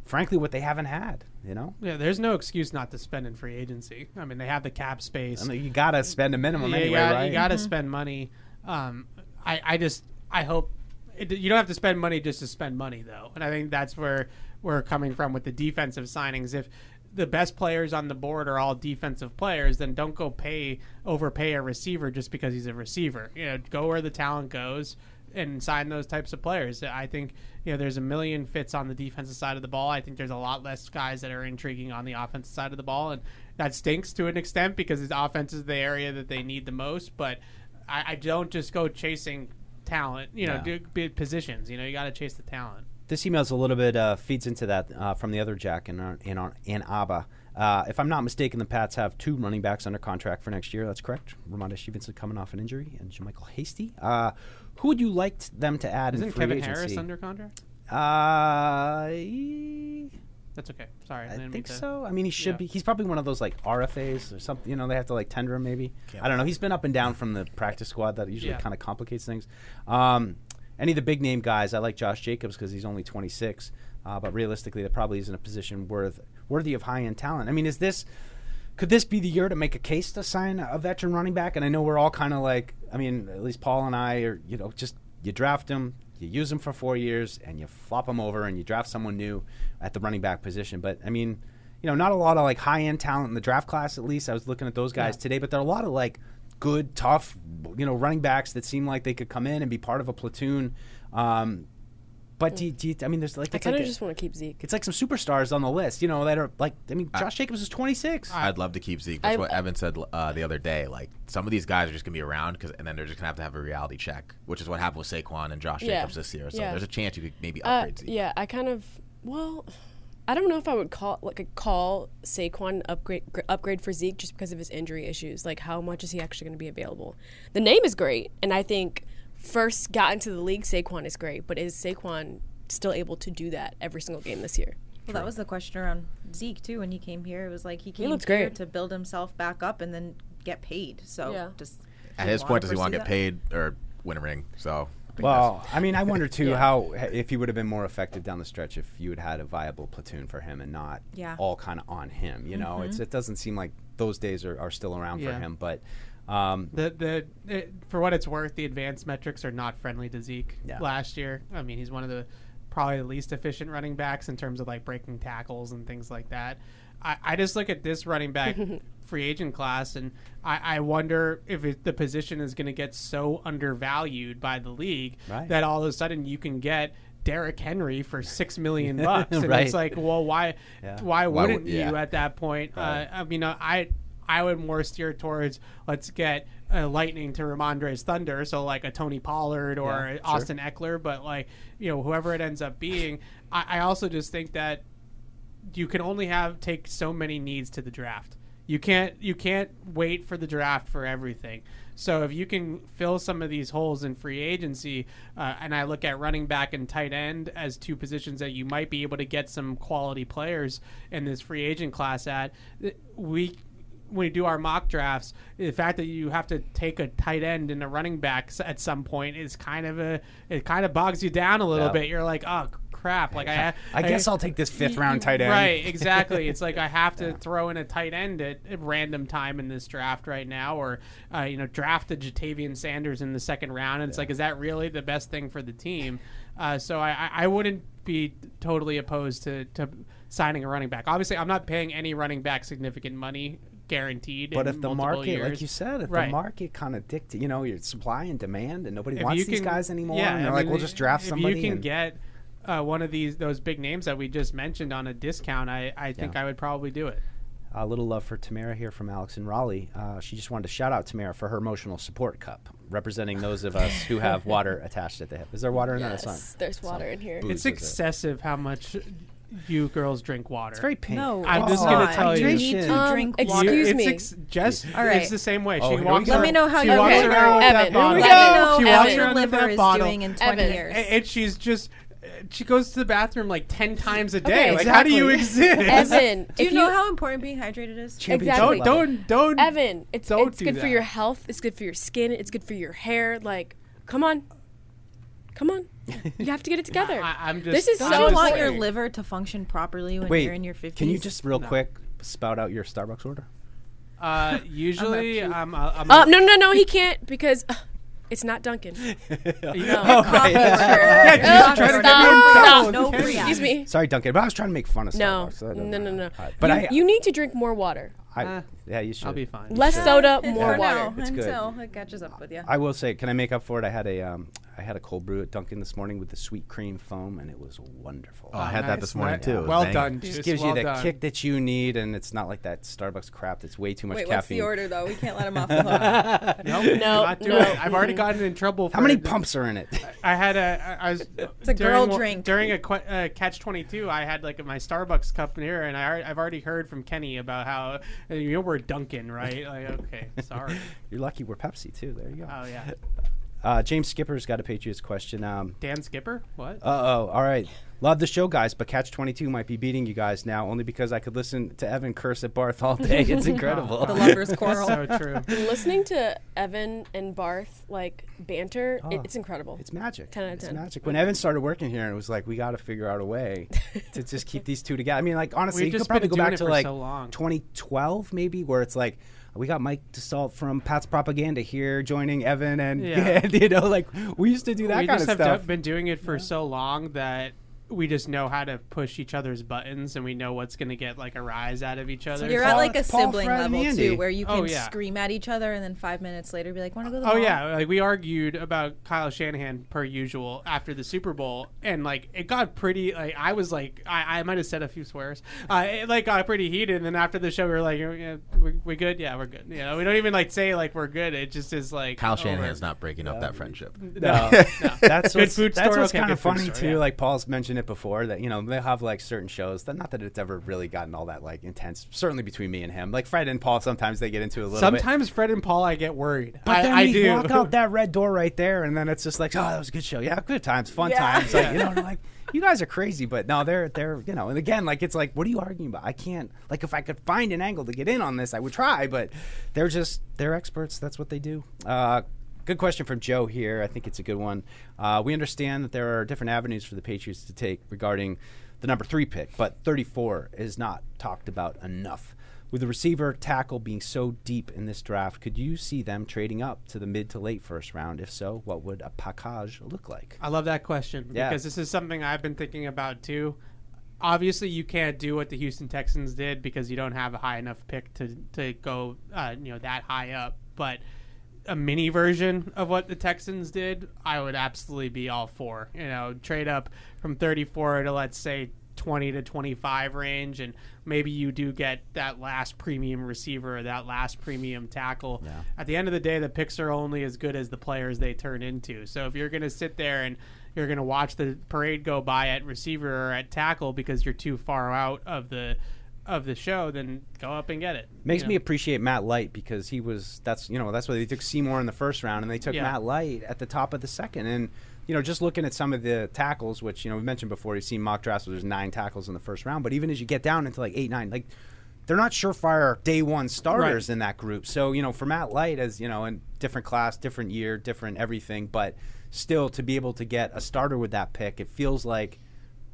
frankly what they haven't had. You know, yeah, there's no excuse not to spend in free agency. I mean, they have the cap space. I mean, you gotta spend a minimum Yeah, anyway, you gotta, right? You got to spend money. Um, I, I just, I hope it, you don't have to spend money just to spend money, though. And I think that's where we're coming from with the defensive signings. If the best players on the board are all defensive players, then don't go pay overpay a receiver just because he's a receiver. You know, go where the talent goes and sign those types of players. I think you know there's a million fits on the defensive side of the ball. I think there's a lot less guys that are intriguing on the offensive side of the ball, and that stinks to an extent because his offense is the area that they need the most. But I, I don't just go chasing talent. You know, Yeah. do big positions. You know, you got to chase the talent. This email's a little bit uh, feeds into that uh, from the other Jack in our, in, our, in ABBA. Uh, if I'm not mistaken, the Pats have two running backs under contract for next year. That's correct. Rhamondre Stevenson coming off an injury, and JaMycal Hasty. Uh, who would you like them to add in Isn't free Kevin agency? Harris under contract? Uh, That's okay. Sorry, I didn't think to- so. I mean, he should Yeah. be. He's probably one of those like RFAs or something. You know, they have to like tender him maybe. I don't know. He's been up and down from the practice squad. That usually Yeah. kind of complicates things. Um, any of the big name guys, I like Josh Jacobs because he's only 26. Uh, but realistically, that probably isn't a position worth worthy of high end talent. I mean, is this? Could this be the year to make a case to sign a veteran running back? And I know we're all kind of like, I mean, at least Paul and I are, you know, just you draft him, you use him for four years, and you flop him over, and you draft someone new at the running back position. But I mean, you know, not a lot of like high end talent in the draft class. At least I was looking at those guys Yeah. today, but there are a lot of like good, tough, you know, running backs that seem like they could come in and be part of a platoon. Um, but do you, do you, I mean, there's like I kind of like just want to keep Zeke. it's like some superstars on the list, you know, that are like. I mean, Josh Jacobs is 26. I'd love to keep Zeke. That's I- what Evan said uh, the other day. Like some of these guys are just gonna be around, cause, and then they're just gonna have to have a reality check, which is what happened with Saquon and Josh Yeah. Jacobs this year. So Yeah. there's a chance you could maybe Uh, upgrade Zeke. yeah, I kind of well, I don't know if I would call like a call Saquon upgrade upgrade for Zeke just because of his injury issues. Like, how much is he actually going to be available? The name is great, and I think first got into the league, Saquon is great, but is Saquon still able to do that every single game this year? Well, that was the question around Zeke too when he came here. It was like he came looks here great. to build himself back up and then get paid. So Yeah. just At his point, does he want to get that? paid or win a ring? So. I Well, I mean, I wonder too Yeah. how if he would have been more effective down the stretch if you had had a viable platoon for him and not Yeah. all kind of on him. You know, it's Mm-hmm. it doesn't seem like those days are, are still around for him. But um, The the it, for what it's worth, the advanced metrics are not friendly to Zeke. Yeah. Last year, I mean, he's one of the probably the least efficient running backs in terms of like breaking tackles and things like that. I, I just look at this running back free agent class, and I, I wonder if it, the position is going to get so undervalued by the league Right. that all of a sudden you can get. Derrick Henry for six million bucks, and Right. it's like, well, why, Yeah. why Why would- wouldn't you yeah. at that point? Right. Uh, I mean, I I would more steer towards let's get uh, Lightning to Rhamondre's Thunder, so like a Tony Pollard or Yeah, a sure. Austin Ekeler, but like you know whoever it ends up being. I, I also just think that you can only have take so many needs to the draft. You can't you can't wait for the draft for everything. So if you can fill some of these holes in free agency, uh, and I look at running back and tight end as two positions that you might be able to get some quality players in this free agent class at, we when we do our mock drafts, the fact that you have to take a tight end and a running back at some point is kind of a it kind of bogs you down a little Yeah. bit. You're like, oh crap! Like I, I guess I'll take this fifth round tight end. Right, exactly. it's like I have to throw in a tight end at, at random time in this draft right now, or uh, you know, draft a Ja'Tavion Sanders in the second round. And it's like, is that really the best thing for the team? Uh, so I, I- I wouldn't be totally opposed to, to signing a running back. Obviously, I'm not paying any running back significant money guaranteed. But in if the market, years. like you said, if Right. the market kind of dictates, you know, your supply and demand, and nobody If wants you these can- guys anymore, yeah, and they're I like, we'll just draft if somebody. you can and- get uh, one of these those big names that we just mentioned on a discount, I, I think Yeah. I would probably do it. A little love for Tamara here from Alex in Raleigh. Uh, she just wanted to shout out Tamara for her emotional support cup, representing those of us who have water attached at the hip. Is there water in there? That's Yes, there's that's not water in here. It's is it? excessive how much you girls drink water. It's very pink. No, I'm just gonna not. tell You you. need to Um, drink You- water. it's excuse me. ex- Jess, All right. it's the same way. Oh, she here walks we go. Let me know how she your walks liver- around with Evan, that here we go. Let me know she how walks your around with liver that is bottle. doing in 20 Evan. years. And, and she's just she goes to the bathroom like 10 times a day. Okay. Like how do you exist? Evan, Do you if know how important being hydrated is? Exactly. Don't don't don't Evan, it's, don't it's do good for your health. It's good for your skin. It's good for your hair. Like, come on, come on. You have to get it together. I, am just this is Don't so you want your liver to function properly when Wait, you're in your 50s? can you just real No. quick spout out your Starbucks order? Uh, usually puke. I'm a, I'm a, Uh, no, no, no, he can't because uh, it's not Duncan. Oh, No. right. Yeah, Jesus, Uh, trying to stop, get me stop. No Excuse me. Sorry, Duncan, but I was trying to make fun of No, Starbucks. so no, no, no. All right, But you, I, you need to drink more water. I, Uh, yeah, you should. I'll be fine. Less soda, more water. now, It's good. until it catches up with you. I will say, can I make up for it? I had a um, I had a cold brew at Dunkin' this morning with the sweet cream foam, and it was wonderful. Oh, I had that this morning nice. too. Well banging. done, Just gives well you the done. kick that you need, and it's not like that Starbucks crap that's way too much Wait, what's caffeine. the order though? We can't let him off the hook. No, No, no. it. I've already gotten in trouble. For How many it. pumps are in it? I had a. I I was. It's a girl drink. During a que- uh, catch twenty two, I had like my Starbucks cup in here, and I, I've already heard from Kenny about how uh, you know we're Dunkin', right? Like, okay, sorry. You're lucky we're Pepsi too. There you go. Oh yeah, Uh, James Skipper's got a Patriots question. Um, Dan Skipper. What? Uh oh. All right. Love the show, guys, but Catch 22 might be beating you guys now only because I could listen to Evan curse at Barth all day. It's incredible. The lovers' quarrel. so true. Listening to Evan and Barth like banter, it, Oh, it's incredible. It's magic. 10 out of 10. It's magic. When Evan started working here, it was like we got to figure out a way to just keep these two together. I mean, like honestly, We've you could just probably been go doing back it to for like so long. 2012, maybe, where it's like we got Mike Dussault from Pat's Propaganda here joining Evan, and Yeah. you know, like we used to do that we kind just of have stuff. do- been doing it for so long that we just know how to push each other's buttons, and we know what's going to get like a rise out of each other. You're Paul- at like a Paul, sibling Fred, level too, where you Oh, can yeah. scream at each other and then five minutes later be like, "Want to go to the Oh mall?" yeah, like we argued about Kyle Shanahan per usual after the Super Bowl, and like it got pretty. Like I was like, I, I might have said a few swears. Uh, it like got pretty heated, and then after the show, we were like, yeah, we, we good? Yeah, we're good. You know, we don't even like say like we're good. It just is like Kyle over. Shanahan's not breaking up that friendship. No, no. that's Good what's, food that's store, what's okay, kind of funny store, too. yeah. Like Paul's mentioned it before that you know they have like certain shows that not that it's ever really gotten all that like intense. Certainly between me and him, like Fred and Paul, sometimes they get into a little bit. Sometimes Fred and Paul, I get worried. But I, then I we do. walk out that red door right there, and then it's just like, oh, that was a good show. Yeah, good times, fun Yeah. times. Like you know, and like you guys are crazy, but no, they're they're you know. And again, like it's like, what are you arguing about? I can't like if I could find an angle to get in on this, I would try, but they're just they're experts. That's what they do. Uh, Good question from Joe here. I think it's a good one. Uh, we understand that there are different avenues for the Patriots to take regarding the number three pick, but 34 is not talked about enough. With the receiver tackle being so deep in this draft, could you see them trading up to the mid to late first round? If so, what would a package look like? I love that question Yeah. because this is something I've been thinking about too. obviously you can't do what the Houston Texans did because you don't have a high enough pick to to go uh, you know that high up. But a mini version of what the Texans did, I would absolutely be all for. You know, trade up from 34 to let's say 20 to 25 range, and maybe you do get that last premium receiver or that last premium tackle. Yeah. At the end of the day, the picks are only as good as the players they turn into. So if you're going to sit there and you're going to watch the parade go by at receiver or at tackle because you're too far out of the of the show, then go up and get it. Makes You me appreciate Matt Light because he was that's you know that's why they took Seymour in the first round and they took Yeah. Matt Light at the top of the second and you know just looking at some of the tackles which you know we mentioned before you've seen mock drafts where there's nine tackles in the first round but even as you get down into like eight nine like they're not surefire day one starters Right. in that group so you know for Matt Light as you know in different class different year different everything but still to be able to get a starter with that pick it feels like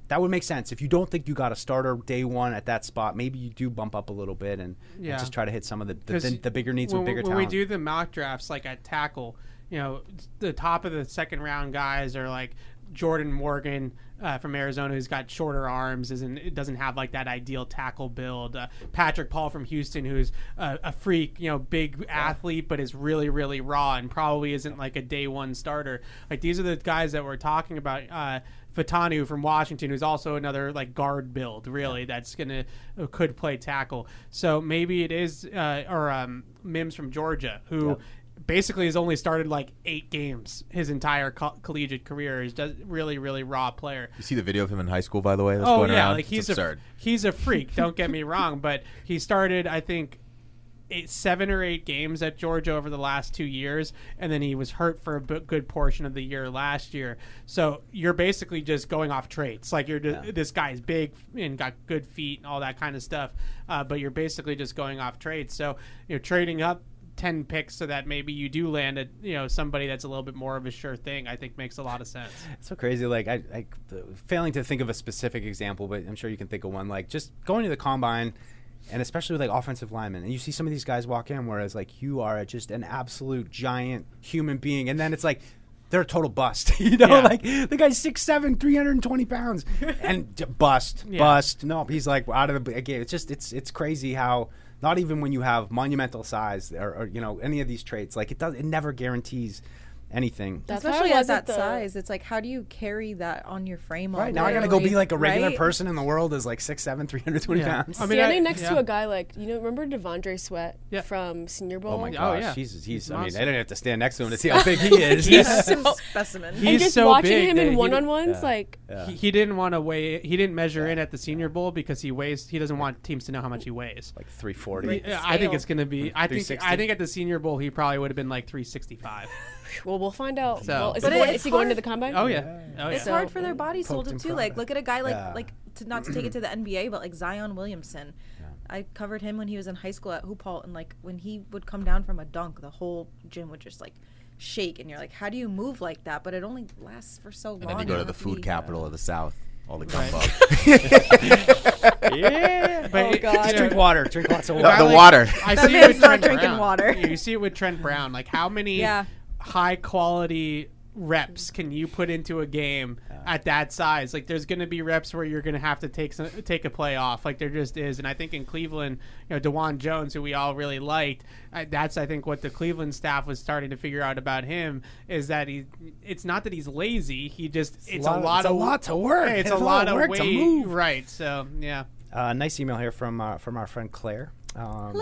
that would make sense. If you don't think you got a starter day one at that spot, maybe you do bump up a little bit and, and just try to hit some of the the, the, the bigger needs when, with bigger when talent. we do the mock drafts, like at tackle, you know, the top of the second round guys are like Jordan Morgan uh, from Arizona, who's got shorter arms, isn't doesn't have like that ideal tackle build. Uh, Patrick Paul from Houston, who's a, a freak, you know, big athlete, but is really really raw and probably isn't like a day one starter. Like these are the guys that we're talking about. Fautanu from Washington, who's also another like guard build, really that's gonna uh, could play tackle. So maybe it is, uh, or um, Mims from Georgia, who Yep. basically has only started like eight games his entire co- collegiate career. He's just really, really raw player. You see the video of him in high school, by the way. That's oh going yeah, around? like It's he's absurd. a he's a freak. Don't get me wrong, but he started I think eight, seven or eight games at Georgia over the last two years, and then he was hurt for a good portion of the year last year. So you're basically just going off traits. Like you're just, this guy's big and got good feet and all that kind of stuff, uh, but you're basically just going off traits. So you're trading up. 10 picks so that maybe you do land a you know somebody that's a little bit more of a sure thing i think makes a lot of sense It's so crazy. Like I, I, failing to think of a specific example, but I'm sure you can think of one. Like just going to the combine, and especially with like offensive linemen, and you see some of these guys walk in, whereas like you are just an absolute giant human being, and then it's like. They're a total bust, you know. Yeah. Like the guy's 6'7", 320 pounds, and bust, Yeah. bust. No, he's like out of the again. It's just it's it's crazy how not even when you have monumental size or, or you know any of these traits, like it does, it never guarantees anything. That's Especially at that the- size, it's like how do you carry that on your frame? all Right now, I day? gotta go be like a regular Right? person in the world is like 6'7", 320 Yeah. pounds. I mean, Standing I- next yeah. to a guy like you know, remember T'Vondre Sweat Yeah. from Senior Bowl? Oh my Oh, gosh, yeah. he's he's. He's I mean, monster. I don't have to stand next to him to see how big he is. He's Yeah. so- specimen. and He's just so watching big him in one-on-ones, like Yeah. he, he didn't want to weigh. He didn't measure in at the Senior Bowl because he weighs. He doesn't want teams to know how much he weighs. like 340. I think it's going to be. I think. I think at the Senior Bowl he probably would have been like 365. Well, we'll find out. So- well, is, But he, going, it's is he going to hard- the combine? oh yeah. Oh yeah. It's So- hard for their bodies to hold Poked it him too. Like, prime. look at a guy like Yeah. like to not to take it to the NBA, but like Zion Williamson. I covered him when he was in high school at Hoop Hall, and like when he would come down from a dunk, the whole gym would just like shake, and you're like, how do you move like that? But it only lasts for so long. And then you go to have the food be- capital of the South, all the Right. gumbo. yeah. Oh, but Oh, it- God. you Just know, drink water. Drink lots of water. guy the like- water. I That see it man's with not Trent drinking Brown. water. You see it with Trent Brown. Like how many Yeah. High quality reps can you put into a game at that size? Like there's going to be reps where you're going to have to take some, take a play off. Like there just is. And I think in Cleveland, you know, Dawand Jones, who we all really liked, that's I think what the Cleveland staff was starting to figure out about him is that he. It's not that he's lazy. He just it's, lot a of- lot it's a lot to work. It's It's a a lot lot of of work to weight. move. Right. So yeah. Uh, nice email here from uh, from our friend Claire. Um,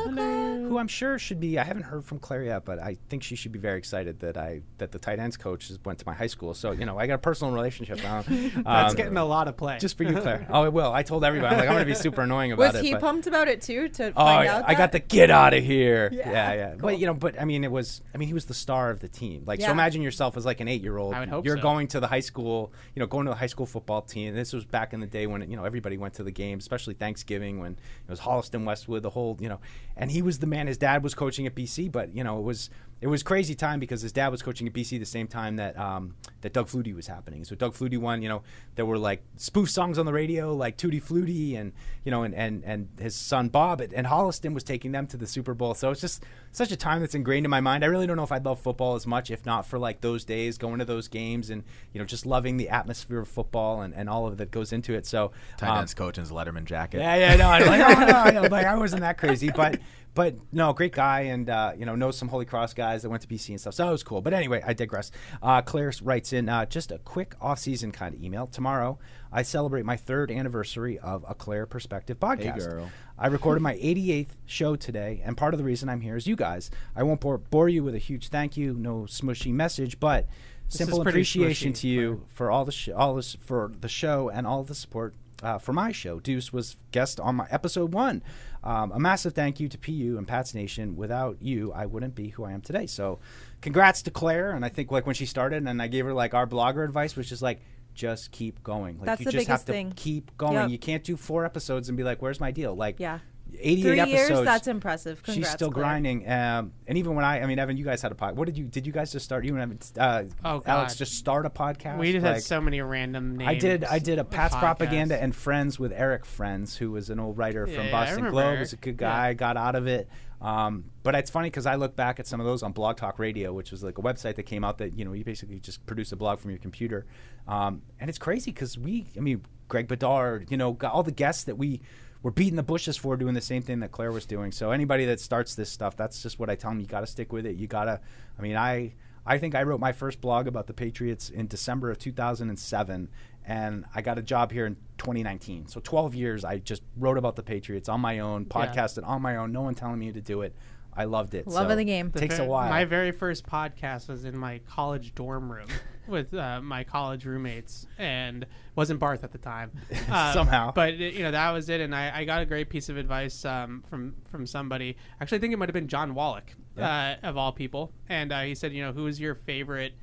Who I'm sure should be. I haven't heard from Claire yet, but I think she should be very excited that I that the tight ends coach is- went to my high school. So you know, I got a personal relationship. Uh, That's um, getting a lot of play. just for you, Claire. oh, it will. I told everybody. I'm like, I'm going to be super annoying about Was it. Was he but- pumped about it too? To Oh, find yeah, out I got the that? get out of here. Yeah, Yeah, yeah. cool. But you know, but I mean, it was. I mean, he was the star of the team. Like, so imagine yourself as like an eight-year-old. I would hope You're so. going to the high school. You know, going to the high school football team. This was back in the day when you know everybody went to the game, especially Thanksgiving when it was Holliston Westwood. The whole you know, and he was the man. His dad was coaching at BC, but you know, it was it was crazy time because his dad was coaching at BC the same time that um, that Doug Flutie was happening. So Doug Flutie won. You know, there were like spoof songs on the radio, like Tootie Flutie, and you know, and and and his son Bob and Holliston was taking them to the Super Bowl. So it's just such a time that's ingrained in my mind. I really don't know if I'd love football as much if not for like those days, going to those games, and you know, just loving the atmosphere of football and, and all of it that goes into it. So Tight um, ends coach in his Letterman jacket. yeah, yeah, no, I'm like, oh, no, no, like I wasn't that crazy, but but no, great guy, and uh, you know knows some Holy Cross guys that went to BC and stuff. So it was cool. But anyway, I digress. Uh, Claire writes in uh, just a quick off-season kind of email. Tomorrow, I celebrate my third anniversary of a Claire Perspective podcast. Hey, girl. I recorded my 88th show today, and part of the reason I'm here is you guys. I won't bore, bore you with a huge thank you, no smushy message, but This simple appreciation smushy, to you for all the sh- all this for the show and all the support uh, for my show. Deuce was guest on my episode one. Um, a massive thank you to PU and Pat's Nation. Without you, I wouldn't be who I am today. So, congrats to Claire. And I think like when she started, and I gave her like our blogger advice, which is like. Just keep going. Like That's you the just have to thing. keep going. Yep. You can't do four episodes and be like, "Where's my deal?" Like, Yeah. 88 Three episodes. years, that's impressive. She's still Claire. grinding. Um, and even when I, I mean, Evan, you guys had a podcast. What did you? Did you guys just start? You and Evan, uh, Oh, Alex, just start a podcast. We just Like- had so many random names. I did. I did a of Pat's podcasts. propaganda and friends with Eric Friends, who was an old writer from yeah, Boston Globe. Eric. Was a good Yeah. guy. Got out of it. Um, but it's funny because I look back at some of those on Blog Talk Radio, which was like a website that came out that you know you basically just produce a blog from your computer, um, and it's crazy because we, I mean, Greg Bedard, you know, got all the guests that we were beating the bushes for doing the same thing that Claire was doing. So anybody that starts this stuff, that's just what I tell them. You got to stick with it. You got to. I mean, I I think I wrote my first blog about the Patriots in December of 2007, and I got a job here in 2019. So 12 years, I just wrote about the Patriots on my own, Yeah. podcasted on my own. No one telling me to do it. I loved it. Love So of the game. The Takes ve- a while. My very first podcast was in my college dorm room with uh, my college roommates, and wasn't Barth at the time. Um, Somehow. but it- you know that was it, and I, I got a great piece of advice um, from from somebody. Actually, I think it might have been John Wallach, Yeah. uh, of all people, and uh, he said, you know, who is your favorite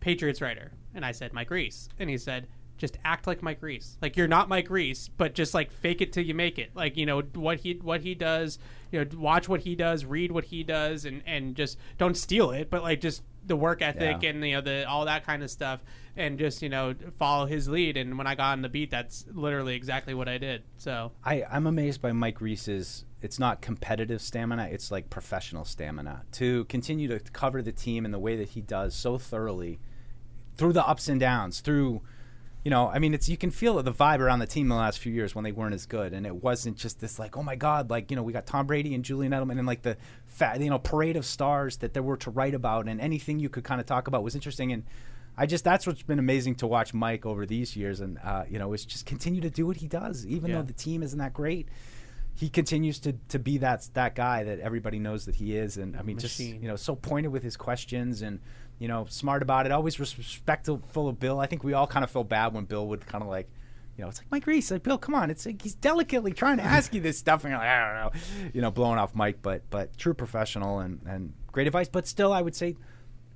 Patriots writer? And I said Mike Reiss, and he said. Just act like Mike Reiss. Like you're not Mike Reiss, but just like fake it till you make it. Like you know what he what he does. You know, watch what he does, read what he does, and and just don't steal it, but like just the work ethic Yeah. and you know the all that kind of stuff, and just you know follow his lead. And when I got on the beat, that's literally exactly what I did. So I, I'm amazed by Mike Reiss's. It's not competitive stamina; it's like professional stamina to continue to cover the team in the way that he does so thoroughly, through the ups and downs, through, you know, I mean, it's you can feel the vibe around the team in the last few years when they weren't as good, and it wasn't just this like, oh my god, like you know, we got Tom Brady and Julian Edelman and like the fat, you know, parade of stars that there were to write about, and anything you could kind of talk about was interesting and. I just that's what's been amazing to watch Mike over these years, and uh, you know, is just continue to do what he does, even Yeah. though the team isn't that great. He continues to, to be that that guy that everybody knows that he is, and I mean, just you know, so pointed with his questions and you know, smart about it. Always res- respectful of Bill. I think we all kind of feel bad when Bill would kind of like. You know, it's like Mike Reiss, like Bill. Come on, it's like he's delicately trying to ask you this stuff, and you're like, I don't know, you know, blowing off Mike, but but true professional and and great advice. But still, I would say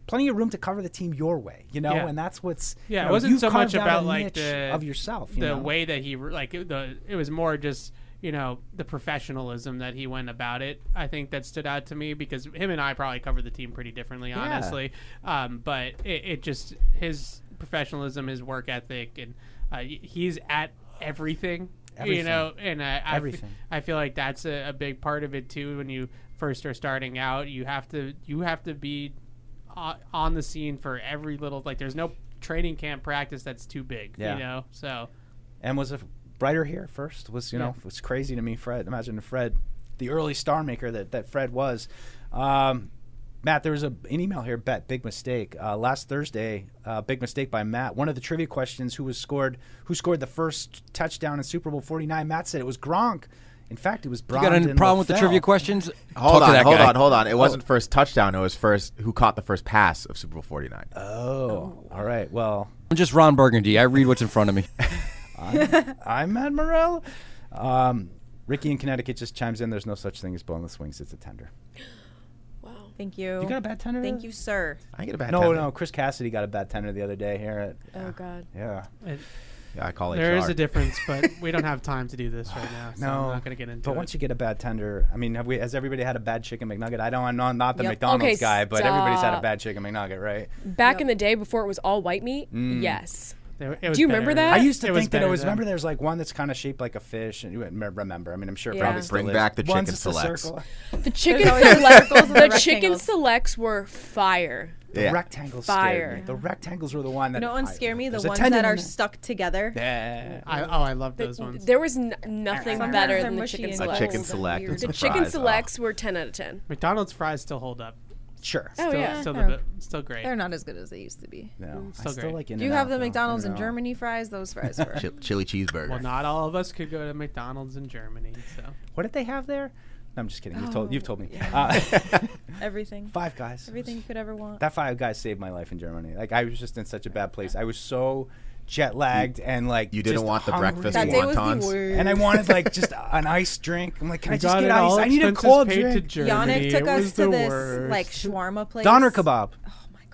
plenty of room to cover the team your way, you know, Yeah. and that's what's yeah, you know, it wasn't so much about like the of yourself, you the know? way that he like the it was more just you know the professionalism that he went about it. I think that stood out to me because him and I probably covered the team pretty differently, Yeah. honestly. Um, but it, it just his professionalism, his work ethic, and uh, he's at everything. everything. You know, and I, I, Everything. I feel like that's a, a big part of it too. When you first are starting out, you have to you have to be on the scene for every little like. There's no training camp practice that's too big. Yeah. You know, so and was a brighter here first was you know Yeah. it was crazy to me fred imagine fred the early star maker that, that fred was um, matt there was a, an email here bet big mistake uh, last thursday uh, big mistake by matt one of the trivia questions who was scored who scored the first touchdown in super bowl 49 matt said it was gronk in fact it was You got any Brandon problem with the trivia questions? Hold Talk on, hold guy. on, hold on. It Oh. wasn't first touchdown. It was first who caught the first pass of Super Bowl 49. oh all right well I'm just Ron Burgundy. I read what's in front of me. I'm, I'm Matt Morrell. Um, Ricky in Connecticut just chimes in. There's no such thing as boneless wings. It's a tender. Wow. Thank you. You got a bad tender? Thank you, sir. I get a bad no, tender. no. No. Chris Cassidy got a bad tender the other day here. At, Oh God. yeah. It- Yeah, I call it. There is a difference, but we don't have time to do this right now. So no, I'm not going to get into But it. once you get a bad tender, I mean, have we? Has everybody had a bad chicken McNugget? I don't. I'm not, not the Yep. McDonald's Okay, guy, but everybody's had a bad chicken McNugget, right? Back in the day before it was all white meat, Mm. yes. There- Do you remember that? I used to It think that it was. then. Remember, there's like one that's kind of shaped like a fish, and you remember. remember. I mean, I'm sure Yeah. probably Bring back the chicken selects. The chicken always the select, circles and the the chicken selects were fire. The Yeah. rectangles Fire. scared me. The rectangles were the one that. know what ones I- scare me? The ones that are stuck together. Yeah. I, oh, I love those ones. There was n- nothing better than the chicken selects. A chicken select The chicken fries. Oh. selects were 10 out of 10. McDonald's fries still hold up. Sure. Oh, yeah. still, the, still great. They're not as good as they used to be. No, I Still still great. like Do you have the though. McDonald's in Germany fries? Those fries were. Chil- chili cheeseburger. Well, not all of us could go to McDonald's in Germany. So What did they have there? No, I'm just kidding. You've told. You've told me. yeah. Uh, Everything. Five Guys. Everything you could ever want. That Five Guys saved my life in Germany. Like I was just in such a bad place. I was so jet lagged and like You didn't just want the hungry. breakfast That day was the wontons. worst. and I wanted like just an iced drink. I'm like, can We I just get it all ice? I need a cold paid to drink. Germany. Yannick took It us to the this worst. like shawarma place. Doner kebab.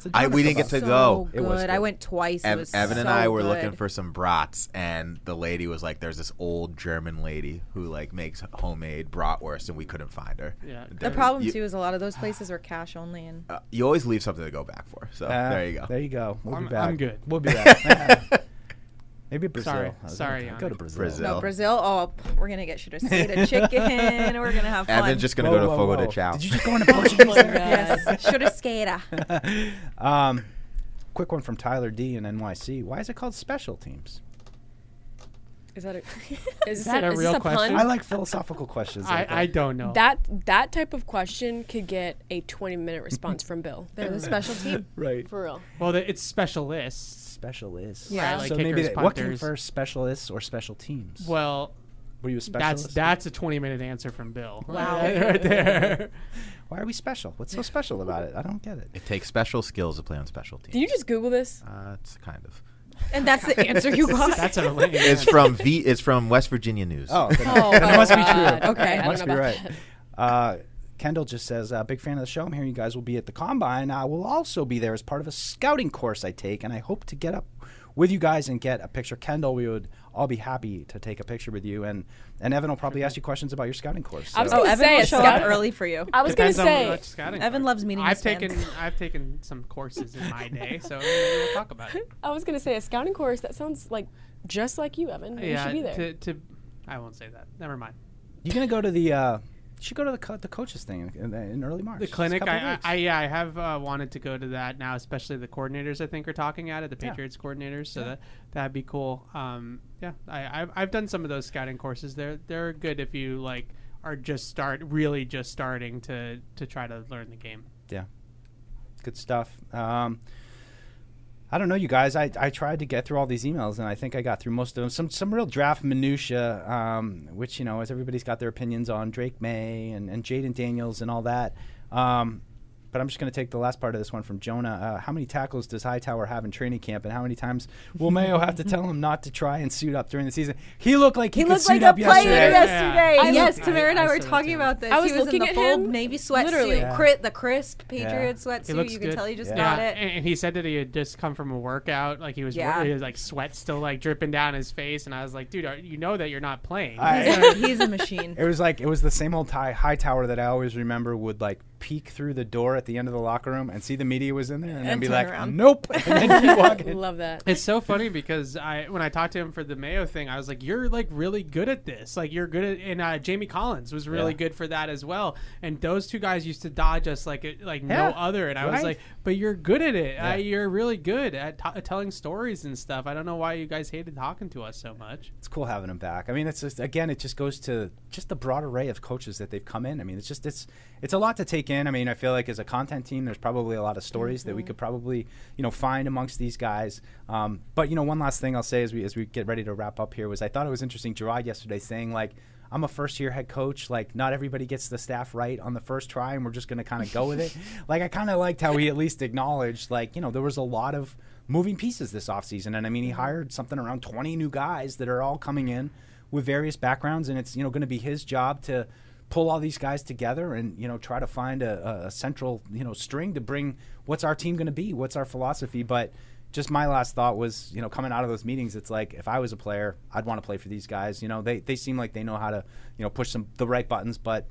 My god. I, we didn't get to So go. good. It was good. I went twice. it Ev- was Evan and I were good. looking for some brats, and the lady was like, "There's this old German lady who like makes homemade bratwurst, and we couldn't find her." Yeah. The problem you, too is a lot of those places are cash only, and uh, you always leave something to go back for. So Uh, there you go. There you go. We'll I'm- be back. I'm good. We'll be back. Yeah. Maybe Brazil. Sorry. I was Sorry, gonna Go to Brazil. Brazil. no Brazil. Oh, we're gonna get churrasqueira chicken. We're gonna have fun. Evan's just gonna Whoa, go to whoa, Fogo whoa. de Chao. Did you just go into Portuguese? there? yes, churrasqueira. um, quick one from Tyler D in NYC. Why is it called special teams? Is that a, is that a is real a question? I like philosophical questions. I, like. I don't know. That that type of question could get a 20 minute response from Bill. They're the special team. right. For real. well, the, it's specialists. Specialists. Yeah. Right, like so maybe they, what came punters. first, specialists or special teams? Well, Were you a specialist? that's that's a 20 minute answer from Bill. Wow. right there. Why are we special? What's so special about it? I don't get it. It takes special skills to play on special teams. Did you just Google this? Uh, it's kind of. And that's the answer you got. That's a lame It's from V. It's from West Virginia News. Oh, then, Oh, then it oh must be true. Okay, I don't must know be about right. that. Uh, Kendall just says, uh, "Big fan of the show. I'm hearing you guys will be at the combine. I will also be there as part of a scouting course I take, and I hope to get up with you guys and get a picture. Kendall, we would all be happy to take a picture with you, and and Evan will probably ask you questions about your scouting course. I was oh, gonna Evan say will show scout- up early for you. I was going to say. Evan loves meeting I've his fans. taken I've taken some courses in my day, so we'll talk about it. I was going to say a scouting course. That sounds like just like you, Evan. you should be there. To, to I won't say that. Never mind. you gonna go to the? Uh, you should go to the co- the coaches thing in, in early March. The It's a clinic, couple I, I, weeks. I yeah, I have uh, wanted to go to that now, especially the coordinators. I think are talking at it, the Yeah. Patriots coordinators. So that that'd be cool. Um, yeah, I, I've I've done some of those scouting courses. They're they're good if you like are just start really just starting to to try to learn the game. Yeah. Good stuff. Um, I don't know, you guys. I, I tried to get through all these emails, and I think I got through most of them. Some some real draft minutia, um, which you know, as everybody's got their opinions on Drake Maye and, and Jayden Daniels and all that. Um, but I'm just going to take the last part of this one from Jonah. Uh, how many tackles does Hightower have in training camp, and how many times will Mayo have to tell him not to try and suit up during the season? He looked like he, He could looked suit like a up player yesterday. yesterday. Yeah. yes, I- Tamara and I I, were talking too. about this. I was he was looking in the at full him, navy sweatsuit, literally. Yeah. crit, the crisp Patriot Yeah. sweatsuit. He looks you good. can tell he just Yeah. got Yeah, it. and, and he said that he had just come from a workout, like he was, Yeah. he was like sweat still like dripping down his face, and I was like, dude, are, you know that you're not playing. I- He's a, he's a machine. It was like it was the same old tie, Hightower that I always remember would like peek through the door at the end of the locker room and see the media was in there and, then be like, around. "Nope," and then keep walking. Love that. It's so funny because I when I talked to him for the Mayo thing, I was like, "You're like really good at this. Like you're good at." And uh, Jamie Collins was really Yeah. good for that as well. And those two guys used to dodge us like it- like no other. And I was like, "But you're good at it. Yeah. Uh, you're really good at t- telling stories and stuff. I don't know why you guys hated talking to us so much." It's cool having him back. I mean, it's just again, it just goes to just the broad array of coaches that they've come in. I mean, it's just it's it's a lot to take in. I mean, I feel like as a content team, there's probably a lot of stories that we could probably you know find amongst these guys. Um, but you know, one last thing I'll say as we as we get ready to wrap up here was I thought it was interesting. Jerod yesterday saying like. I'm a first year head coach. Like, not everybody gets the staff right on the first try, and we're just going to kind of go with it. Like, I kind of liked how he at least acknowledged, like, you know, there was a lot of moving pieces this offseason. And I mean, he hired something around 20 new guys that are all coming in with various backgrounds, and it's, you know, going to be his job to pull all these guys together and, you know, try to find a, a- central, you know, string to bring what's our team going to be, what's our philosophy. But, just my last thought was, you know, coming out of those meetings, it's like if I was a player, I'd want to play for these guys. You know, they they seem like they know how to, you know, push some the right buttons, but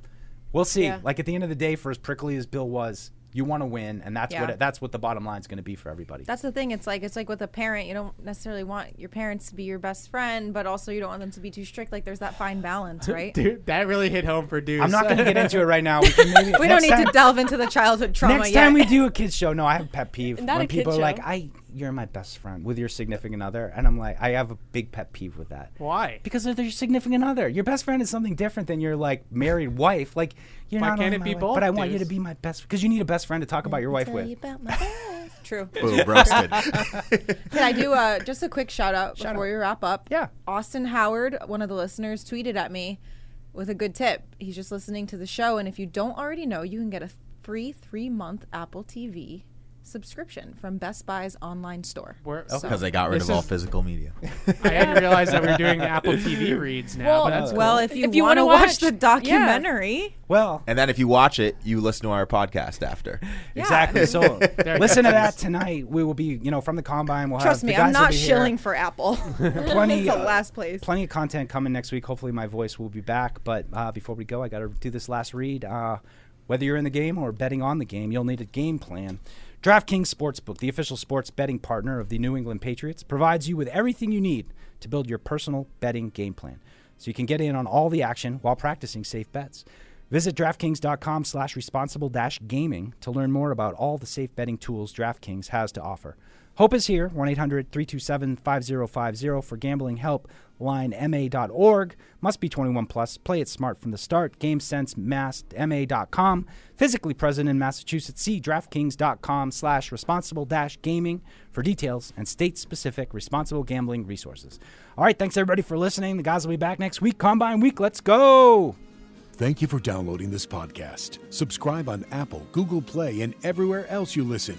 we'll see. Yeah. Like at the end of the day, for as prickly as Bill was, you want to win, and that's Yeah. what it, that's what the bottom line is going to be for everybody. That's the thing. It's like it's like with a parent. You don't necessarily want your parents to be your best friend, but also you don't want them to be too strict. Like there's that fine balance, right? Dude, that really hit home for dudes. I'm not going to get into it right now. We, can maybe, we don't need time- to delve into the childhood trauma Next yet. time we do a kids show, no, I have a pet peeve Not when a people are like, "I, you're my best friend" with your significant other, and I'm like, I have a big pet peeve with that. Why? Because they're your significant other. Your best friend is something different than your like married wife. Like you're Why not can't it my be wife, both, But I want you to dudes? be my best because you need a best friend to talk about your wife Tell with. you about my best- True. Boom, roasted. Can I do uh, just a quick shout out Shout before out. we wrap up? Yeah. Austin Howard, one of the listeners, tweeted at me with a good tip. He's just listening to the show, and if you don't already know, you can get a free three month Apple TV subscription from Best Buy's online store. Because So- they got rid of all is- physical media. I hadn't realized that we were doing Apple TV reads now. Well, but that's well, cool. if you, you want to watch, watch- the documentary, Well, And then if you watch it, you listen to our podcast after. Exactly. So listen to that tonight. We will be, you know, from the combine. We'll trust have me, I'm not be here. shilling for Apple. plenty it's uh, last place. Plenty of content coming next week. Hopefully, my voice will be back. But uh, before we go, I got to do this last read. Uh, whether you're in the game or betting on the game, you'll need a game plan. DraftKings Sportsbook, the official sports betting partner of the New England Patriots, provides you with everything you need to build your personal betting game plan, so you can get in on all the action while practicing safe bets. Visit DraftKings.com slash responsible dash gaming to learn more about all the safe betting tools DraftKings has to offer. Hope is here, 1 800 327 5050 for gambling help. Line ma.org. Must be 21 plus. Play it smart from the start. GameSense ma.com. Physically present in Massachusetts. See DraftKings.com slash responsible dash gaming for details and state specific responsible gambling resources. All right, thanks everybody for listening. The guys will be back next week. Combine week. Let's go. Thank you for downloading this podcast. Subscribe on Apple, Google Play, and everywhere else you listen.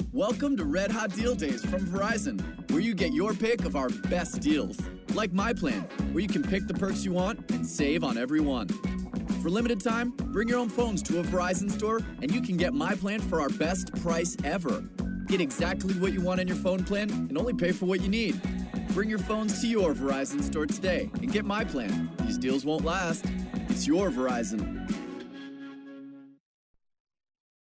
Welcome to Red Hot Deal Days from Verizon, where you get your pick of our best deals. Like My Plan, where you can pick the perks you want and save on every one. For limited time, bring your own phones to a Verizon store and you can get My Plan for our best price ever. Get exactly what you want in your phone plan and only pay for what you need. Bring your phones to your Verizon store today and get My Plan. These deals won't last. It's your Verizon.